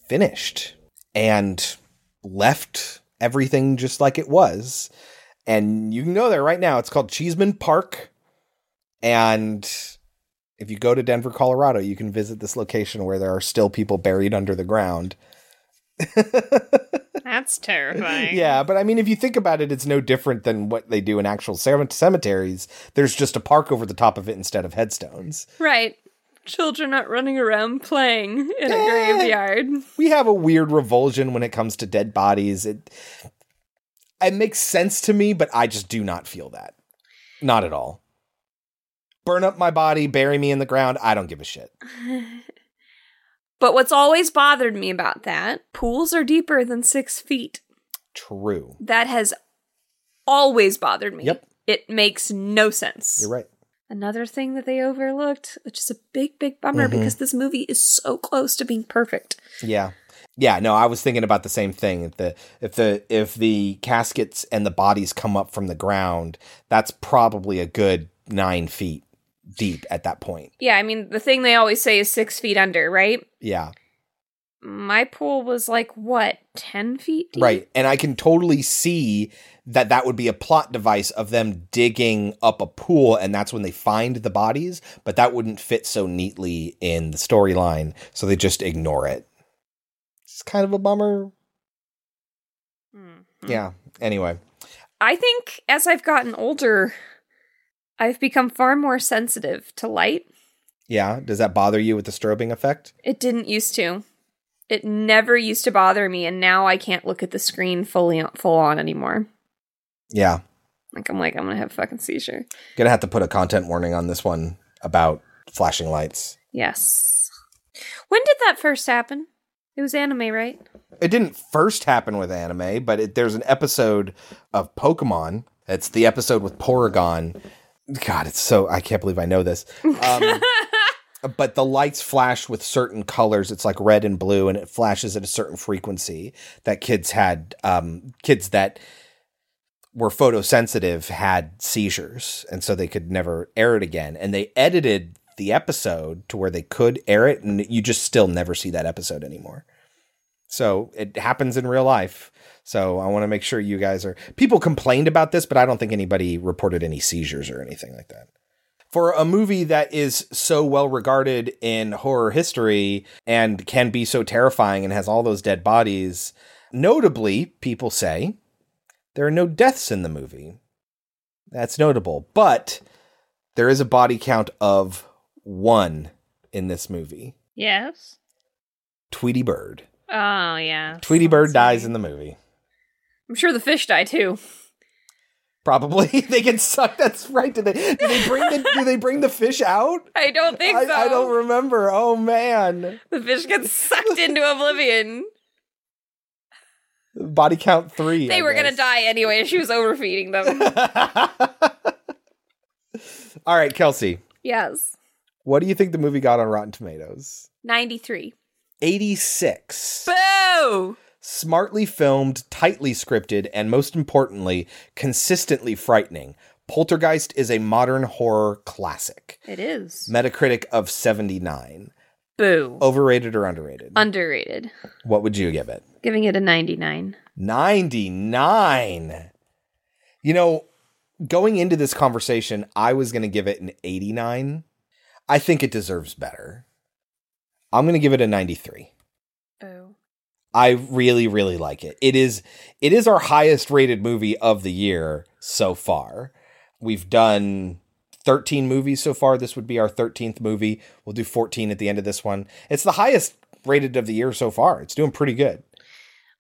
finished and left everything just like it was. And you can go there right now. It's called Cheeseman Park. And if you go to Denver, Colorado, you can visit this location where there are still people buried under the ground. That's terrifying. Yeah, but I mean, if you think about it, it's no different than what they do in actual cemeteries. There's just a park over the top of it instead of headstones. Right. Children not running around playing in a graveyard. We have a weird revulsion when it comes to dead bodies. It it makes sense to me, but I just do not feel that. Not at all. burn up my body, bury me in the ground. I don't give a shit. But what's always bothered me about that, pools are deeper than six feet. True. That has always bothered me. Yep. It makes no sense. You're right. Another thing that they overlooked, which is a big, big bummer Mhm. because this movie is so close to being perfect. Yeah. Yeah, no, I was thinking about the same thing. If the if the if the caskets and the bodies come up from the ground, that's probably a good nine feet deep at that point. Yeah, I mean, the thing they always say is six feet under, right? Yeah. My pool was like, what, 10 feet deep? Right. And I can totally see that that would be a plot device of them digging up a pool and that's when they find the bodies, but that wouldn't fit so neatly in the storyline, so they just ignore it. It's kind of a bummer. Mm-hmm. Yeah. Anyway. I think as I've gotten older, I've become far more sensitive to light. Yeah, does that bother you with the strobing effect? It didn't used to. It never used to bother me, and now I can't look at the screen fully full on anymore. Yeah. Like I'm like I'm gonna have a fucking seizure. Gonna have to put a content warning on this one about flashing lights. Yes. When did that first happen? It was anime, right? It didn't first happen with anime, but it, there's an episode of Pokemon. It's the episode with Porygon. God, it's so I can't believe I know this. Um, but the lights flash with certain colors. It's like red and blue, and it flashes at a certain frequency. That kids had um, kids that were photosensitive had seizures, and so they could never air it again. And they edited the episode to where they could air it, and you just still never see that episode anymore. So it happens in real life. So I want to make sure you guys are. People complained about this, but I don't think anybody reported any seizures or anything like that. For a movie that is so well regarded in horror history and can be so terrifying and has all those dead bodies, notably, people say there are no deaths in the movie. That's notable. But there is a body count of one in this movie Yes. Tweety Bird. Oh yeah. Tweety Bird dies in the movie. I'm sure the fish die too. Probably they get sucked. That's right. Did they? They bring the? do they bring the fish out? I don't think I, so. I don't remember. Oh man, the fish gets sucked into oblivion. Body count three. They I were guess. gonna die anyway. She was overfeeding them. All right, Kelsey. Yes. What do you think the movie got on Rotten Tomatoes? Ninety-three. 86. Boo! Smartly filmed, tightly scripted, and most importantly, consistently frightening. Poltergeist is a modern horror classic. It is. Metacritic of 79. Boo. Overrated or underrated? Underrated. What would you give it? Giving it a 99. 99. You know, going into this conversation, I was going to give it an 89. I think it deserves better. I'm going to give it a 93. Boo. I really really like it. It is it is our highest rated movie of the year so far. We've done 13 movies so far. This would be our 13th movie. We'll do 14 at the end of this one. It's the highest rated of the year so far. It's doing pretty good.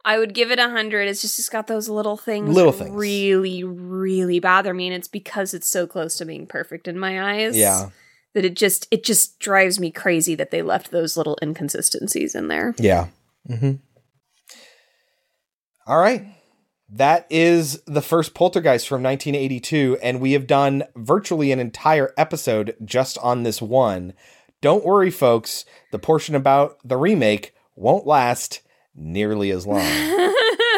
I would give it a hundred. It's just it's got those little things Little that things. really, really bother me, and it's because it's so close to being perfect in my eyes. Yeah. That it just it just drives me crazy that they left those little inconsistencies in there. Yeah. Mm-hmm. All right. That is the first Poltergeist from 1982, and we have done virtually an entire episode just on this one. Don't worry, folks. The portion about the remake won't last nearly as long.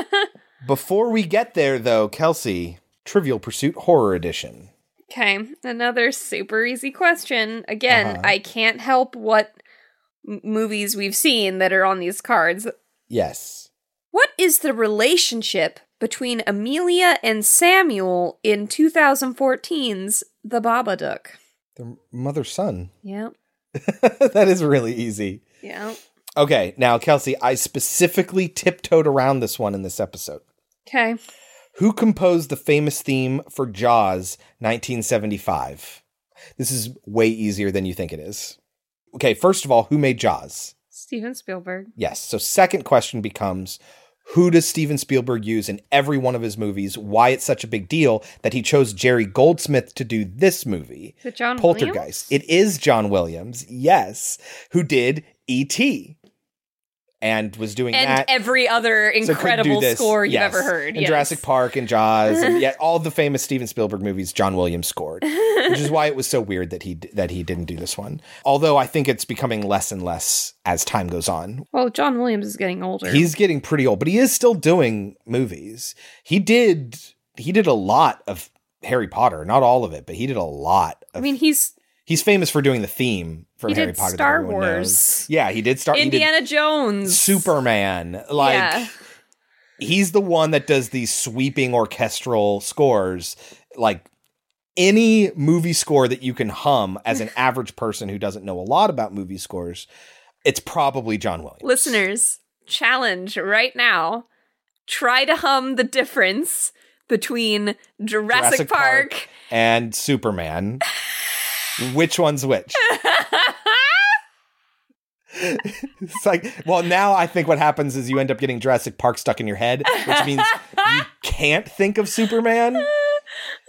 Before we get there, though, Kelsey, Trivial Pursuit Horror Edition. Okay, another super easy question. Again, Uh-huh. I can't help what m- movies we've seen that are on these cards. Yes. What is the relationship between Amelia and Samuel in 2014's The Babadook? The mother son. Yep. that is really easy. Yeah. Okay, now, Kelsey, I specifically tiptoed around this one in this episode. Okay. Who composed the famous theme for Jaws 1975? This is way easier than you think it is. Okay, first of all, who made Jaws? Steven Spielberg. Yes. So, second question becomes who does Steven Spielberg use in every one of his movies? Why it's such a big deal that he chose Jerry Goldsmith to do this movie? Is John Poltergeist. It is John Williams, yes, who did E.T. and was doing and that. every other So could do incredible this, score you've yes. ever heard. And yes. Jurassic Park and Jaws, and yet all the famous Steven Spielberg movies, John Williams scored, which is why it was so weird that he that he didn't do this one. Although I think it's becoming less and less as time goes on. Well, John Williams is getting older. He's getting pretty old, but he is still doing movies. He did he did a lot of Harry Potter, not all of it, but he did a lot. I mean, he's He's famous for doing the theme for He Harry Potter. Star Wars. knows. Yeah, he did Star. did Indiana Jones. Superman. Like Yeah. he's the one that does these sweeping orchestral scores. Like any movie score that you can hum as an average person who doesn't know a lot about movie scores, it's probably John Williams. Listeners, challenge right now. Try to hum the difference between Jurassic, Park. and Superman. which one's which? it's like, well, now I think what happens is you end up getting Jurassic Park stuck in your head, which means you can't think of Superman.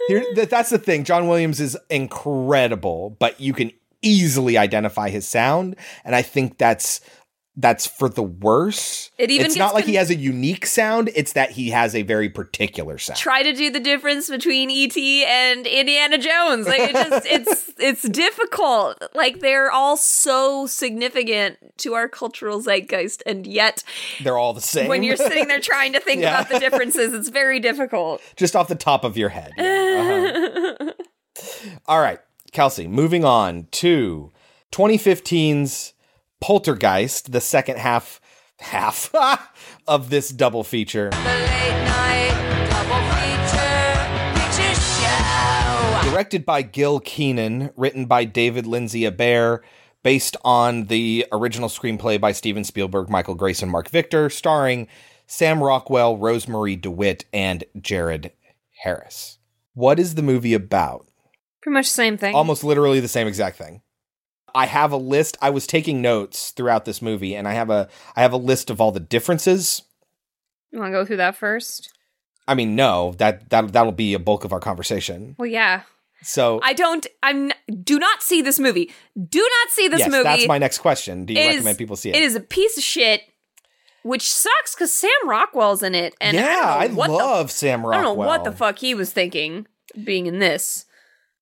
Here, that, that's the thing. John Williams is incredible, but you can easily identify his sound, and I think that's that's for the worse. It even it's not like he has a unique sound; it's that he has a very particular sound. Try to do the difference between ET and Indiana Jones. Like it just it's it's difficult. Like they're all so significant to our cultural zeitgeist and yet They're all the same. when you're sitting there trying to think Yeah. about the differences, it's very difficult. just off the top of your head. Yeah, uh-huh. All right, Kelsey, moving on to 2015's Poltergeist, the second half half of this double feature. Directed by Gil Kenan, written by David Lindsay-Abaire, based on the original screenplay by Steven Spielberg, Michael Grais, Mark Victor, starring Sam Rockwell, Rosemarie DeWitt, and Jared Harris. What is the movie about? Pretty much the same thing. Almost literally the same exact thing. I have a list. I was taking notes throughout this movie, and I have a I have a list of all the differences. You want to go through that first? I mean, no, that that that'll be a bulk of our conversation. Well, yeah. So I don't. I'm. Do not see this movie. Do not see this yes, movie. that's my next question. Do you It is- recommend people see it? It is a piece of shit, which sucks because Sam Rockwell's in it, and yeah, I, I, what the- love Sam Rockwell. I don't know what the fuck he was thinking being in this.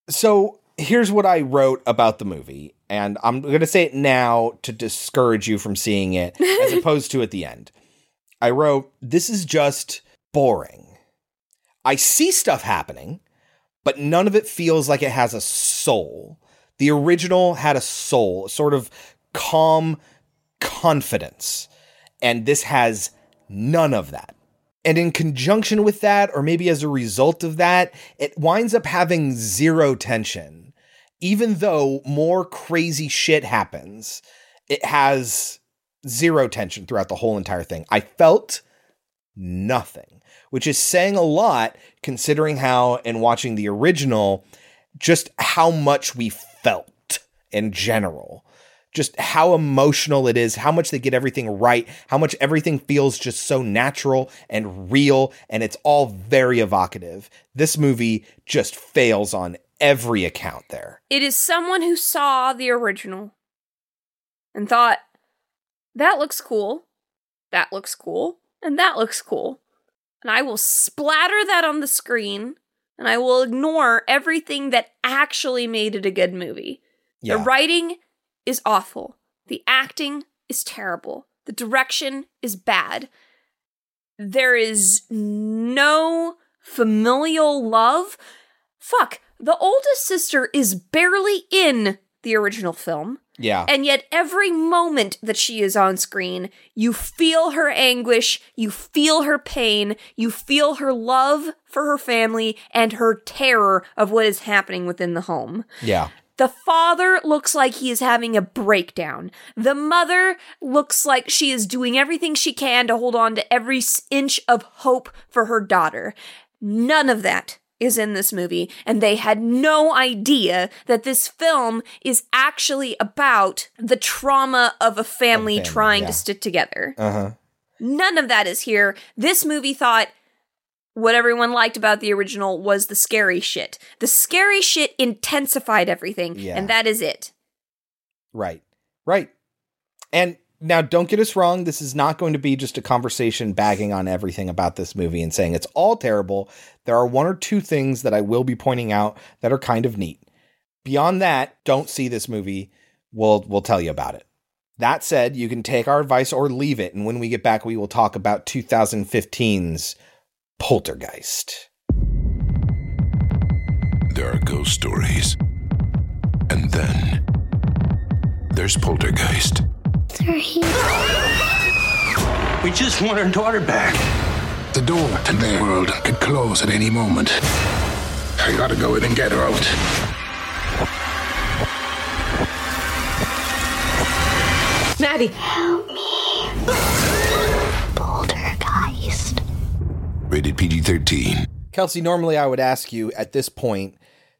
So here's what I wrote about the movie, and I'm going to say it now to discourage you from seeing it, as opposed to at the end. I wrote, This is just boring. I see stuff happening, but none of it feels like it has a soul. The original had a soul, a sort of calm confidence, and this has none of that. And in conjunction with that, or maybe as a result of that, it winds up having zero tension. Even though more crazy shit happens, it has zero tension throughout the whole entire thing. I felt nothing, which is saying a lot considering how, in watching the original, just how much we felt in general just how emotional it is, how much they get everything right, how much everything feels just so natural and real, and it's all very evocative. This movie just fails on every account there. It is someone who saw the original and thought, that looks cool, that looks cool, and that looks cool. And I will splatter that on the screen and I will ignore everything that actually made it a good movie. Yeah. The writing is awful. The acting is terrible. The direction is bad. There is no familial love. Fuck, the oldest sister is barely in the original film. Yeah. And yet, every moment that she is on screen, you feel her anguish, you feel her pain, you feel her love for her family, and her terror of what is happening within the home. yeah. The father looks like he is having a breakdown. The mother looks like she is doing everything she can to hold on to every inch of hope for her daughter. None of that is in this movie, and they had no idea that this film is actually about the trauma of a family, family, trying yeah. to stick together. Uh huh. None of that is here. This movie thought what everyone liked about the original was the scary shit. The scary shit intensified everything, Yeah. and that is it. Right. Right. And now don't get us wrong, this is not going to be just a conversation bagging on everything about this movie and saying it's all terrible. There are one or two things that I will be pointing out that are kind of neat. Beyond that, don't see this movie. We'll we'll tell you about it. That said, you can take our advice or leave it, and when we get back, we will talk about 2015's Poltergeist. There are ghost stories. And then there's Poltergeist. They're here. We just want our daughter back. The door to their world could close at any moment. I gotta go in and get her out. Maddie. Help me. Poltergeist. Rated PG 13. Kelsey, normally I would ask you at this point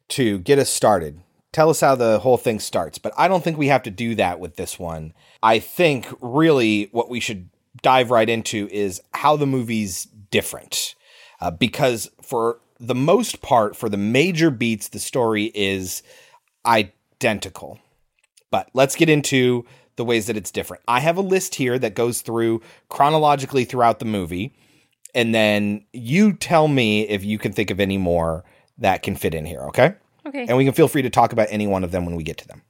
to get us started. Tell us how the whole thing starts, but I don't think we have to do that with this one. I think really what we should dive right into is how the movie's different. Uh, because for the most part, for the major beats, the story is identical. But let's get into the ways that it's different. I have a list here that goes through chronologically throughout the movie, and then you tell me if you can think of any more that can fit in here, okay? Okay. And we can feel free to talk about any one of them when we get to them.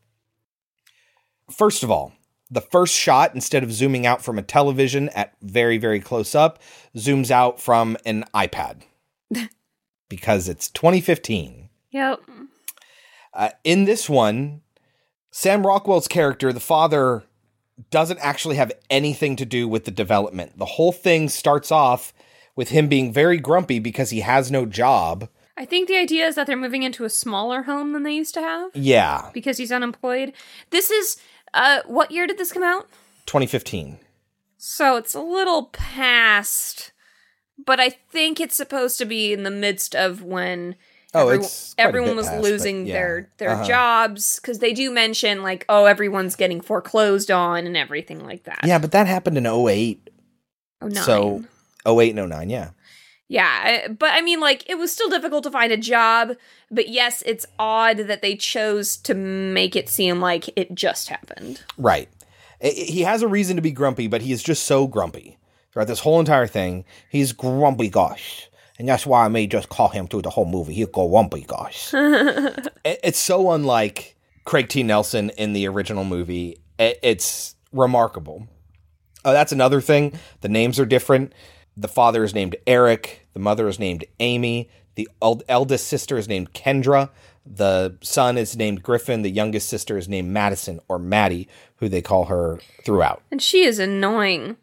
First of all, the first shot, instead of zooming out from a television at very, very close up, zooms out from an iPad because it's 2015. Yep. Uh, in this one, Sam Rockwell's character, the father, doesn't actually have anything to do with the development. The whole thing starts off with him being very grumpy because he has no job. I think the idea is that they're moving into a smaller home than they used to have Yeah, because he's unemployed. This is uh what year did this come out? 2015. So it's a little past, but I think it's supposed to be in the midst of when Oh, everyone, it's everyone was past, losing yeah. their their Uh-huh. jobs because they do mention like oh everyone's getting foreclosed on and everything like that. Yeah, but that happened in 08. Oh nine. So 08 and 09, yeah. Yeah, uh, but I mean, like, it was still difficult to find a job. But yes, it's odd that they chose to make it seem like it just happened. Right. He has a reason to be grumpy, but he is just so grumpy. Throughout this whole entire thing, he's grumpy gosh. And that's why I may just call him through the whole movie. He'll go grumpy gosh. It- It's so unlike Craig T. Nelson in the original movie. It's remarkable. Oh, that's another thing. The names are different. The father is named Eric. The mother is named Amy. The eld- eldest sister is named Kendra. The son is named Griffin. The youngest sister is named Madison or Maddie, who they call her throughout. And she is annoying.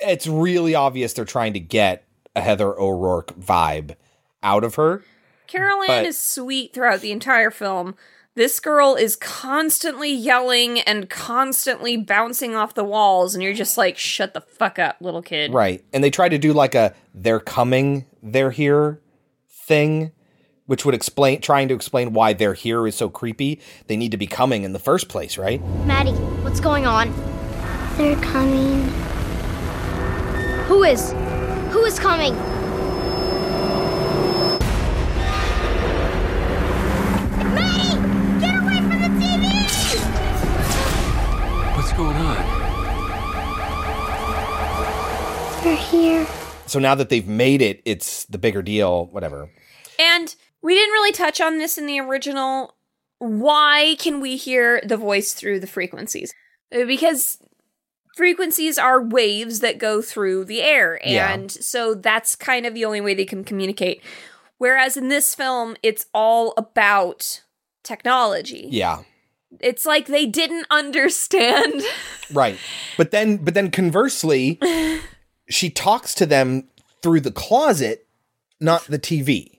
It's really obvious they're trying to get a Heather O'Rourke vibe out of her. Carol Anne But- is sweet throughout the entire film. This girl is constantly yelling and constantly bouncing off the walls, and you're just like, shut the fuck up, little kid. Right. And they try to do like a they're coming, they're here thing, which would explain trying to explain why they're here is so creepy. They need to be coming in the first place, right? Maddie, what's going on? They're coming. Who is? Who is coming? They're here. So now that they've made it, it's the bigger deal, whatever. And we didn't really touch on this in the original. Why can we hear the voice through the frequencies? Uh, Because frequencies are waves that go through the air. Yeah. And so that's kind of the only way they can communicate. Whereas in this film, it's all about technology. Yeah. It's like they didn't understand. Right. But then but then conversely, she talks to them through the closet, not the TV.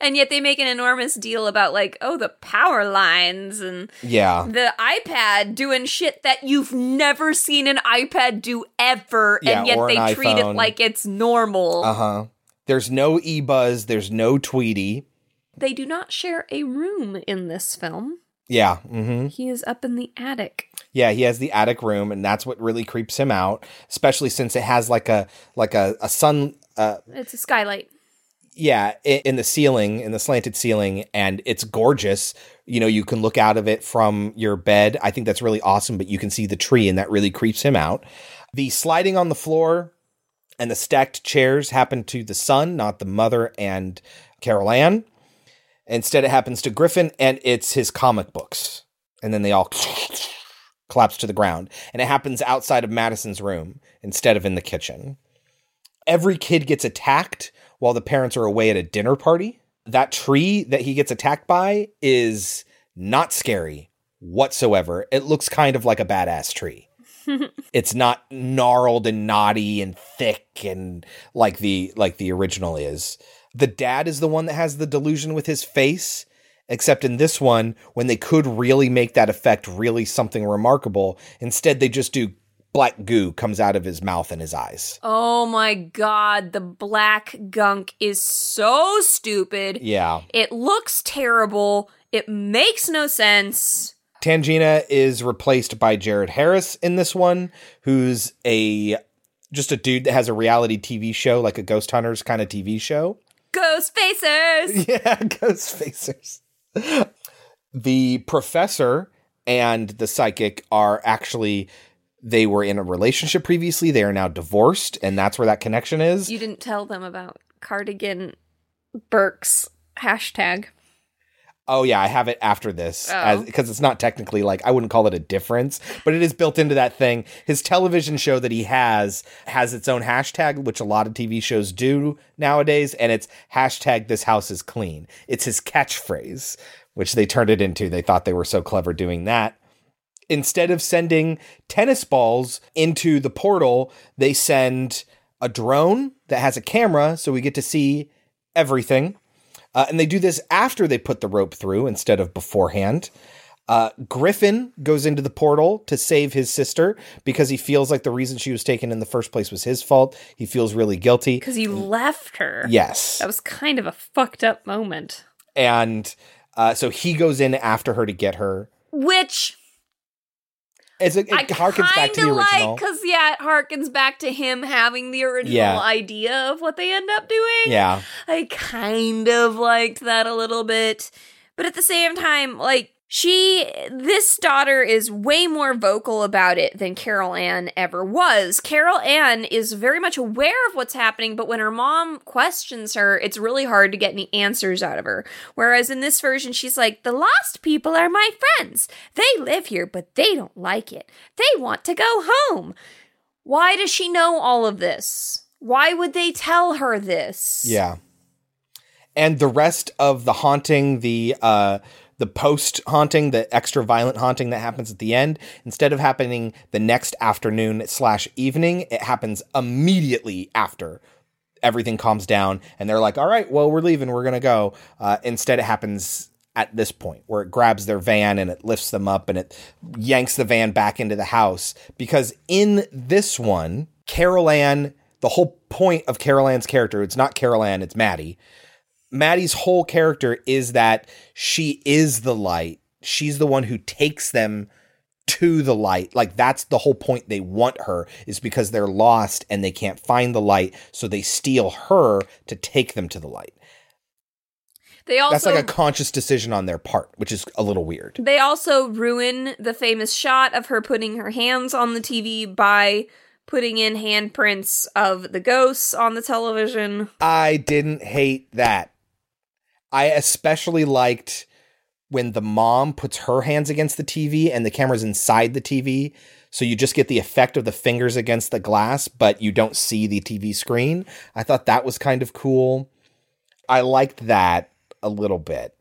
And yet they make an enormous deal about, like, oh, the power lines and Yeah. the iPad doing shit that you've never seen an iPad do ever, Yeah, and yet they treat it like it's normal. Uh-huh. There's no e-buzz, there's no Tweety. They do not share a room in this film. Yeah. Mm-hmm. He is up in the attic. Yeah, he has the attic room, and that's what really creeps him out, especially since it has like a like a, a sun. Uh, It's a skylight. yeah, i- in the ceiling, in the slanted ceiling, and it's gorgeous. You know, you can look out of it from your bed. I think that's really awesome, but you can see the tree, and that really creeps him out. The sliding on the floor and the stacked chairs happen to the son, not the mother and Carol Anne. Instead, it happens to Griffin, and it's his comic books. And then they all collapse to the ground. And it happens outside of Madison's room instead of in the kitchen. Every kid gets attacked while the parents are away at a dinner party. That tree that he gets attacked by is not scary whatsoever. It looks kind of like a badass tree. it's not gnarled and knotty and thick and like the like the original is. The dad is the one that has the delusion with his face, except in this one when they could really make that effect really something remarkable, instead they just do black goo comes out of his mouth and his eyes. Oh my god, the black gunk is so stupid. Yeah. It looks terrible. It makes no sense. Tangina is replaced by Jared Harris in this one, who's a just a dude that has a reality TV show, like a Ghost Hunters kind of TV show. Ghost facers. yeah, Ghost Facers. the professor and the psychic are actually they were in a relationship previously. They are now divorced, and that's where that connection is. You didn't tell them about Carrigan Burke's hashtag. Oh yeah, I have it after this Oh. because it's not technically like I wouldn't call it a difference, but it is built into that thing. His television show that he has has its own hashtag, which a lot of TV shows do nowadays, and it's hashtag This House is Clean. It's his catchphrase, which they turned it into. They thought they were so clever doing that. Instead of sending tennis balls into the portal, they send a drone that has a camera, so we get to see everything. Uh, and they do this after they put the rope through instead of beforehand. Uh, Griffin goes into the portal to save his sister because he feels like the reason she was taken in the first place was his fault. He feels really guilty. Because he left her. Yes. That was kind of a fucked up moment. And uh, so he goes in after her to get her. Which It's a, it I harkens back to the original. like because yeah, it harkens back to him having the original Yeah. idea of what they end up doing. Yeah. I kind of liked that a little bit, but at the same time, like she, this daughter is way more vocal about it than Carol Anne ever was. Carol Anne is very much aware of what's happening, but when her mom questions her, it's really hard to get any answers out of her. Whereas in this version, she's like, the lost people are my friends. They live here, but they don't like it. They want to go home. Why does she know all of this? Why would they tell her this? Yeah. And the rest of the haunting, the uh the post haunting, the extra violent haunting that happens at the end, instead of happening the next afternoon slash evening, it happens immediately after everything calms down, and they're like, "All right, well, we're leaving, we're gonna go." Uh, instead, it happens at this point where it grabs their van and it lifts them up and it yanks the van back into the house because in this one, Carol Anne, the whole point of Carol Anne's character, it's not Carol Anne, it's Maddie. Maddie's whole character is that she is the light. She's the one who takes them to the light. Like that's the whole point they want her is because they're lost and they can't find the light, so they steal her to take them to the light. They also that's like a conscious decision on their part, which is a little weird. They also ruin the famous shot of her putting her hands on the TV by putting in handprints of the ghosts on the television. I didn't hate that. I especially liked when the mom puts her hands against the TV and the camera's inside the TV. So you just get the effect of the fingers against the glass, but you don't see the TV screen. I thought that was kind of cool. I liked that a little bit.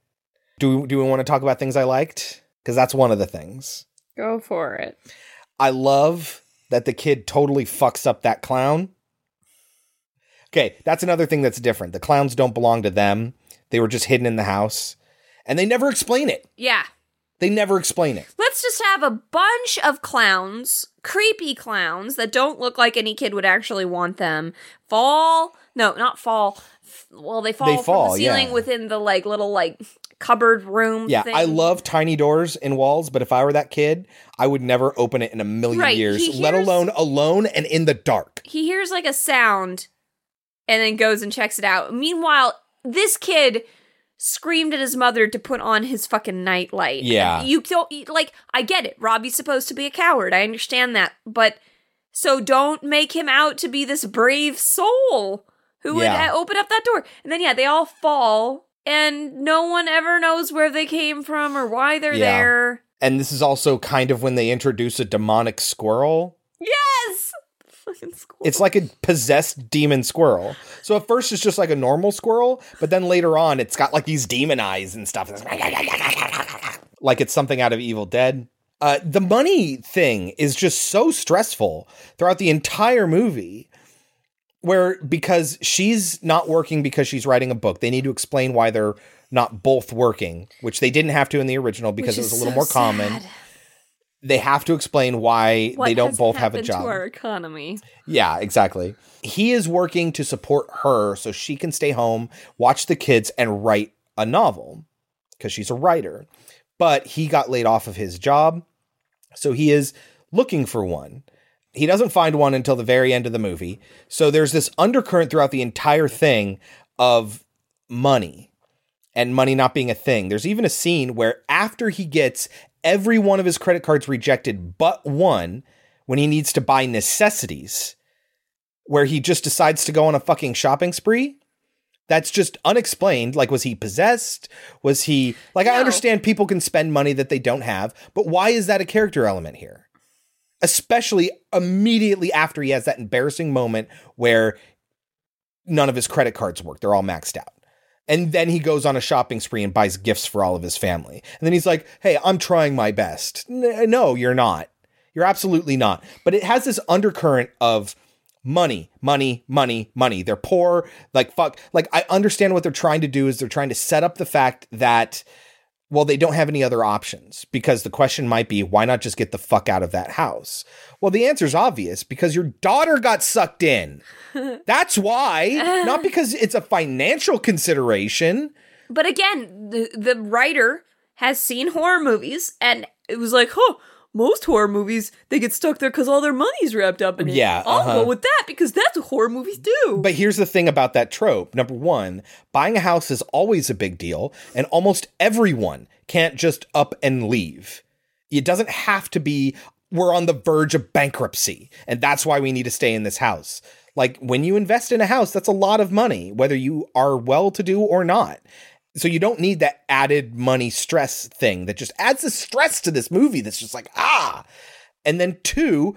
Do we, do we want to talk about things I liked? Because that's one of the things. Go for it. I love that the kid totally fucks up that clown. Okay, that's another thing that's different. The clowns don't belong to them. They were just hidden in the house. And they never explain it. Yeah. They never explain it. Let's just have a bunch of clowns, creepy clowns that don't look like any kid would actually want them. Fall, no, not fall. Well, they fall, They from fall, the ceiling yeah. within the like little like cupboard room. Yeah, thing. I love tiny doors in walls, but if I were that kid, I would never open it in a million Right, years, he let alone alone and in the dark. He hears like a sound, and then goes and checks it out. Meanwhile, this kid screamed at his mother to put on his fucking nightlight. Yeah. you don't like. I get it. Robbie's supposed to be a coward. I understand that, but so don't make him out to be this brave soul who would Yeah. uh, open up that door. And then yeah, they all fall, and no one ever knows where they came from or why they're Yeah. there. And this is also kind of when they introduce a demonic squirrel. Yes. Fucking squirrel. It's like a possessed demon squirrel. So at first it's just like a normal squirrel, but then later on it's got like these demon eyes and stuff. Like it's something out of Evil Dead. Uh, the money thing is just so stressful throughout the entire movie. Where because she's not working because she's writing a book, they need to explain why they're not both working, which they didn't have to in the original because it was a little so more common. They have to explain why What they don't both have a job. To our economy. Yeah, exactly. He is working to support her so she can stay home, watch the kids, and write a novel because she's a writer. But he got laid off of his job, so he is looking for one. He doesn't find one until the very end of the movie. So there's this undercurrent throughout the entire thing of money and money not being a thing. There's even a scene where after he gets every one of his credit cards rejected but one, when he needs to buy necessities, where he just decides to go on a fucking shopping spree. That's just unexplained. Like, was he possessed? Was he like? I understand people can spend money that they don't have, but why is that a character element here? Especially immediately after he has that embarrassing moment where none of his credit cards work; they're all maxed out. And then he goes on a shopping spree and buys gifts for all of his family. And then he's like, "Hey, I'm trying my best." No, you're not. You're absolutely not. But it has this undercurrent of money, money, money, money. They're poor. Like fuck. Like I understand what they're trying to do is they're trying to set up the fact that well, they don't have any other options because the question might be why not just get the fuck out of that house? Well, the answer's obvious because your daughter got sucked in. That's why, not because it's a financial consideration. But again, the the writer has seen horror movies, and it was like, huh. Most horror movies, they get stuck there because all their money's wrapped up in it. Yeah, I'll uh-huh. go with that because that's what horror movies do. But here's the thing about that trope. Number one, buying a house is always a big deal, and almost everyone can't just up and leave. It doesn't have to be, we're on the verge of bankruptcy, and that's why we need to stay in this house. Like when you invest in a house, that's a lot of money, whether you are well to do or not. So you don't need that added money stress thing that just adds the stress to this movie that's just like, ah. And then two,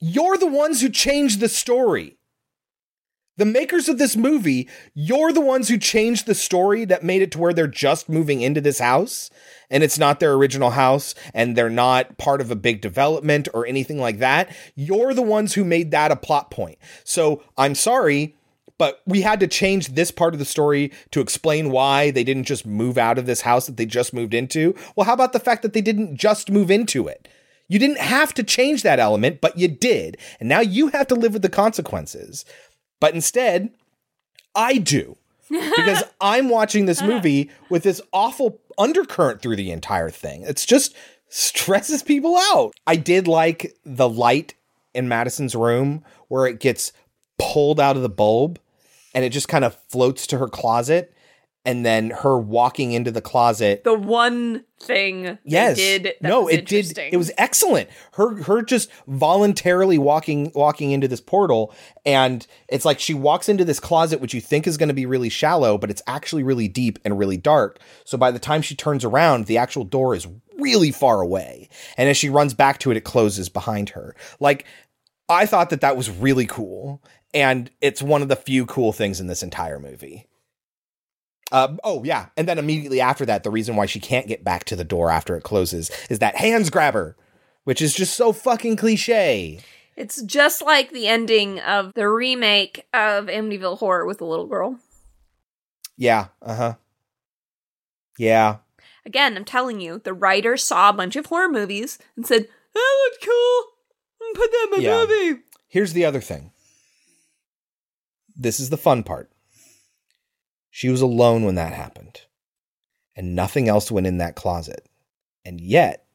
you're the ones who changed the story. The makers of this movie, you're the ones who changed the story that made it to where they're just moving into this house and it's not their original house and they're not part of a big development or anything like that. You're the ones who made that a plot point. So I'm sorry, but we had to change this part of the story to explain why they didn't just move out of this house that they just moved into. Well, how about the fact that they didn't just move into it? You didn't have to change that element, but you did. And now you have to live with the consequences. But instead, I do. because I'm watching this uh-huh. movie with this awful undercurrent through the entire thing. It's just stresses people out. I did like the light in Madison's room where it gets pulled out of the bulb and it just kind of floats to her closet and then her walking into the closet the one thing yes. did that no was it did it was excellent. Her her just voluntarily walking walking into this portal and it's like she walks into this closet which you think is going to be really shallow but it's actually really deep and really dark. So by the time she turns around the actual door is really far away and as she runs back to it it closes behind her. Like i thought that that was really cool and it's one of the few cool things in this entire movie uh, oh yeah, and then immediately after that, the reason why she can't get back to the door after it closes is that hands grabber, which is just so fucking cliche. It's just like the ending of the remake of Amityville Horror with the little girl. Yeah, uh huh. Yeah, Again, I'm telling you, the writer saw a bunch of horror movies and said, "That looked cool. Put that in my Yeah. movie." Here's the other thing. This is the fun part. She was alone when that happened. and nothing else went in that closet. And yet,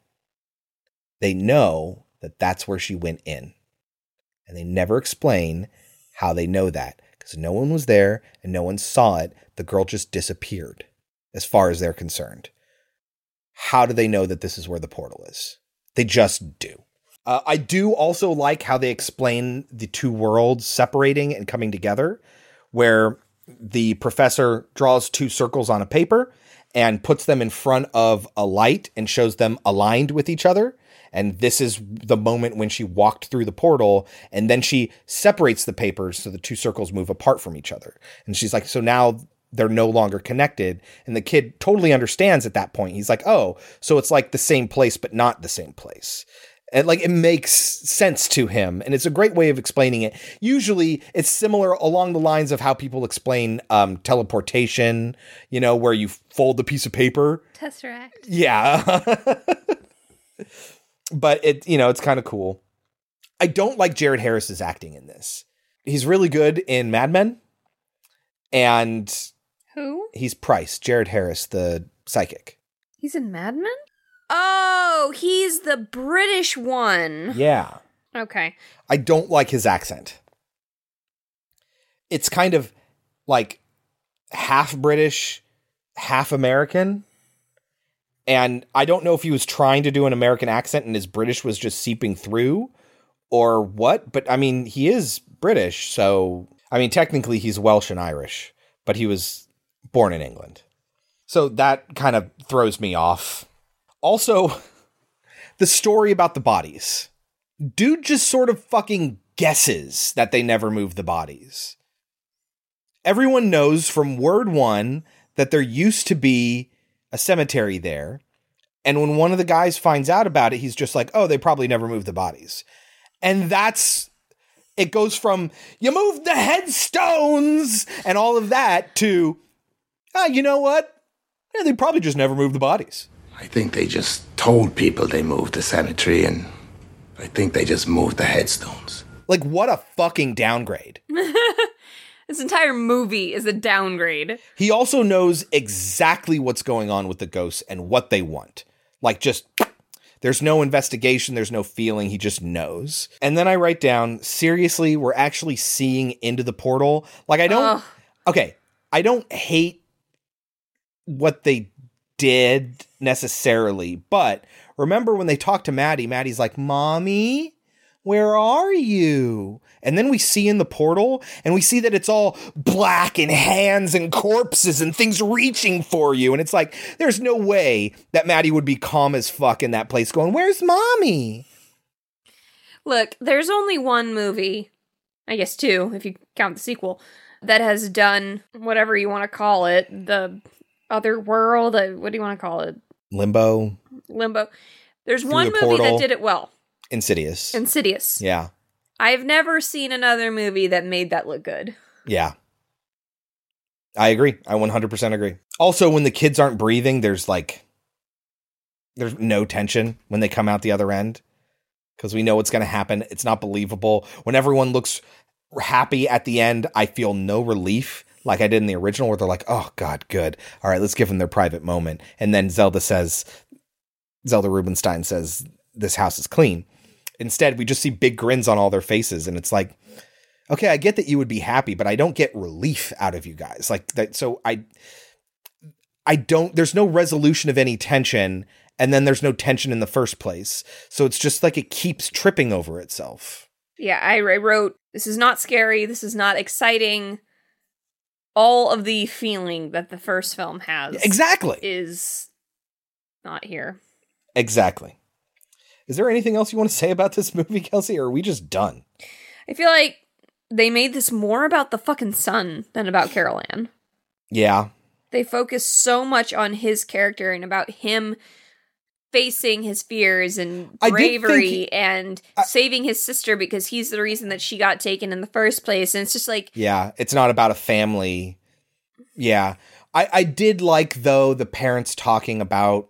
they know that that's where she went in. And they never explain how they know that because no one was there and no one saw it. The girl just disappeared, as far as they're concerned. How do they know that this is where the portal is? They just do. Uh, I do also like how they explain the two worlds separating and coming together, where the professor draws two circles on a paper and puts them in front of a light and shows them aligned with each other. And this is the moment when she walked through the portal, and then she separates the papers so the two circles move apart from each other. And she's like, so now they're no longer connected. And the kid totally understands at that point. He's like, oh, so it's like the same place, but not the same place. And like it makes sense to him. And it's a great way of explaining it. Usually it's similar along the lines of how people explain um, teleportation, you know, where you fold the piece of paper. Tesseract. Yeah. but it, you know, it's kind of cool. I don't like Jared Harris's acting in this. He's really good in Mad Men. And Who? he's Pryce, Jared Harris, the psychic. He's in Mad Men? Oh, he's the British one. Yeah. Okay. I don't like his accent. It's kind of like half British, half American. And I don't know if he was trying to do an American accent and his British was just seeping through or what, but I mean, he is British, so I mean, technically he's Welsh and Irish, but he was born in England. So that kind of throws me off. Also, the story about the bodies. Dude just sort of fucking guesses that they never moved the bodies. Everyone knows from word one that there used to be a cemetery there. And when one of the guys finds out about it, he's just like, oh, they probably never moved the bodies. And that's it goes from you moved the headstones and all of that to, ah, you know what? Yeah, they probably just never moved the bodies. I think they just told people they moved the cemetery, and I think they just moved the headstones. Like, what a fucking downgrade. This entire movie is a downgrade. He also knows exactly what's going on with the ghosts and what they want. Like, just there's no investigation, there's no feeling, he just knows. And then I write down, seriously, we're actually seeing into the portal. Like, I don't, Ugh. okay, I don't hate what they did necessarily, but remember when they talk to Maddie, Maddie's like, Mommy, where are you? And then we see in the portal and we see that it's all black and hands and corpses and things reaching for you. And it's like, there's no way that Maddie would be calm as fuck in that place going, Where's mommy? Look, there's only one movie, I guess two, if you count the sequel, that has done whatever you want to call it. The other world, uh, what do you want to call it? Limbo, Limbo. There's Through one the movie portal. that did it well Insidious. Insidious. yeah. I've never seen another movie that made that look good. Yeah. I agree. I 100% agree. Also, when the kids aren't breathing, there's like, there's no tension when they come out the other end because we know what's going to happen. It's not believable. When everyone looks happy at the end, I feel no relief like I did in the original where they're like, oh, God, good. All right, let's give them their private moment. And then Zelda says, Zelda Rubinstein says, this house is clean. Instead, we just see big grins on all their faces. And it's like, okay, I get that you would be happy, but I don't get relief out of you guys. Like that. So I, I don't, there's no resolution of any tension. And then there's no tension in the first place. So it's just like it keeps tripping over itself. Yeah, I, I wrote, this is not scary, this is not exciting. All of the feeling that the first film has Exactly. is not here. Exactly. Is there anything else you want to say about this movie, Kelsey, or are we just done? I feel like they made this more about the fucking son than about Carol Anne. Yeah. They focus so much on his character and about him facing his fears and bravery and saving his sister because he's the reason that she got taken in the first place. And it's just like, Yeah. It's not about a family. Yeah. I, I did like, though, the parents talking about.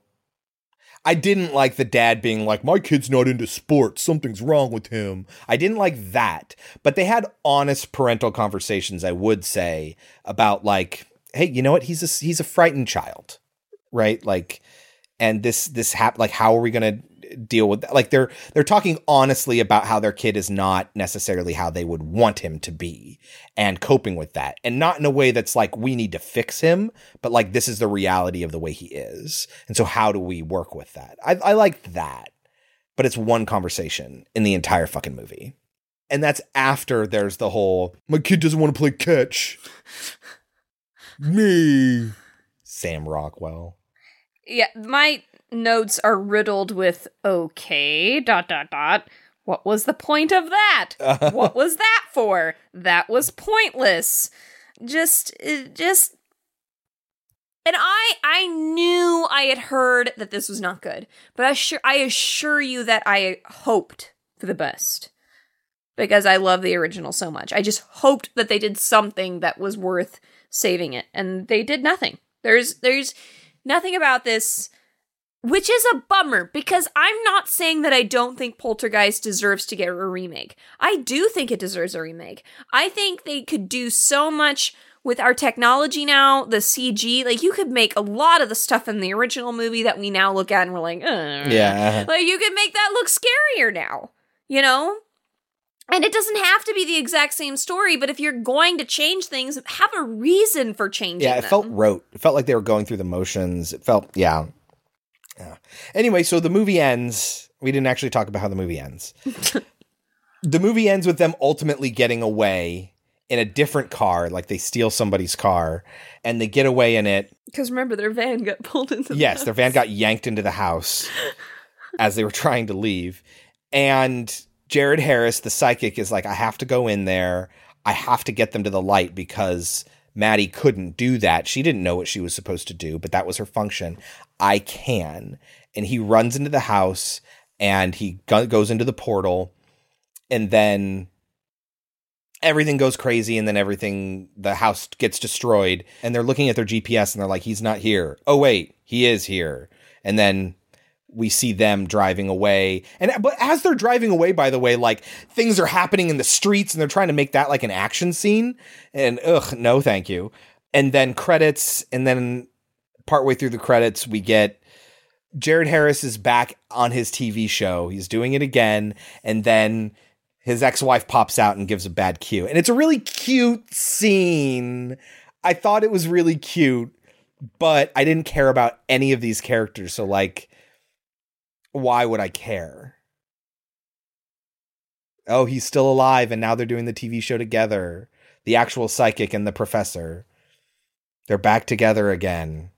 I didn't like the dad being like, my kid's not into sports. Something's wrong with him. I didn't like that. But they had honest parental conversations, I would say, about like, hey, you know what? He's a, he's a frightened child. right? Like, and this this hap- like how are we going to deal with that? Like they're they're talking honestly about how their kid is not necessarily how they would want him to be and coping with that. And not in a way that's like we need to fix him, but like this is the reality of the way he is. And so how do we work with that? I I liked that. But it's one conversation in the entire fucking movie. And that's after there's the whole my kid doesn't want to play catch. Me. Sam Rockwell. Yeah, my notes are riddled with okay, dot dot dot. What was the point of that? what was that for? That was pointless. Just uh, just and I I knew I had heard that this was not good, but I sure I assure you that I hoped for the best. Because I love the original so much. I just hoped that they did something that was worth saving it and they did nothing. There's there's nothing about this which is a bummer because I'm not saying that I don't think Poltergeist deserves to get a remake. I do think it deserves a remake. I think they could do so much with our technology now, the CG. Like you could make a lot of the stuff in the original movie that we now look at and we're like, Ugh. Yeah. Uh-huh. Like you could make that look scarier now, you know? And it doesn't have to be the exact same story, but if you're going to change things, have a reason for changing Yeah, it them. felt rote. It felt like they were going through the motions. It felt, yeah. Yeah. Anyway, so the movie ends. We didn't actually talk about how the movie ends. the movie ends with them ultimately getting away in a different car, like they steal somebody's car and they get away in it. Because remember, their van got pulled into the Yes, their van got yanked into the house as they were trying to leave. And Jared Harris, the psychic, is like, I have to go in there. I have to get them to the light because Maddie couldn't do that. She didn't know what she was supposed to do, but that was her function. I can. And he runs into the house and he go- goes into the portal. And then everything goes crazy and then everything the house gets destroyed and they're looking at their GPS and they're like he's not here. Oh wait, he is here. And then we see them driving away. And but as they're driving away by the way, like things are happening in the streets and they're trying to make that like an action scene and ugh, no thank you. And then credits and then partway through the credits we get Jared Harris is back on his TV show. He's doing it again and then his ex-wife pops out and gives a bad cue. And it's a really cute scene. I thought it was really cute, but I didn't care about any of these characters. So like why would I care? Oh, he's still alive and now they're doing the TV show together. The actual psychic and the professor. They're back together again.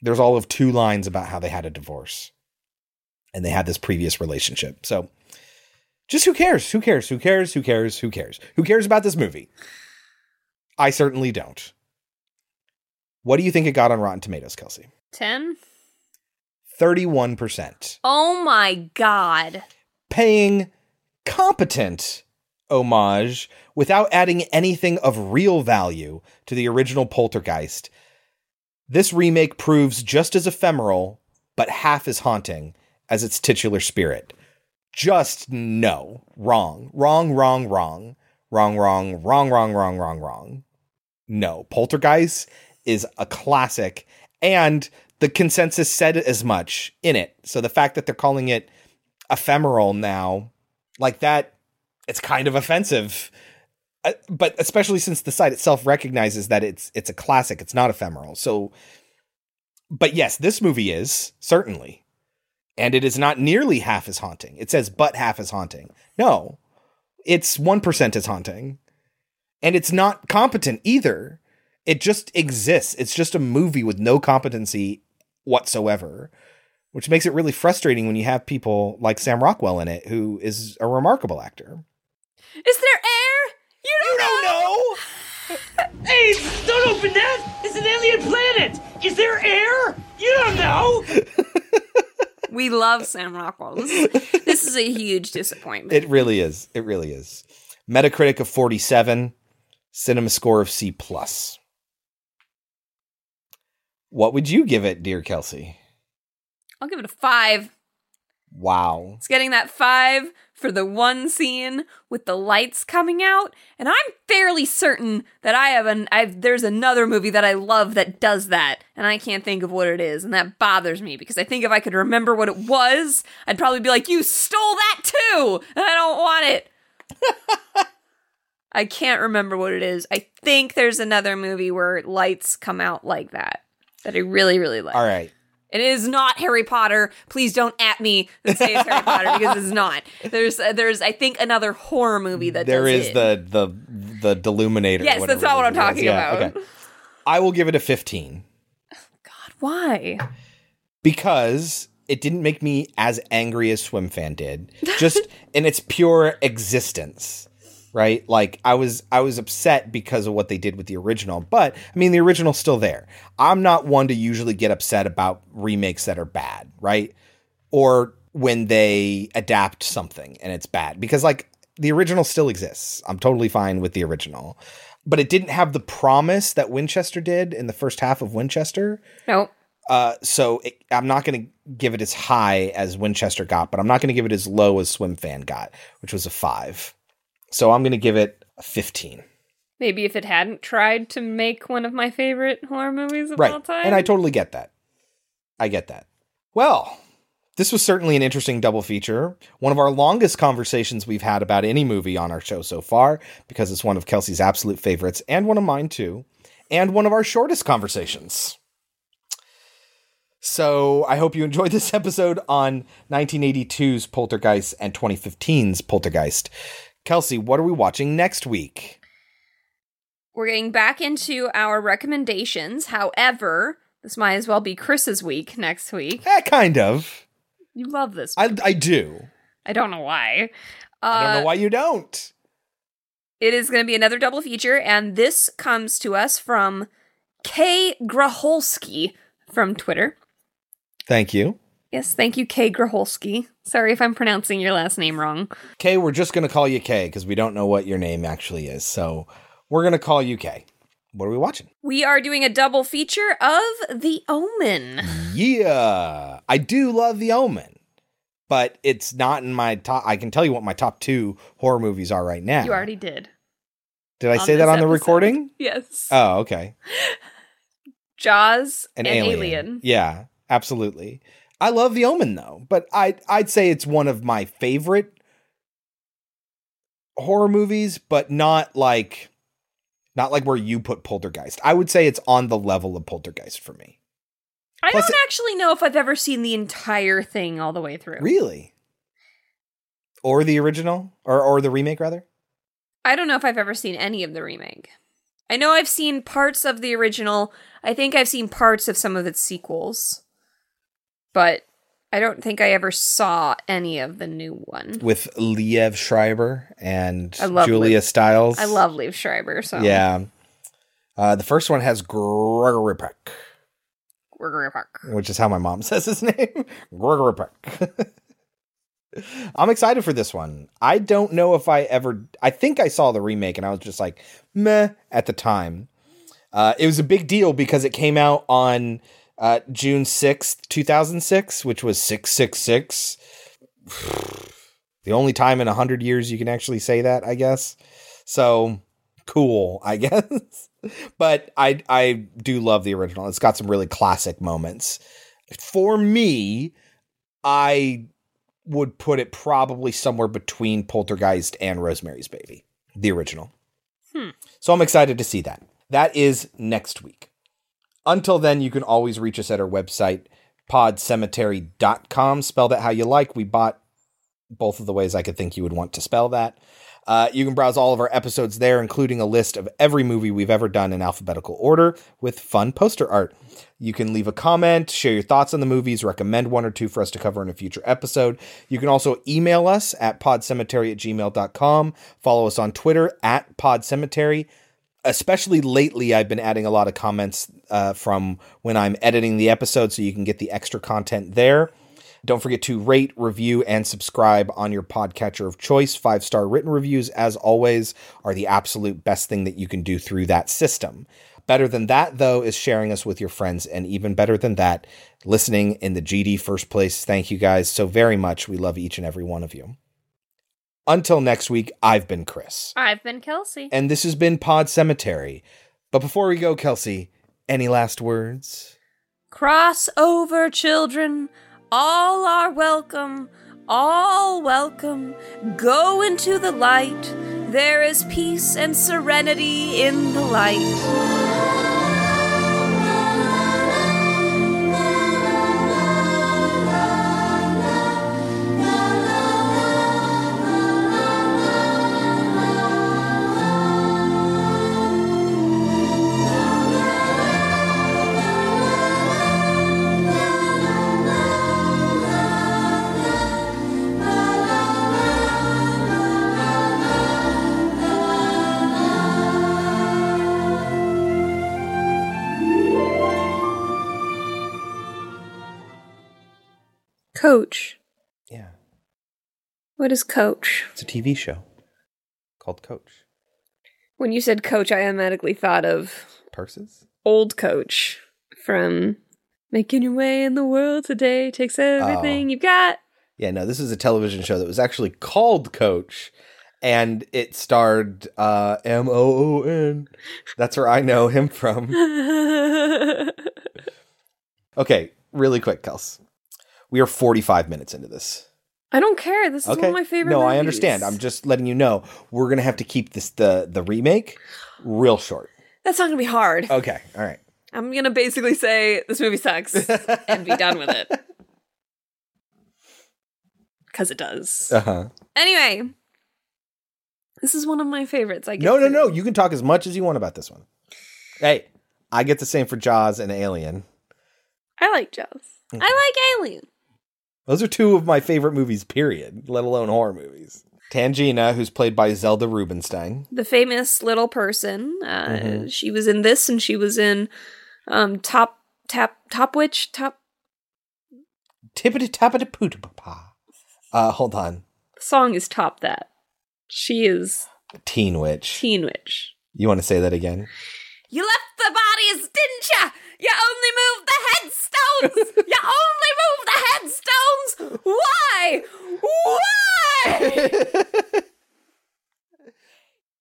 There's all of two lines about how they had a divorce. And they had this previous relationship. So just who cares? Who cares? Who cares? Who cares? Who cares? Who cares about this movie? I certainly don't. What do you think it got on Rotten Tomatoes, Kelsey? 10? 31%. Oh my god. Paying competent homage without adding anything of real value to the original Poltergeist. This remake proves just as ephemeral, but half as haunting as its titular spirit. Just no. Wrong. Wrong, wrong, wrong. Wrong, wrong, wrong, wrong, wrong, wrong, wrong. No. Poltergeist is a classic, and the consensus said as much in it. So the fact that they're calling it ephemeral now, like that, it's kind of offensive. Uh, but especially since the site itself recognizes that it's it's a classic, it's not ephemeral. So, but yes, this movie is certainly, and it is not nearly half as haunting. It says but half as haunting. No, it's one percent as haunting, and it's not competent either. It just exists. It's just a movie with no competency whatsoever, which makes it really frustrating when you have people like Sam Rockwell in it, who is a remarkable actor. Is there air? You don't, know. Hey, don't open that! It's an alien planet! Is there air? You don't know! We love Sam Rockwell. This is, this is a huge disappointment. It really is. It really is. Metacritic of 47, cinema score of C plus. What would you give it, dear Kelsey? I'll give it a five. Wow. It's getting that five for the one scene with the lights coming out, and I'm fairly certain that I have an I've there's another movie that I love that does that, and I can't think of what it is, and that bothers me because I think if I could remember what it was, I'd probably be like, "You stole that too, and I don't want it." I can't remember what it is. I think there's another movie where lights come out like that that I really really like. All right. It is not Harry Potter. Please don't at me and say it's Harry Potter because it's not. There's uh, there's I think another horror movie that There does is it. the the the Deluminator. Yes, that's not what I'm talking Yeah, about. Okay. I will give it a 15 God, Why? because it didn't make me as angry as Swim Fan did. Just in its pure existence. Right? Like I was I was upset because of what they did with the original, but I mean the original's still there. I'm not one to usually get upset about remakes that are bad, right? Or when they adapt something and it's bad because like the original still exists. I'm totally fine with the original. But it didn't have the promise that Winchester did in the first half of Winchester. Nope. Uh, so it, I'm not going to give it as high as Winchester got, but I'm not going to give it as low as Swim Fan got, which was a five. So I'm going to give it a 15. Maybe if it hadn't tried to make one of my favorite horror movies of right. all time. And I totally get that. I get that. Well, this was certainly an interesting double feature. One of our longest conversations we've had about any movie on our show so far, because it's one of Kelsey's absolute favorites, and one of mine too, and one of our shortest conversations. So I hope you enjoyed this episode on 1982's Poltergeist and 2015's Poltergeist. Kelsey, what are we watching next week? We're getting back into our recommendations. However, this might as well be Chris's week next week. Eh, kind of. You love this. I, I do. I don't know why. I don't Uh, know why you don't. It is going to be another double feature, and this comes to us from Kay Graholski from Twitter. Thank you. Yes, thank you, Kay Graholski. Sorry if I'm pronouncing your last name wrong. Kay, we're just going to call you Kay because we don't know what your name actually is. So we're going to call you Kay. What are we watching? We are doing a double feature of The Omen. Yeah. I do love The Omen, but it's not in my top. I can tell you what my top two horror movies are right now. You already did. Did I say that on the recording? Yes. Oh, okay. Jaws An and alien. Alien. Yeah, absolutely. I love The Omen though, but I I'd say it's one of my favorite horror movies, but not like not like where you put Poltergeist. I would say it's on the level of Poltergeist for me. I Plus don't actually know if I've ever seen the entire thing all the way through. Really? Or the original or or the remake rather? I don't know if I've ever seen any of the remake. I know I've seen parts of the original. I think I've seen parts of some of its sequels. But I don't think I ever saw any of the new one. With Liev Schreiber and Julia Liev- Stiles. I love Liev Schreiber, so Yeah. Uh, the first one has Gregory Peck, Gregory Peck. which is how my mom says his name. Gregory Peck. I'm excited for this one. I don't know if I ever. I think I saw the remake and I was just like, meh at the time. Uh, it was a big deal because it came out on uh, June 6th, 2006, which was 666. the only time in 100 years you can actually say that, I guess. So cool, I guess. but I I do love the original. It's got some really classic moments. For me, I would put it probably somewhere between Poltergeist and Rosemary's Baby, the original. Hmm. So I'm excited to see that. That is next week. Until then, you can always reach us at our website, podcemetery.com. Spell that how you like. We bought both of the ways I could think you would want to spell that. Uh, you can browse all of our episodes there, including a list of every movie we've ever done in alphabetical order with fun poster art. You can leave a comment, share your thoughts on the movies, recommend one or two for us to cover in a future episode. You can also email us at podcemetery at gmail.com. Follow us on Twitter at podcemetery. Especially lately, I've been adding a lot of comments uh, from when I'm editing the episode, so you can get the extra content there. Don't forget to rate, review, and subscribe on your podcatcher of choice. Five star written reviews, as always, are the absolute best thing that you can do through that system. Better than that, though, is sharing us with your friends. And even better than that, listening in the GD first place. Thank you guys so very much. We love each and every one of you. Until next week, I've been Chris. I've been Kelsey. And this has been Pod Cemetery. But before we go, Kelsey, any last words? Cross over, children. All are welcome. All welcome. Go into the light. There is peace and serenity in the light. Coach. Yeah. What is Coach? It's a TV show called Coach. When you said Coach, I automatically thought of Purses? old Coach from Making Your Way in the World Today takes everything Oh. you've got. Yeah, no, this is a television show that was actually called Coach, and it starred uh, M O O N. That's where I know him from. Okay, really quick, Kels. We are 45 minutes into this. I don't care. This is okay. one of my favorite no, I understand. I'm just letting you know we're gonna have to keep this the the remake real short. That's not going to be hard. Okay, all right. I'm going to basically say this movie sucks and be done with it. Because it does. Uh huh. Anyway, this is one of my favorites. I No, no, no. You can talk as much as you want about this one. Hey, I get the same for Jaws and Alien. I like Jaws. I like Alien. Those are two of my favorite movies, period, let alone horror movies. Tangina, who's played by Zelda Rubinstein. The famous little person. Uh, Mhm. She was in this, and she was in um, Top Tap Top Witch Top. Tippity tappity poot papa. Uh, hold on. The song is Top That. She is Teen Witch. Teen Witch. You want to say that again? You left the bodies, didn't ya? You only move the headstones! you only move the headstones! Why? Why?